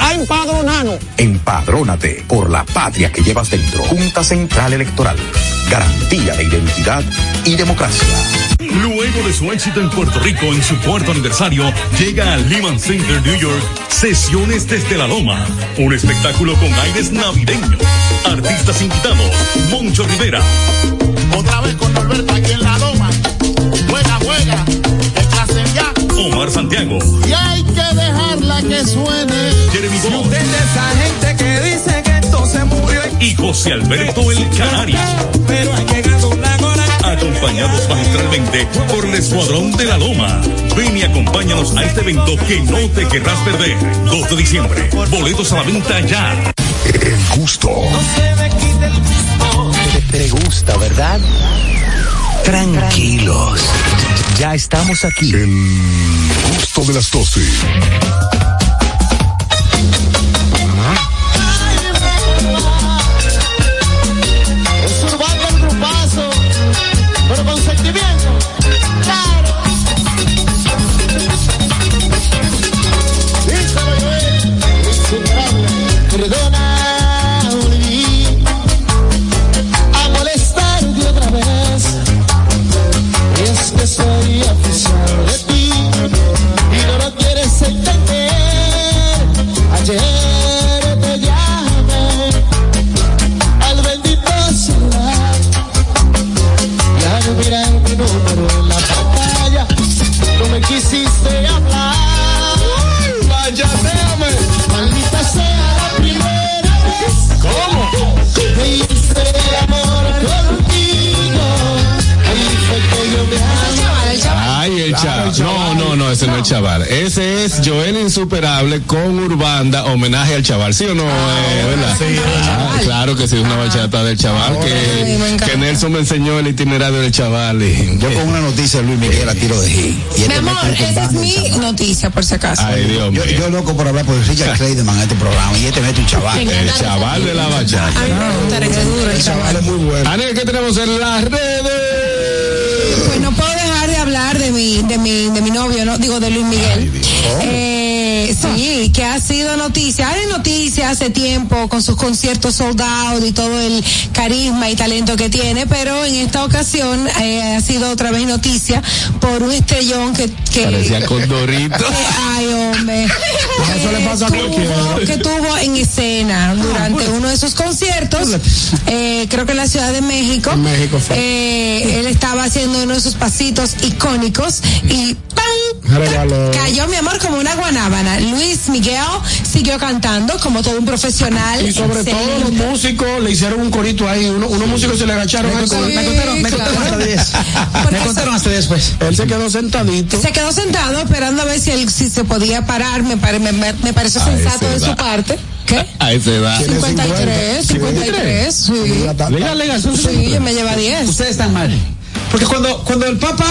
A empadronarnos. Empadrónate por la patria que llevas dentro. Junta Central Electoral. Garantía de identidad y democracia. Luego de su éxito en Puerto Rico en su cuarto aniversario, llega al Lehman Center New York Sesiones desde la Loma. Un espectáculo con aires navideños. Artistas invitados: Moncho Rivera, Otra vez con Norberto aquí en la loma. Juega, juega. Omar Santiago, Y hay que dejarla que suene. Jeremy Bond esa gente que dice que esto se murió. y José Alberto El Canario. Pero ha llegado la hora. Acompañados magistralmente por el Escuadrón de la Loma. Ven y acompáñanos a este evento que no te querrás perder. 2 de diciembre. Boletos a la venta ya. El gusto. Te, te gusta, ¿verdad? Tranquilos. Ya estamos aquí. El gusto de las 12. Ese no es chaval. Ese es Joel Insuperable con Urbanda, homenaje al chaval. ¿Sí o no? eh, ¿verdad? Ah, claro que sí, una bachata del chaval que, que Nelson me enseñó el itinerario del chaval. y- Yo con una noticia de Luis Miguel a tiro de G. Y Mi este amor, esa es mi chaval. noticia, por si acaso. Ay, Dios Yo, mío. yo loco por hablar por Richard Clayderman en este programa y este mete un chaval. El chaval de la bachata. A mí me gusta el chaval. es muy bueno. Anel, ¿qué tenemos en las redes? Pues no puedo dejar de hablar de mi, de mi, de mi novio, no digo de Luis Miguel. Eh, sí, que ha sido noticia, hay noticia hace tiempo con sus conciertos soldados y todo el carisma y talento que tiene, pero en esta ocasión eh, ha sido otra vez noticia por un estrellón que, que Parecía Condorito. Ay, hombre. Eso le pasa a tuvo- que tuvo en escena durante uno de sus conciertos, eh, creo que en la Ciudad de México. En México fue. Eh, él estaba haciendo uno de sus pasitos icónicos y ¡pam! Regaló. Cayó mi amor como una guanábana. Luis Miguel siguió cantando como todo un profesional. Y sobre todo los excelente. músicos le hicieron un corito ahí. Uno, unos músicos se le agacharon. Me al contaron, me contaron, me claro. contaron hasta 10. Porque Me contaron hasta 10 pues. Él se quedó sentadito. Se quedó sentado esperando a ver si él si se podía parar. Me, pare- me, me, me pareció A sensato de su parte. ¿Qué? A esa edad. 53, 53, sí. Legal, legal, Sí, yo me lleva 10. Ustedes están mal. Porque cuando, cuando el Papa,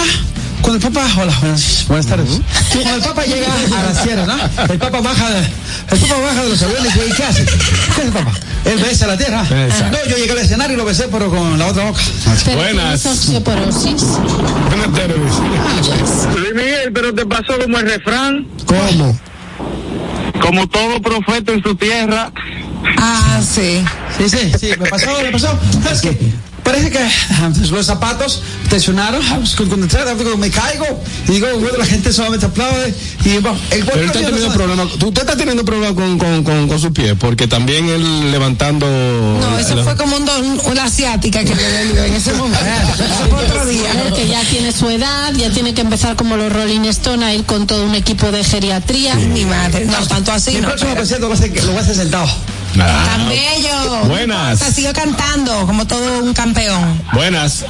cuando el Papa, hola, buenas, buenas tardes. Cuando el Papa llega a la sierra, ¿no? El Papa baja, de, el Papa baja de los aviones y ¿qué hace? ¿Qué hace el Papa? Él besa la tierra. Exacto. No, yo llegué al escenario y lo besé, pero con la otra boca. Pero Buenas. osteoporosis. Buenas tardes. Luis Miguel, pero te pasó como el refrán, ¿Cómo? como todo profeta en su tierra. Ah, sí. Sí, sí, sí, me pasó, me pasó. ¿Sabes qué? Parece que los zapatos tensionaron, pues, digo, me caigo y digo, bueno, la gente solamente aplaude y bueno, el Pero él está teniendo problemas. ¿Tú usted está teniendo problemas con, con, con, con su pie? Porque también él levantando. No, eso la- fue como un don, una asiática que le dio en ese momento. Eso fue otro día. Que ya tiene su edad, ya tiene que empezar como los Rolling Stone a ir con todo un equipo de geriatría. Mi madre, no, tanto así, Mi no. próximo concierto lo voy a hacer, lo voy a hacer sentado. Ah, Tan bello. Buenas. O sea, siguió cantando como todo un campeón. Buenas.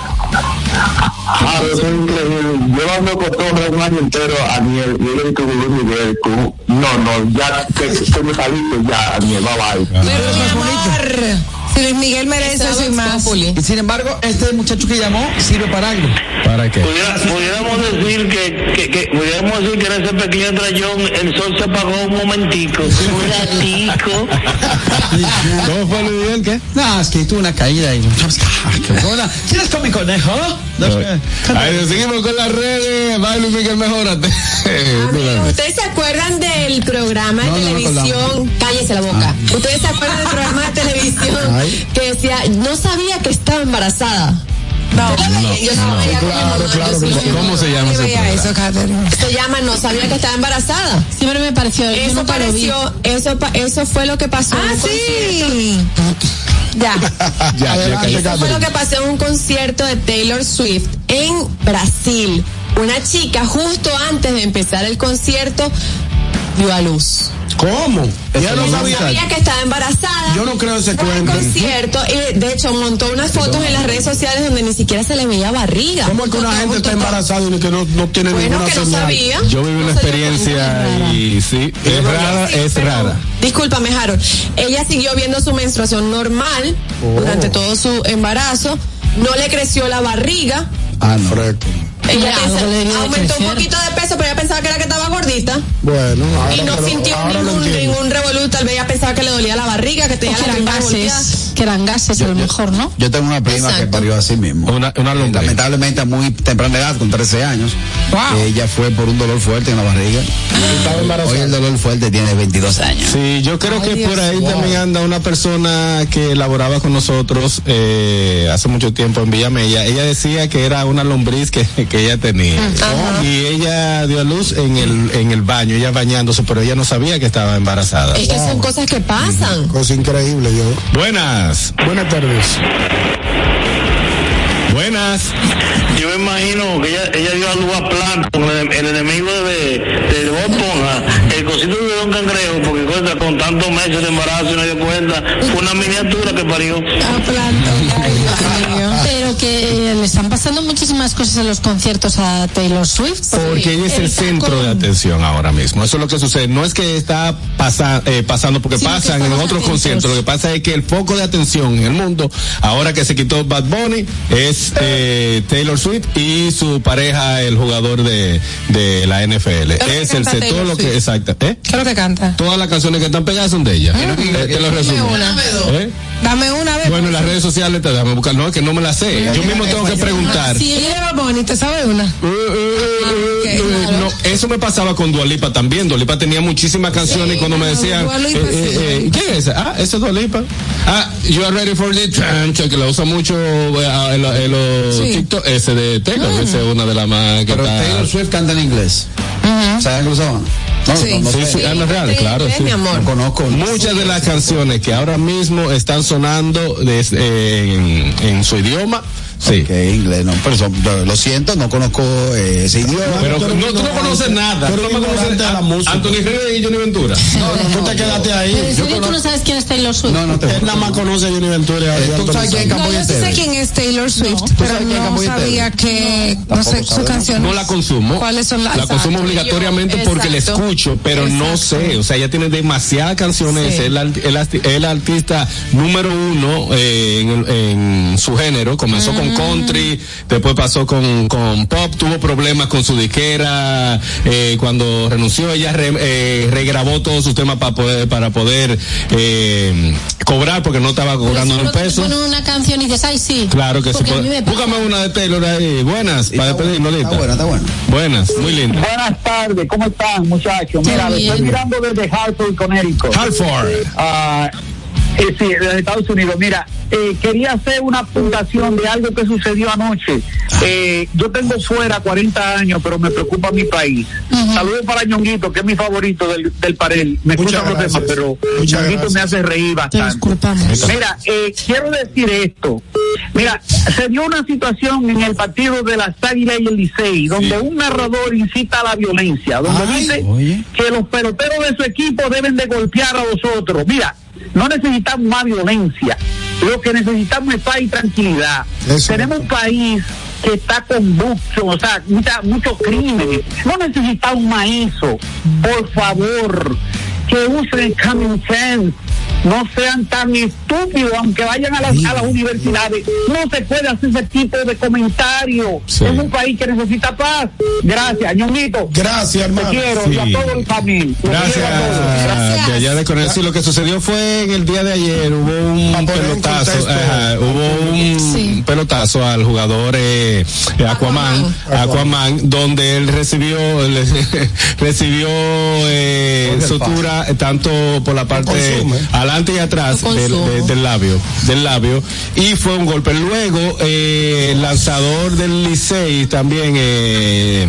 Ah, eso es increíble. Yo con todo un año entero a con- No, no, ya te, te me saliste ya, Daniel, bye bye. Pero mi amor, si Luis Miguel merece eso y más. Y sin embargo, este muchacho que llamó sirve para algo. ¿Para qué? Pudiera- pudiéramos decir que, que, que pudiéramos decir que en ese pequeño trayón el sol se apagó un momentico, un ratico. ¿Cómo fue Luis Miguel? ¿Qué? No, es que tuve una caída y ah, qué buena. ¿Quieres con mi conejo? No, es que- Ahí seguimos con las redes. Va Luis Miguel, mejorate. Amigos, ¿ustedes se acuerdan del programa de No, no televisión, cállese la boca. ¿Ustedes se acuerdan del programa de televisión Ay. Que decía, no sabía que estaba embarazada? No, veía, yo sí la veía. ¿Cómo se llama ese eso. Se llama No sabía que estaba embarazada. Siempre me pareció. Eso pareció, eso, eso fue lo que pasó. en Ah, un sí. Ya. Ya, ya Adelante. Eso fue lo que pasó en un concierto de Taylor Swift en Brasil. Una chica justo antes de empezar el concierto dio a luz. ¿Cómo? Ya no No sabía. sabía que estaba embarazada. Yo no creo ese Fue al cuento. concierto y de hecho montó unas fotos en las redes sociales donde ni siquiera se le veía barriga. ¿Cómo es que una gente está embarazada y que no, no tiene Bueno, ninguna que no señal? sabía. Yo viví una experiencia y sí, es rara, es rara. Discúlpame, Harold. Ella siguió viendo su menstruación normal Oh. durante todo su embarazo. No le creció la barriga. Ah, no. Ella aumentó un poquito de peso, pero ella pensaba que era que estaba gordita. Bueno, ahora y no sintió ahora ningún, ningún revolú. Tal vez ella pensaba que le dolía la barriga, que tenía O que la eran gases. Que eran gases, a lo mejor, ¿no? Yo tengo una prima que parió así mismo. Una, una Eh, lombriz. Lamentablemente a muy temprana edad, con 13 años. Wow. Ella fue por un dolor fuerte en la barriga. Estaba embarazada. Hoy el dolor fuerte tiene 22 años. Sí, yo creo que por ahí también anda una persona que laboraba con nosotros eh, hace mucho tiempo en Villamella. Ella decía que era una lombriz que, que ella tenía. Y ella dio a luz en el, en el baño, ella bañándose, pero ella no sabía que estaba embarazada. Es que son cosas que pasan. Cosa increíble, yo. Buenas, Buenas tardes. buenas. Yo me imagino que ella, ella dio a luz a Plankton, el, el enemigo de, de Bob Esponja, el cosito de Don Cangrejo, porque cuenta con tantos meses de embarazo y no dio cuenta, fue una miniatura que parió. Pero que eh, le están pasando muchísimas cosas en los conciertos a Taylor Swift. Porque ella es el centro con- de atención ahora mismo. Eso es lo que sucede. No es que está pasa- eh, pasando porque pasan en otros conciertos. Lo que pasa es que el foco de atención en el mundo, ahora que se quitó Bad Bunny, es eh, Taylor Swift y su pareja, el jugador de, de la NFL. Pero que Es el sector Taylor lo que, Swift. exacto. ¿eh? ¿Qué es lo que canta? Todas las canciones que están pegadas son de ella. Eh, te lo resumo. una. ¿Eh? Dame una vez. Bueno, en las redes sociales te déjame buscar. No, es que no me la sé. Yo mismo tengo que preguntar. Si ella va bonita, ¿sabe una? Eh, eh, eh, no, eso me pasaba con Dualipa también. Dualipa tenía muchísimas canciones y cuando me decían, eh, eh, sí. eh, ¿qué es esa? Ah, esa es Dualipa. Ah, You Are Ready for the Trench, que la usa mucho eh, en, los- en los Sí. TikTok, ese de Taylor, esa es una de las más que Pero está- Taylor Swift canta en inglés. ¿Saben que lo saben? No, Sí. no, no Sí, sé. sí, ah, no es real, claro. inglés, sí. mi amor. No conozco. Muchas de las canciones que ahora mismo están sonando eh, en su idioma, sí. Que inglés, no. Pero son- yo lo siento, no conozco eh, ese idioma. Pero no, tú no conoces nada. Tú no conoces ignorante de la a- música. Anthony Rivera y Johnny Ventura. Tú te quedaste ahí. ¿En Yo serio tú no sabes quién es Taylor Swift? No, no te Él nada más conoce a Johnny Ventura. y a Eh, ¿Tú sabes quién es. No, yo sé quién es Taylor Swift, pero no sabía que, no sé, su canción. No la consumo. ¿Cuáles son las? La consumo obligatoriamente porque la escucho, pero no sé. O sea, ella tiene demasiadas canciones. Es el, arti- el arti- el artista número uno eh, en, el- en su género. Comenzó con country, después pasó con, con pop, tuvo problemas con su disquera. eh, cuando renunció, ella re- eh, regrabó todos sus temas para poder, para poder eh, cobrar porque no estaba cobrando te peso. ponen una canción y dices, ay, sí. Claro que sí. Pasa. Búscame una de Taylor ahí. Buenas, para despedirnos, Está buena, está buena. Buenas, muy linda. Buenas tardes, ¿cómo están muchachos? Mira, estoy mirando desde Hartford, Connecticut. Halford. Ah, eh, sí, de Estados Unidos. Mira, eh, quería hacer una apuntación de algo que sucedió anoche. Eh, yo tengo fuera 40 años, pero me preocupa mi país. Saludos para Ñonguito, que es mi favorito del, del panel. Me escuchan los demás, pero Muchas Ñonguito me hace reír Te bastante. Mira, eh, quiero decir esto. Mira, se dio una situación en el partido de las Águilas y el Licey, donde un narrador incita a la violencia, donde Ay, dice oye. que los peloteros de su equipo deben de golpear a los otros. Mira, no necesitamos más violencia. Lo que necesitamos es paz y tranquilidad. Eso. Tenemos un país que está con mucho, o sea, mucha, muchos crímenes. No necesitamos más eso. Por favor, que usen el common sense. No sean tan estúpidos, aunque vayan a las, a las universidades. No se puede hacer ese tipo de comentario. Sí. Es un país que necesita paz. Gracias, ñonguito. Gracias, hermano. Te quiero Sí. y a todo el familia. Gracias. De allá de lo que sucedió fue en el día de ayer hubo un pelotazo, contexto. ajá, hubo un pelotazo al jugador eh, eh, Aquaman, Aquaman, donde él recibió le- recibió eh, sutura eh, tanto por la parte. Adelante y atrás del, de- del labio, del labio y fue un golpe. Luego eh, el lanzador del Licey también eh,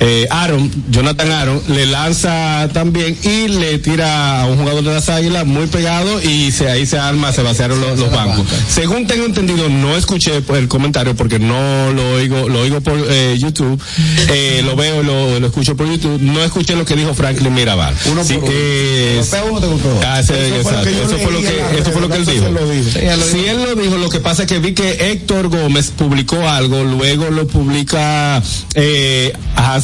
eh, Aaron, Jonathan Aaron, le lanza también y le tira a un jugador de las águilas muy pegado y se, ahí se arma, se vaciaron los, los bancos. Según tengo entendido, no escuché el comentario porque no lo oigo, lo oigo por eh, YouTube, eh, lo veo, lo, lo escucho por YouTube, no escuché lo que dijo Franklin Mirabal. Uno Sí, por golpea uno, te. Ah, Eso fue lo que Eso fue lo que, eso fue lo que él dijo. entonces lo dijo. Sí, él lo Si él lo dijo, lo que pasa es que vi que Héctor Gómez publicó algo, luego lo publica eh,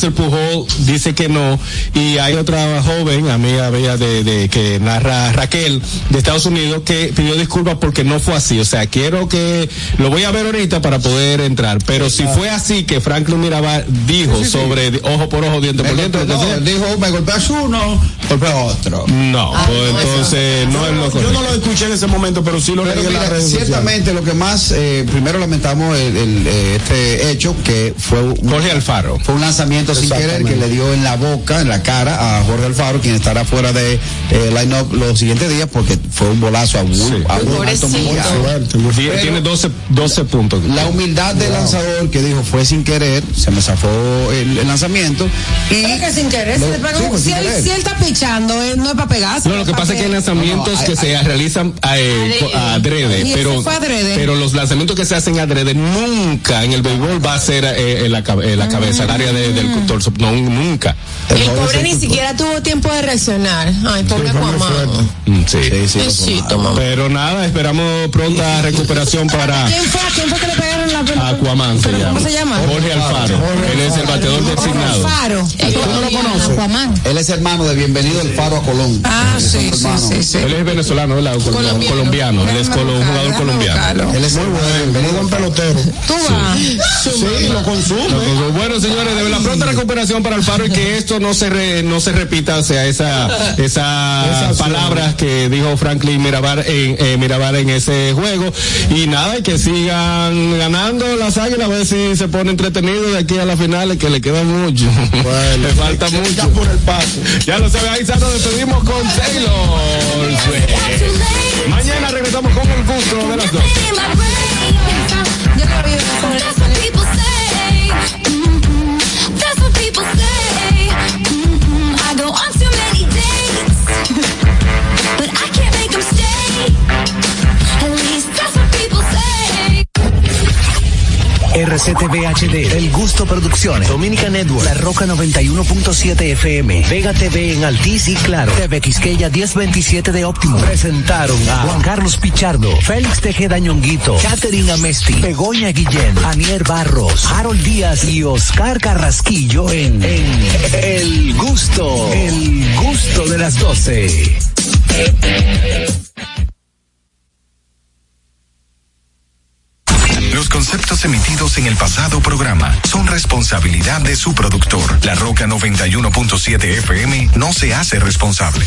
Hansel Pujol, dice que no, y hay otra joven, amiga mía de, de que narra Raquel de Estados Unidos, que pidió disculpas porque no fue así. O sea, quiero que lo voy a ver ahorita para poder entrar. Pero si fue así que Franklin Mirabal dijo Sí, sí, sí. sobre ojo por ojo, diente por diente, lo que No, dijo, me golpeas uno, golpea otro. no, pues entonces no es lo Yo correcto. no lo escuché en ese momento, pero sí lo Pero leí en las mira, redes sociales. ciertamente lo que más, eh, primero lamentamos el, el, eh, este hecho que fue un, Jorge Alfaro. fue un lanzamiento sin querer que le dio en la boca, en la cara a Jorge Alfaro, quien estará fuera de eh, line-up los siguientes días porque fue un bolazo a, a un alto fuerte, muy Tiene- fuerte. Tiene 12, 12 puntos. La humildad del lanzador que dijo fue sin querer, se me zafó el, el lanzamiento y Pero que sin querer, se le sí, pues, si, sin él, querer. si él está pichando, eh, no es para pegarse. No, lo que pasa pa' es que hay lanzamientos No, no, que hay- se realizan eh, co- adrede, pero, fue adrede. pero los lanzamientos que se hacen adrede nunca en el béisbol va a ser eh, en la, en la cabeza, el área de- del no, nunca. El pobre ni siquiera tuvo tiempo de reaccionar. Ay, pobre Aquaman. Mm, Sí, Besito, mamá. Pero nada, esperamos pronta recuperación para ¿Quién fue? ¿Quién fue que le pegaron? Aquaman se ¿Pero llama. ¿Cómo se llama? Jorge Alfaro. Él es el bateador designado. Faro. ¿Tú no lo conoces? Aquaman. Él es hermano de Bienvenido el Faro a Colón. Ah, sí, sí, sí, sí. Él es venezolano, ¿verdad? Colombiano. colombiano. Él es colo- un jugador colombiano. Él es muy bueno, bienvenido Buen pelotero. Tú vas. Sí, lo consume. Bueno, señores, de la pronta recuperación para el paro y que esto no se re- no se repita, o sea, esa, esas palabras que dijo Franklin Mirabar en, eh, Mirabar en ese juego. Y nada, y que sigan ganando las águilas, a ver si se pone entretenido de aquí a la final, que le queda mucho. le falta Ya mucho. por el paso. Ya lo sabe, ahí nos despedimos con Taylor. Swift. Mañana regresamos con el gusto de las dos. RCTV HD, El Gusto Producciones, Dominica Network, La Roca 91.7 FM, Vega TV en Altiz y Claro, TV Quisqueya 1027 de Óptimo. Presentaron a Juan Carlos Pichardo, Félix Tejeda Ñonguito, Catherine Amesti, Begoña Guillén, Anier Barros, Harold Díaz y Oscar Carrasquillo en El Gusto, El Gusto de las 12. Los conceptos emitidos en el pasado programa son responsabilidad de su productor. La Roca 91.7 FM no se hace responsable.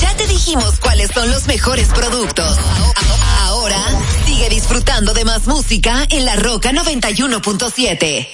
Ya te dijimos cuáles son los mejores productos. Ahora sigue disfrutando de más música en la Roca 91.7.